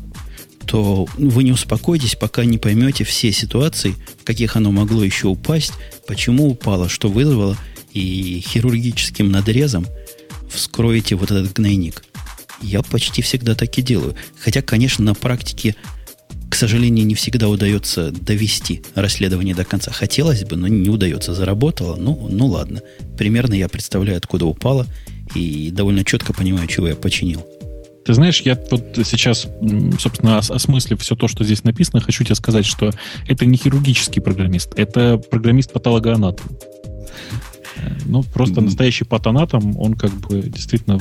то вы не успокойтесь, пока не поймете все ситуации, в каких оно могло еще упасть, почему упало, что вызвало, и хирургическим надрезом вскроете вот этот гнойник. Я почти всегда так и делаю. Хотя, конечно, на практике, к сожалению, не всегда удается довести расследование до конца. Хотелось бы, но не удается. Заработало, ну, ну ладно. Примерно я представляю, откуда упало, и довольно четко понимаю, чего я починил. Ты знаешь, я вот сейчас, собственно, осмыслив все то, что здесь написано, хочу тебе сказать, что это не хирургический программист, это программист-патологоанатом. Ну, просто настоящий патонатом, он как бы действительно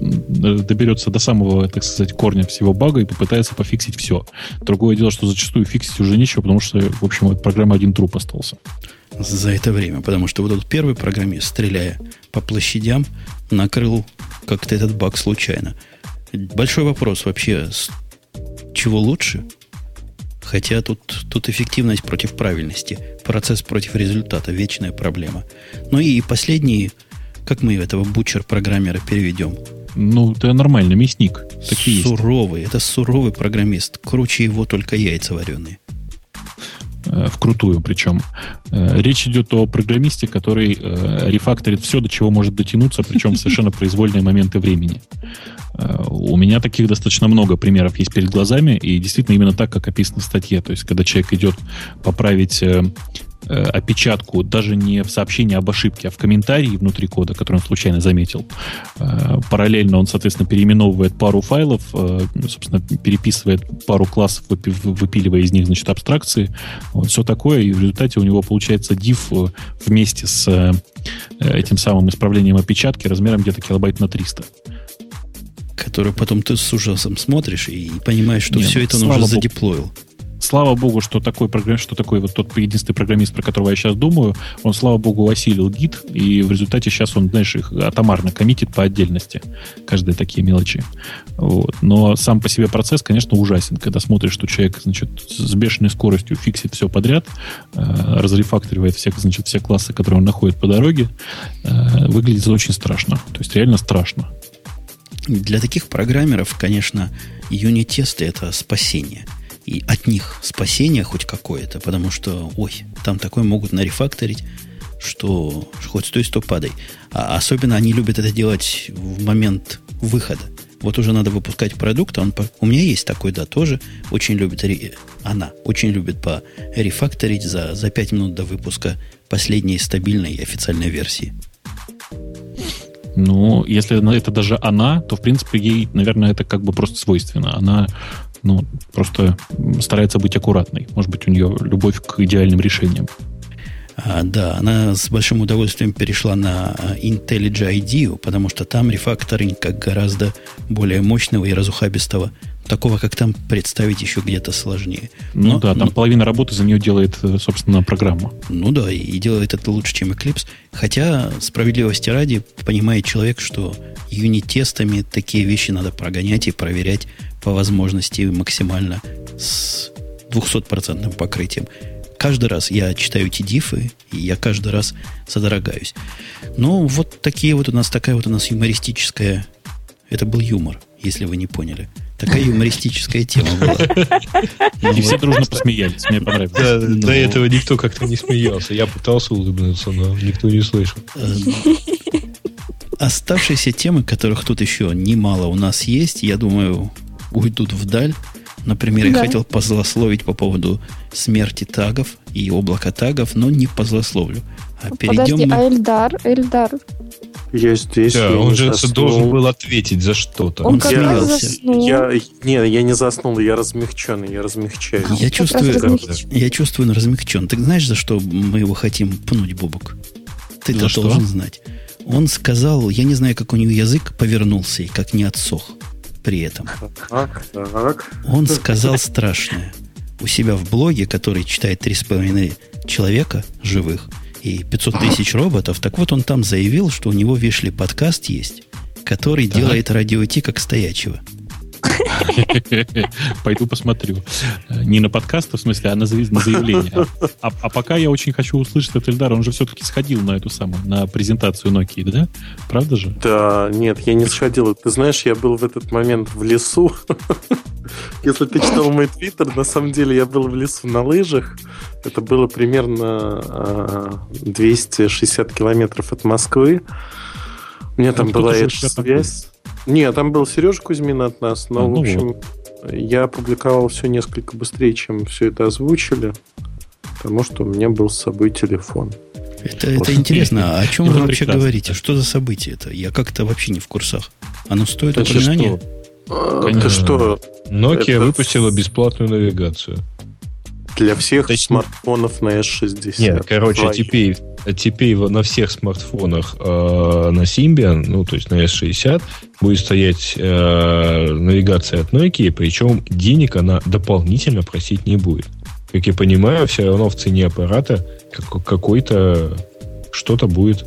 доберется до самого, так сказать, корня всего бага и попытается пофиксить все. Другое дело, что зачастую фиксить уже нечего, потому что, в общем, от программы один труп остался. За это время, потому что вот этот первый программист, стреляя по площадям, накрыл как-то этот баг случайно. Большой вопрос вообще, чего лучше? Хотя тут, тут эффективность против правильности, процесс против результата, вечная проблема. Ну и последний, как мы этого бучер-программера переведем? Ну, это нормально, мясник. Такие суровый, есть. это суровый программист. Круче его только яйца вареные. Э, вкрутую причем. Э, речь идет о программисте, который э, рефакторит все, до чего может дотянуться, причем совершенно произвольные моменты времени. У меня таких достаточно много примеров есть перед глазами, и действительно именно так, как описано в статье. То есть, когда человек идет поправить Э, опечатку даже не в сообщении об ошибке, а в комментарии внутри кода, который он случайно заметил. Э, параллельно он, соответственно, переименовывает пару файлов, э, собственно, переписывает пару классов, выпиливая из них, значит, абстракции. Вот все такое, и в результате у него получается div вместе с этим самым исправлением опечатки размером где-то килобайт на 300 который потом ты с ужасом смотришь и понимаешь, что Нет, все это он уже задеплоил слава богу, что такой программист, что такой вот тот единственный программист, про которого я сейчас думаю, он, слава богу, осилил гид, и в результате сейчас он, знаешь, их атомарно коммитит по отдельности. Каждые такие мелочи. Вот. Но сам по себе процесс, конечно, ужасен, когда смотришь, что человек, значит, с бешеной скоростью фиксит все подряд, э, разрефакторивает все, значит, все классы, которые он находит по дороге, э, выглядит очень страшно. То есть реально страшно. Для таких программеров, конечно, юнит-тесты – это спасение – и от них спасение хоть какое-то, потому что, ой, там такое могут нарефакторить, что хоть стой, сто падай. А особенно они любят это делать в момент выхода. Вот уже надо выпускать продукт, а он, у меня есть такой, да, тоже очень любит, она очень любит по рефакторить за, за 5 минут до выпуска последней стабильной официальной версии. Ну, если это даже она, то, в принципе, ей, наверное, это как бы просто свойственно. Она ну, просто старается быть аккуратной. Может быть, у нее любовь к идеальным решениям. А, да, она с большим удовольствием перешла на а, IntelliJ IDEO, потому что там рефакторинг как гораздо более мощного и разухабистого. Такого, как там, представить еще где-то сложнее. Ну но, да, там но, половина работы за нее делает, э, собственно, программа. Ну да, и делает это лучше, чем Eclipse. Хотя, справедливости ради, понимает человек, что юнит-тестами такие вещи надо прогонять и проверять по возможности максимально с 200% покрытием. Каждый раз я читаю эти дифы, и я каждый раз содрогаюсь. Ну, вот такие вот у нас, такая вот у нас юмористическая... Это был юмор, если вы не поняли. Такая юмористическая тема была. Ну и все дружно посмеялись. Мне понравилось. До этого никто как-то не смеялся. Я пытался улыбнуться, но никто не слышал. Э, оставшиеся темы, которых тут еще немало у нас есть, я думаю, уйдут вдаль. Например, да. я хотел позлословить по поводу смерти тагов и облака тагов, но не позлословлю. А перейдем Подожди, мы... а Эльдар? Эльдар? Я здесь. Да, я он же заснул. должен был ответить за что-то. Он, он смеялся. Я, не, я не заснул, я размягченный, я размягчаюсь. Я чувствую, я чувствую, он размягчен. Ты знаешь, за что мы его хотим пнуть, Бобок? Ты это должен знать. Он сказал, я не знаю, как у него язык повернулся и как не отсох при этом. Так, так. Он сказал страшное. У себя в блоге, который читает 3,5 человека живых и 500 тысяч роботов, так вот он там заявил, что у него вешли подкаст есть, который так. делает радио Ти как стоячего. Пойду посмотрю. Не на подкаст, в смысле, а на заявление. А, а пока я очень хочу услышать от Эльдара, он же все-таки сходил на эту самую, на презентацию Nokia, да? Правда же? Да, нет, я не сходил. Ты знаешь, я был в этот момент в лесу. Если ты читал мой твиттер, на самом деле я был в лесу на лыжах. Это было примерно 260 а, километров от Москвы. У меня там была эта связь. Нет, там был Сережа Кузьмин от нас, но, а, ну в общем, вот. я опубликовал все несколько быстрее, чем все это озвучили, потому что у меня был с собой телефон. Это, это интересно. А о чем вы вообще прекрасно. говорите? Что за событие это? Я как-то вообще не в курсах. Оно стоит это упоминания? Что? Конечно. Это что? Nokia это... выпустила бесплатную навигацию. Для всех Точнее... смартфонов на S60. Нет, короче, теперь, теперь на всех смартфонах э, на Symbian, ну, то есть на S60, будет стоять э, навигация от Nokia, причем денег она дополнительно просить не будет. Как я понимаю, все равно в цене аппарата какой-то что-то будет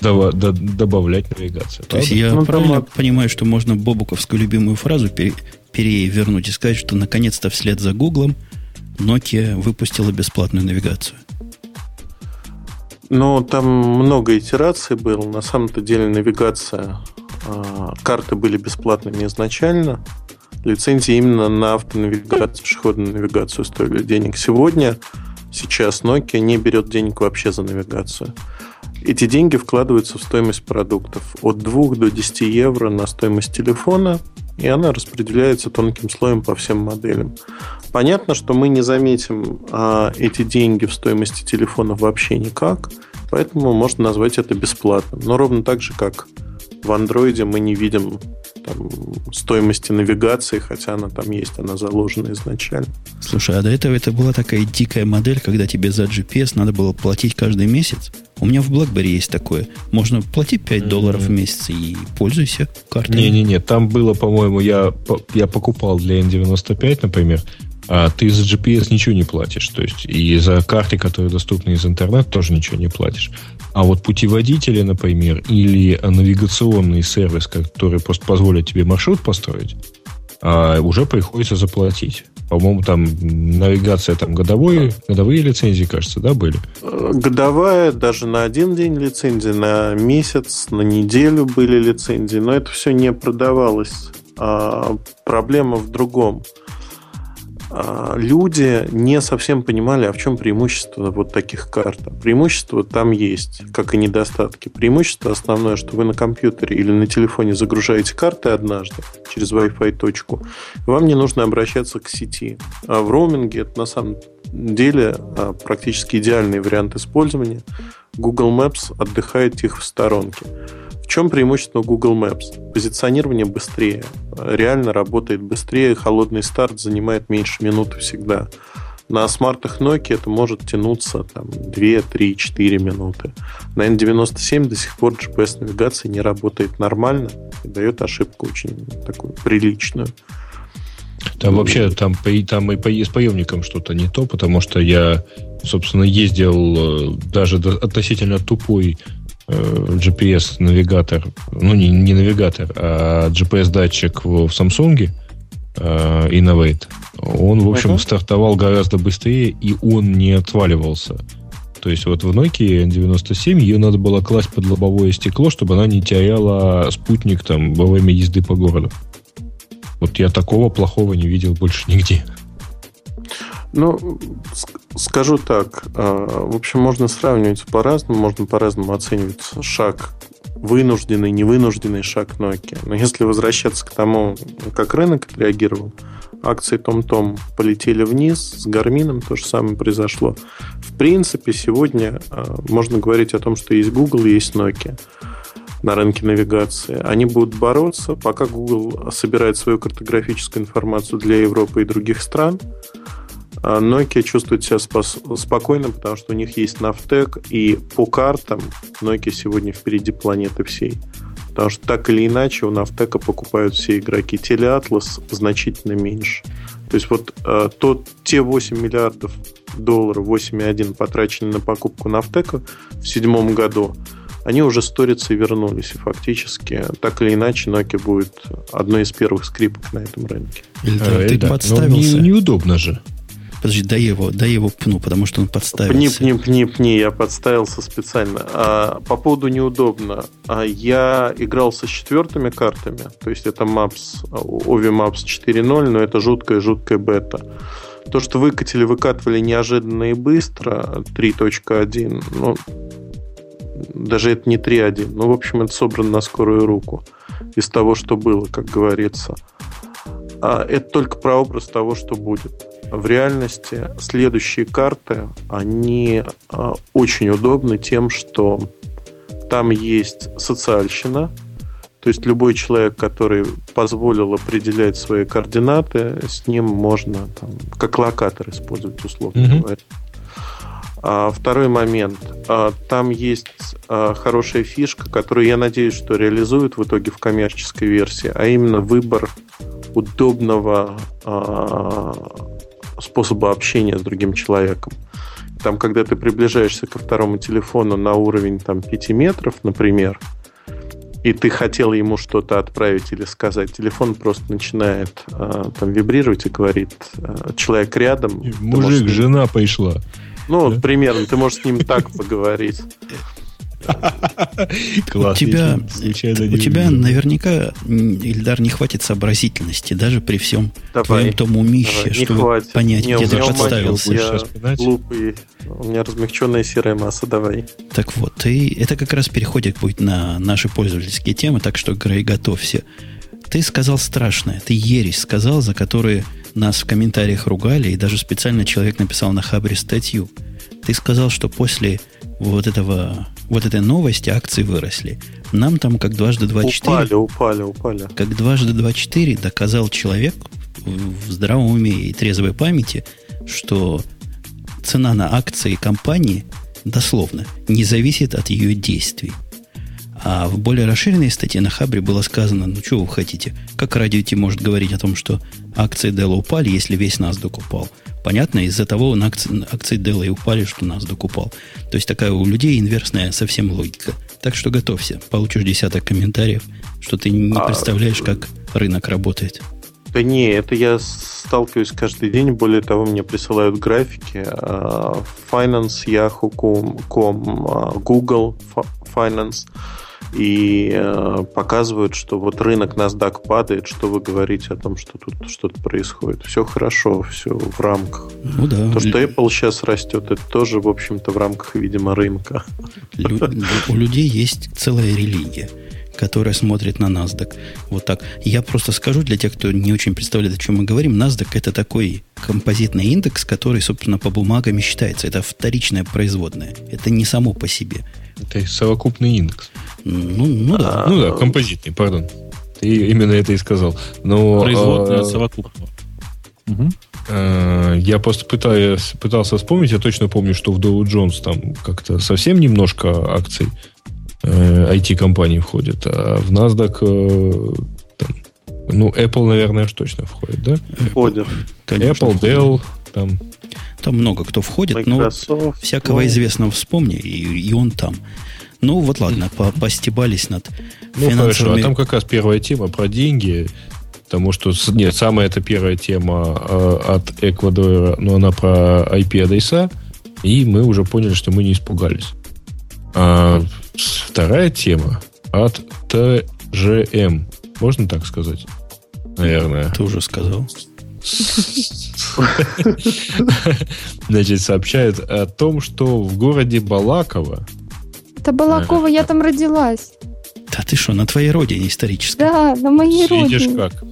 добавлять навигацию. То есть я ну, правильно там... понимаю, что можно бобуковскую любимую фразу пере, перевернуть и сказать, что наконец-то вслед за Гуглом Nokia выпустила бесплатную навигацию. Ну, там много итераций было. На самом-то деле навигация а, карты были бесплатными изначально. Лицензии именно на автонавигацию, пешеходную навигацию стоили денег. Сегодня, сейчас Nokia не берет денег вообще за навигацию. Эти деньги вкладываются в стоимость продуктов. От 2 до 10 евро на стоимость телефона, и она распределяется тонким слоем по всем моделям. Понятно, что мы не заметим а, эти деньги в стоимости телефона вообще никак, поэтому можно назвать это бесплатным. Но ровно так же, как в андроиде мы не видим там, стоимости навигации, хотя она там есть, она заложена изначально. Слушай, а до этого это была такая дикая модель, когда тебе за GPS надо было платить каждый месяц. У меня в BlackBerry есть такое. Можно платить 5 долларов в месяц и пользуйся картой. Не-не-не, там было, по-моему, я, я покупал для N95, например, а ты за GPS ничего не платишь. То есть и за карты, которые доступны из интернета, тоже ничего не платишь. А вот путеводители, например, или навигационный сервис, который просто позволит тебе маршрут построить, а уже приходится заплатить. По-моему, там навигация там годовой, годовые лицензии, кажется, да, были? Годовая, даже на один день лицензии, на месяц, на неделю были лицензии, но это все не продавалось. А проблема в другом. А, люди не совсем понимали, а в чем преимущество вот таких карт. Преимущество там есть, как и недостатки. Преимущество основное, что вы на компьютере или на телефоне загружаете карты однажды через Wi-Fi точку, вам не нужно обращаться к сети. А в роуминге это на самом деле а, практически идеальный вариант использования. Google Maps отдыхает их в сторонке чем преимущество Google Maps? Позиционирование быстрее. Реально работает быстрее. Холодный старт занимает меньше минуты всегда. На смартах Nokia это может тянуться там, 2, 3, 4 минуты. На N97 до сих пор GPS-навигация не работает нормально и дает ошибку очень такую приличную. Там вообще там, там и по, с поемником что-то не то, потому что я, собственно, ездил э, даже относительно тупой Э, GPS-навигатор, ну не, не навигатор, а GPS-датчик в, в Samsung э, Innovate, он, в общем, uh-huh. стартовал гораздо быстрее, и он не отваливался. То есть вот в Nokia N97 ее надо было класть под лобовое стекло, чтобы она не теряла спутник там во время езды по городу. Вот я такого плохого не видел больше нигде. Ну, скажу так. А, в общем, можно сравнивать по-разному, можно по-разному оценивать шаг вынужденный, невынужденный шаг Nokia. Но если возвращаться к тому, как рынок отреагировал, акции Том-Том полетели вниз, с Гармином то же самое произошло. В принципе, сегодня а, можно говорить о том, что есть Google, есть Nokia на рынке навигации. Они будут бороться, пока Google собирает свою картографическую информацию для Европы и других стран – Nokia чувствует себя спокойно, потому что у них есть Navtec, и по картам Nokia сегодня впереди планеты всей. Потому что так или иначе у Navtec покупают все игроки. Телеатлас значительно меньше. То есть вот э, то, те 8 миллиардов долларов, 8,1 потрачены на покупку Navtec в седьмом году, они уже сторятся и вернулись. И фактически, так или иначе, Nokia будет одной из первых скрипок на этом рынке. Ильдар, а, ты Эльдар, подставился. Не, неудобно же. Подожди, дай его, дай его пну, потому что он подставился. Пни, пни, пни, пни, я подставился специально. А, по поводу неудобно. А, я игрался с четвертыми картами, то есть это Maps, Ovi Maps 4.0, но это жуткая-жуткая бета. То, что выкатили, выкатывали неожиданно и быстро, 3.1, ну, даже это не 3.1, ну, в общем, это собрано на скорую руку из того, что было, как говорится. А это только прообраз того, что будет в реальности следующие карты, они а, очень удобны тем, что там есть социальщина, то есть любой человек, который позволил определять свои координаты, с ним можно там, как локатор использовать, условно mm-hmm. говоря. А, второй момент. А, там есть а, хорошая фишка, которую я надеюсь, что реализуют в итоге в коммерческой версии, а именно выбор удобного а, способа общения с другим человеком. Там, когда ты приближаешься ко второму телефону на уровень там, 5 метров, например, и ты хотел ему что-то отправить или сказать, телефон просто начинает э, там вибрировать и говорит, э, человек рядом. Мужик, можешь... жена пришла. Ну, да? примерно, ты можешь с ним так поговорить. У тебя, у тебя наверняка, Ильдар, не хватит сообразительности, даже при всем твоем том умище, чтобы понять, где ты подставился. Я глупый, у меня размягченная серая масса, давай. Так вот, и это как раз переходит будет на наши пользовательские темы, так что, Грей, готовься. Ты сказал страшное, ты ересь сказал, за которые нас в комментариях ругали, и даже специально человек написал на Хабре статью. Ты сказал, что после вот этого вот этой новости акции выросли. Нам там как дважды два четыре... Упали, упали, упали. Как дважды два четыре доказал человек в здравом уме и трезвой памяти, что цена на акции компании дословно не зависит от ее действий. А в более расширенной статье на Хабре было сказано, ну что вы хотите, как радио Ти может говорить о том, что акции Dell упали, если весь NASDAQ упал. Понятно, из-за того на акции, акции Dell и упали, что NASDAQ упал. То есть такая у людей инверсная совсем логика. Так что готовься, получишь десяток комментариев, что ты не а, представляешь, как рынок работает. Да не, это я сталкиваюсь каждый день. Более того, мне присылают графики. А, Finance, Yahoo.com, а, Google Finance и э, показывают, что вот рынок NASDAQ падает, что вы говорите о том, что тут что-то происходит. Все хорошо, все в рамках. Ну да. То, что Apple сейчас растет, это тоже, в общем-то, в рамках, видимо, рынка. У людей есть целая религия которая смотрит на NASDAQ. Вот так. Я просто скажу для тех, кто не очень представляет, о чем мы говорим. NASDAQ это такой композитный индекс, который, собственно, по бумагам считается. Это вторичное производное. Это не само по себе. Это совокупный индекс. Ну, ну да. Ну да, композитный, пардон. Ты именно это и сказал. Но, Производная а, совокупного. Угу. А, я просто пытаюсь, пытался вспомнить, я точно помню, что в Dow Jones там как-то совсем немножко акций э, IT-компаний входит, а в NASDAQ э, там, ну, Apple, наверное, уж точно входит, да? Входит. Apple, Dell, там... Там много кто входит, Microsoft, но всякого ну... известного вспомни, и, и он там. Ну, вот ладно, по постебались над ну, финансовыми... хорошо, а там как раз первая тема про деньги, потому что, нет, самая это первая тема э, от Эквадора, но она про IP-адреса, и мы уже поняли, что мы не испугались. А вторая тема от ТЖМ. Можно так сказать? Наверное. Ты уже сказал. Значит, сообщает о том, что в городе Балаково это Балакова, я там родилась. Да ты что, на твоей родине исторической? Да, на моей родине. Видишь как.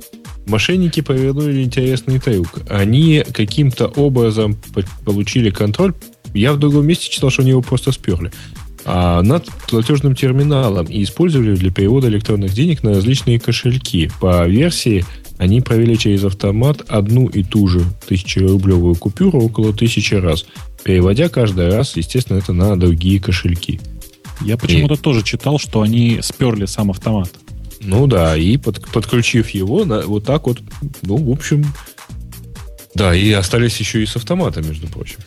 Мошенники повернули интересный трюк. Они каким-то образом получили контроль. Я в другом месте читал, что они его просто сперли. А над платежным терминалом и использовали для перевода электронных денег на различные кошельки. По версии они провели через автомат одну и ту же тысячерублевую купюру около тысячи раз, переводя каждый раз, естественно, это на другие кошельки. Я почему-то и... тоже читал, что они сперли сам автомат. Ну да, и под, подключив его, на, вот так вот, ну, в общем, да, и остались еще и с автоматом, между прочим.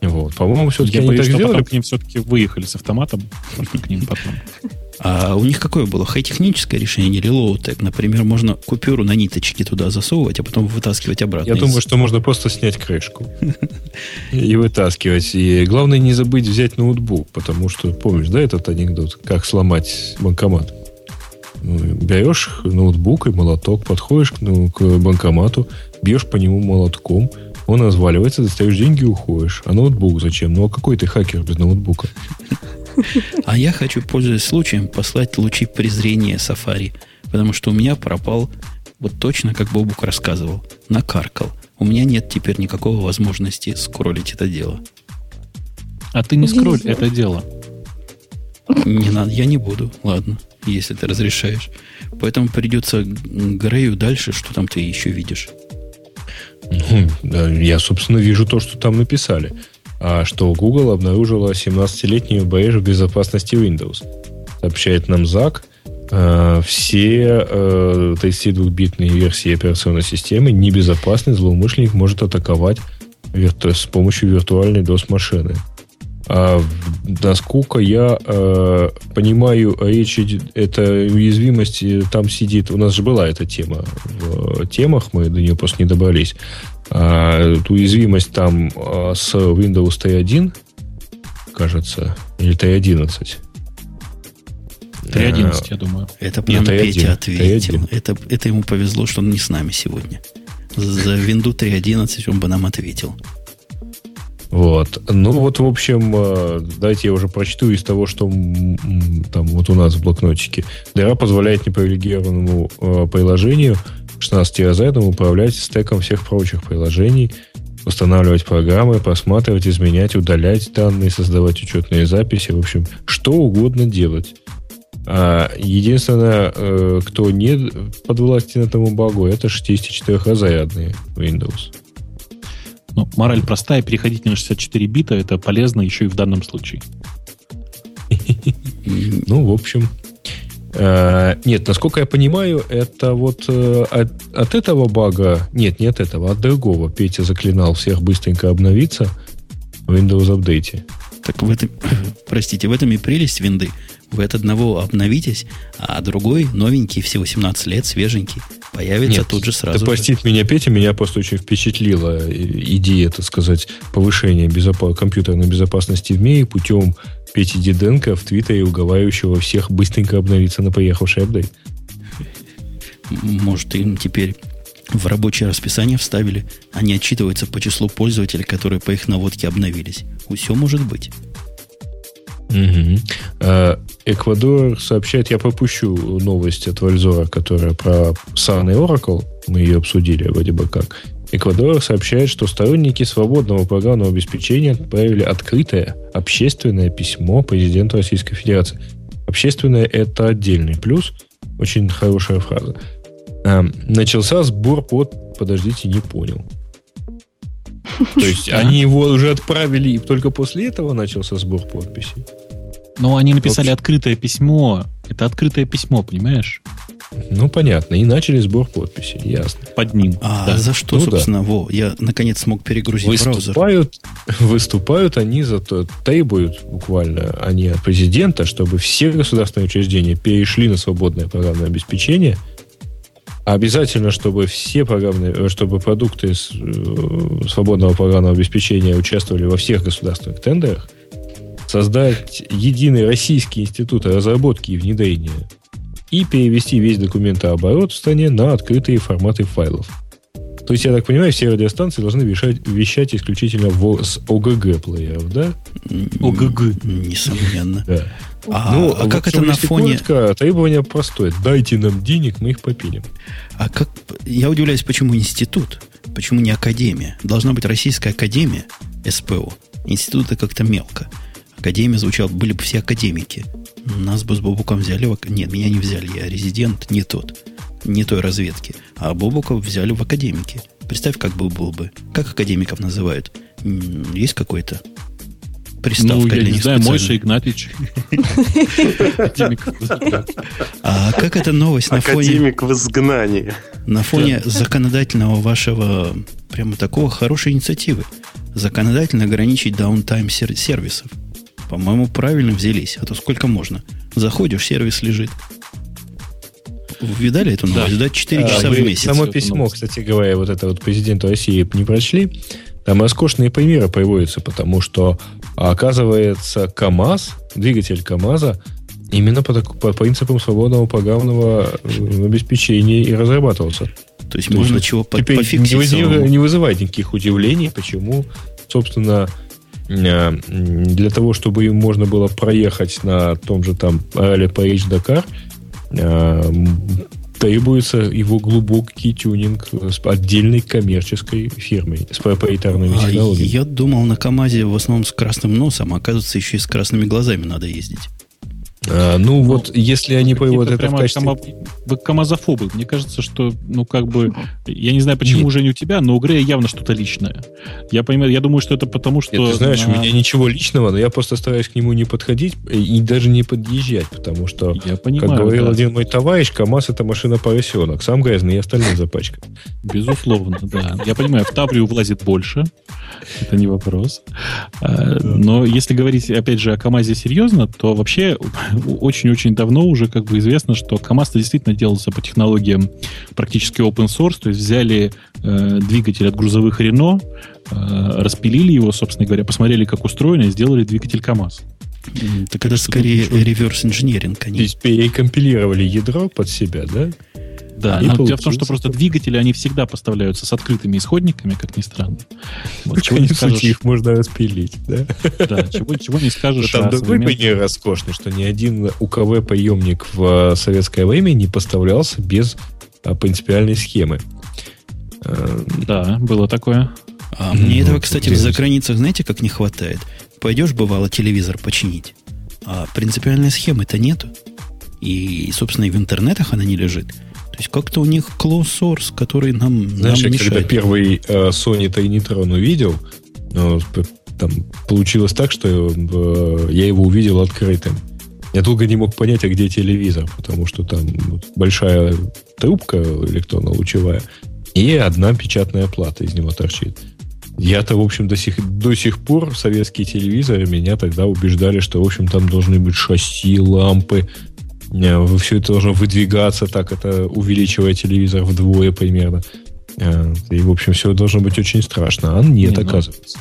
Вот, по-моему, все-таки Я они боюсь, так что сделали. потом к ним все-таки выехали с автоматом, к ним потом. А у них какое было? Хай-техническое решение или low-tech? Например, можно купюру на ниточке туда засовывать, а потом вытаскивать обратно. Я из... думаю, что можно просто снять крышку и вытаскивать. И главное не забыть взять ноутбук, потому что, помнишь, да, этот анекдот, как сломать банкомат? Ну, берешь ноутбук и молоток, подходишь ну, к банкомату, бьешь по нему молотком, он разваливается, достаешь деньги и уходишь. А ноутбук зачем? Ну, а какой ты хакер без ноутбука? А я хочу, пользуясь случаем, послать лучи презрения Safari, потому что у меня пропал, вот точно, как Бобук рассказывал, накаркал. У меня нет теперь никакой возможности скроллить это дело. А ты не скроль это дело. Не надо, я не буду, ладно, если ты разрешаешь. Поэтому придется Грею дальше, что там ты еще видишь. Ну, я, собственно, вижу то, что там написали что Google обнаружила 17-летнюю брешь в безопасности Windows. Сообщает нам Зак, э, все 32-битные э, версии операционной системы небезопасны, злоумышленник может атаковать с помощью виртуальной DOS-машины. А насколько я э, понимаю, речь это уязвимость там сидит. У нас же была эта тема в темах, мы до нее просто не добрались. А, уязвимость там а, с Windows T1, кажется, или T11. 3.11, я думаю. Это прям Нет, Петя ответил. Это, это ему повезло, что он не с нами сегодня. За винду 3.11 он бы нам ответил. Вот. Ну вот, в общем, давайте я уже прочту из того, что там вот у нас в блокнотике. DRA позволяет непривилегированному э, приложению 16 терабайтам управлять стеком всех прочих приложений, устанавливать программы, просматривать, изменять, удалять данные, создавать учетные записи, в общем, что угодно делать. А единственное, э, кто не подвластен этому багу, это 64-разрядные Windows. Ну, мораль простая, переходить на 64 бита это полезно еще и в данном случае. Ну, в общем. Э, нет, насколько я понимаю, это вот э, от, от этого бага, нет, не от этого, от другого. Петя заклинал всех быстренько обновиться в Windows Update. Так в этом, простите, в этом и прелесть винды. Вы от одного обновитесь, а другой, новенький, всего 17 лет, свеженький, появится Нет, тут же сразу. Да простит меня, Петя, меня просто очень впечатлила идея, так сказать, повышения безопа- компьютерной безопасности в мире путем Пети Диденко в Твиттере, уговаривающего всех быстренько обновиться на поехавший апдейт. Может, им теперь в рабочее расписание вставили. Они отчитываются по числу пользователей, которые по их наводке обновились. Все может быть. Угу. Эквадор сообщает, я пропущу новость от Вальзора, которая про Sun и Oracle, мы ее обсудили вроде бы как. Эквадор сообщает, что сторонники свободного программного обеспечения отправили открытое общественное письмо президенту Российской Федерации. Общественное – это отдельный плюс, очень хорошая фраза. А, начался сбор под... Подождите, не понял. То есть они его уже отправили, и только после этого начался сбор подписей. Но они написали открытое письмо. Это открытое письмо, понимаешь? Ну, понятно. И начали сбор подписей, ясно. Под ним. А да. за что, ну, собственно, да. во, я наконец смог перегрузить выступают, браузер. Выступают они за то, требуют буквально они от президента, чтобы все государственные учреждения перешли на свободное программное обеспечение – обязательно, чтобы все программные, чтобы продукты э, свободного программного обеспечения участвовали во всех государственных тендерах, создать единый российский институт разработки и внедрения и перевести весь документооборот в стране на открытые форматы файлов. То есть, я так понимаю, все радиостанции должны вещать, вещать исключительно в, с ОГГ-плееров, да? ОГГ. Несомненно. Да. А, ну, а как это на фоне... Коротко, требование простое. Дайте нам денег, мы их попилим. А как... Я удивляюсь, почему институт? Почему не академия? Должна быть российская академия СПО. Институты как-то мелко. Академия звучала, были бы все академики. Нас бы с Бобуком взяли в... Нет, меня не взяли, я резидент не тот. Не той разведки. А Бобука взяли в академики. Представь, как бы был бы. Как академиков называют? Есть какой-то приставка ну, я не знаю, Мойша Игнатьевич. А как эта новость на фоне... Академик в изгнании. На фоне законодательного вашего прямо такого хорошей инициативы. Законодательно ограничить даунтайм сервисов. По-моему, правильно взялись. А то сколько можно? Заходишь, сервис лежит. Видали эту новость? Да, 4 часа а, в месяц. Само письмо, кстати говоря, вот это вот президенту России не прочли. Там роскошные примеры появляются, потому что, оказывается, КАМАЗ, двигатель КАМАЗа, именно по, по принципам свободного программного э, обеспечения и разрабатывался. То есть То можно есть, чего теперь пофиксить не, самому. не вызывает никаких удивлений, почему, собственно, э, для того, чтобы им можно было проехать на том же там ралли Париж Дакар, э, требуется его глубокий тюнинг с отдельной коммерческой фирмой, с проприетарными а технологиями. Я думал, на КАМАЗе в основном с красным носом, а оказывается, еще и с красными глазами надо ездить. А, ну, ну, вот, если они появятся это в качестве... Кома... Вы камазофобы. Мне кажется, что, ну, как бы... Я не знаю, почему Нет. уже не у тебя, но у Грея явно что-то личное. Я понимаю, я думаю, что это потому, что... Нет, ты знаешь, на... у меня ничего личного, но я просто стараюсь к нему не подходить и даже не подъезжать, потому что, я понимаю, как говорил да. один мой товарищ, КамАЗ — это машина-поросенок. Сам грязный и остальные запачкан. Безусловно, да. Я понимаю, в Таврию влазит больше. Это не вопрос. А, но если говорить, опять же, о КамАЗе серьезно, то вообще очень-очень давно уже как бы известно, что КАМАЗ действительно делался по технологиям практически open source, то есть взяли э, двигатель от грузовых Рено, э, распилили его, собственно говоря, посмотрели, как устроено, и сделали двигатель КАМАЗ. Так это скорее реверс инженеринг. То есть перекомпилировали ядро под себя, да? Да, и но дело в том, что просто двигатели, они всегда поставляются с открытыми исходниками, как ни странно. Вот, чего не скажешь... их можно распилить, да? Да, чего, чего не скажешь Там другой современ... пример роскошный, что ни один УКВ-поемник в советское время не поставлялся без а, принципиальной схемы. Да, было такое. А мне этого, кстати, за границах, знаете, как не хватает? Пойдешь, бывало, телевизор починить, а принципиальной схемы-то нету. И, собственно, и в интернетах она не лежит. То есть как-то у них close source, который нам, Знаешь, нам я когда первый э, Sony Trinitron увидел, э, там получилось так, что э, я его увидел открытым. Я долго не мог понять, а где телевизор, потому что там вот, большая трубка электронно-лучевая и одна печатная плата из него торчит. Я-то, в общем, до сих, до сих пор советские телевизоры меня тогда убеждали, что, в общем, там должны быть шасси, лампы, э, все это должно выдвигаться, так это увеличивая телевизор вдвое примерно. Э, и, в общем, все должно быть очень страшно. А нет, не, ну, оказывается.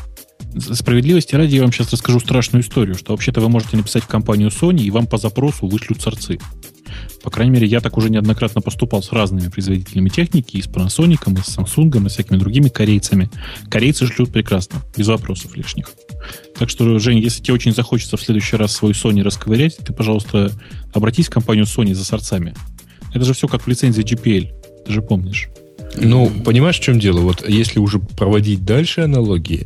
Справедливости ради я вам сейчас расскажу страшную историю, что вообще-то вы можете написать в компанию Sony, и вам по запросу вышлют сорцы. По крайней мере, я так уже неоднократно поступал с разными производителями техники, и с Panasonic, и с Samsung, и с всякими другими корейцами. Корейцы шлют прекрасно, без вопросов лишних. Так что, Жень, если тебе очень захочется в следующий раз свой Sony расковырять, ты, пожалуйста, обратись в компанию Sony за сорцами. Это же все как в лицензии GPL, ты же помнишь. Ну, понимаешь, в чем дело? Вот если уже проводить дальше аналогии,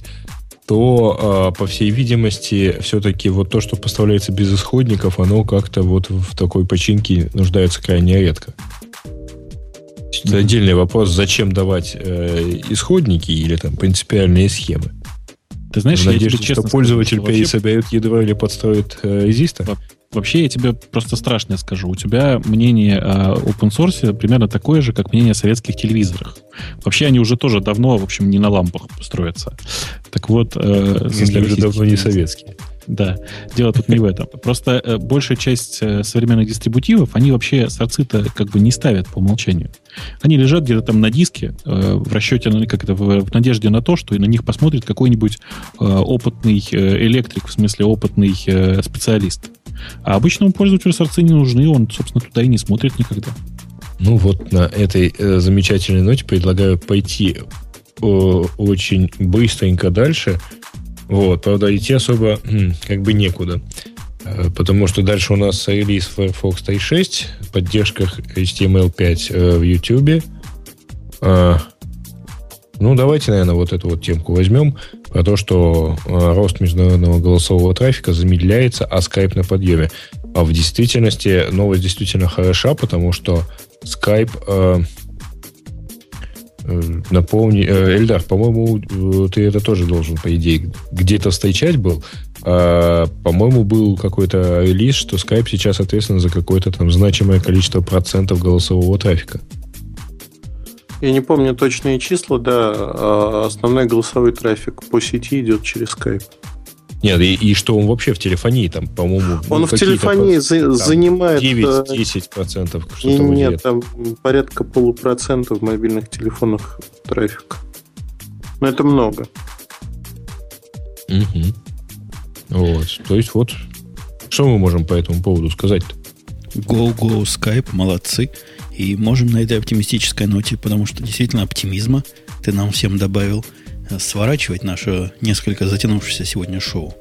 то, э, по всей видимости, все-таки вот то, что поставляется без исходников, оно как-то вот в такой починке нуждается крайне редко. Это отдельный вопрос, зачем давать э, исходники или там принципиальные схемы. Ты знаешь, в надежде, я тебе честно что пользователь скажу, пересоберет ядро или подстроит э, резистор? Вообще, я тебе просто страшно скажу. У тебя мнение о open source примерно такое же, как мнение о советских телевизорах. Вообще, они уже тоже давно, в общем, не на лампах строятся. Так вот... Э, Если уже давно не советские. Да, дело тут не в этом. Просто э, большая часть э, современных дистрибутивов, они вообще сорцы-то как бы не ставят по умолчанию. Они лежат где-то там на диске э, в расчете, ну, как это, в, надежде на то, что на них посмотрит какой-нибудь опытный электрик, в смысле опытный специалист. А обычному пользователю сорцы не нужны, он, собственно, туда и не смотрит никогда. Ну вот на этой замечательной ноте предлагаю пойти очень быстренько дальше. Вот, правда, идти особо как бы некуда. Э, потому что дальше у нас релиз Firefox 3.6, поддержка HTML5 э, в YouTube. А, ну, давайте, наверное, вот эту вот темку возьмем про то, что э, рост международного голосового трафика замедляется, а Skype на подъеме. А в действительности новость действительно хороша, потому что Skype э, напомни... Э, Эльдар, по-моему, э, ты это тоже должен, по идее, где-то встречать был. А, по-моему, был какой-то релиз, что Skype сейчас ответственен за какое-то там значимое количество процентов голосового трафика. Я не помню точные числа, да. А основной голосовой трафик по сети идет через Skype. Нет, и, и что он вообще в телефонии, там, по-моему... Он ну, в телефонии за, там, занимает... 9-10 процентов, что-то Нет, там порядка полупроцента в мобильных телефонах трафика. Но это много. Угу. Вот, то есть вот, что мы можем по этому поводу сказать-то? Go, go, Skype, молодцы. И можем на этой оптимистической ноте, потому что действительно оптимизма ты нам всем добавил, э, сворачивать наше несколько затянувшееся сегодня шоу.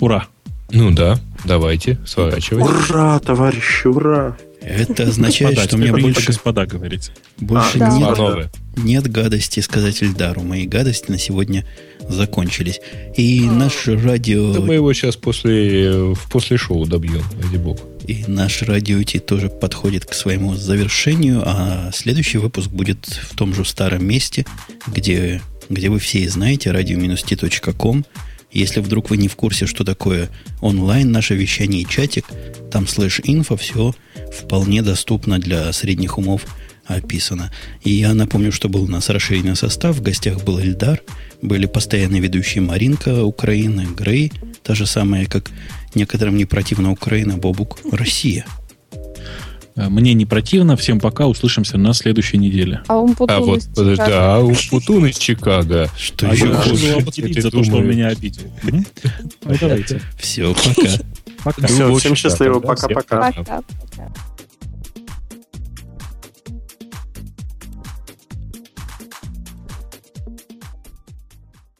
Ура! Ну да, давайте, сворачивать. Ура, товарищи, ура! Это означает, господа, что мне больше... господа говорить. Больше а, нет, да. нет гадости сказать Эльдару. Мои гадости на сегодня закончились. И а, наш радио... Да мы его сейчас после, после шоу добьем, ради бога. И наш радио Ти тоже подходит к своему завершению, а следующий выпуск будет в том же старом месте, где, где вы все знаете, radio-t.com. Если вдруг вы не в курсе, что такое онлайн, наше вещание и чатик, там слэш инфо, все вполне доступно для средних умов описано. И я напомню, что был у нас расширенный состав. В гостях был Эльдар, были постоянные ведущие Маринка Украины, Грей, та же самая, как некоторым не противна Украина, Бобук, Россия. Э, мне не противно. Всем пока. Услышимся на следующей неделе. А Умпутун а вот, из подожди, а Умпутун из Чикаго. Что а еще я хочу обидеть за то, что он меня обидел. Ну, давайте. Все, пока. Все, всем счастливо. Пока-пока. Пока-пока.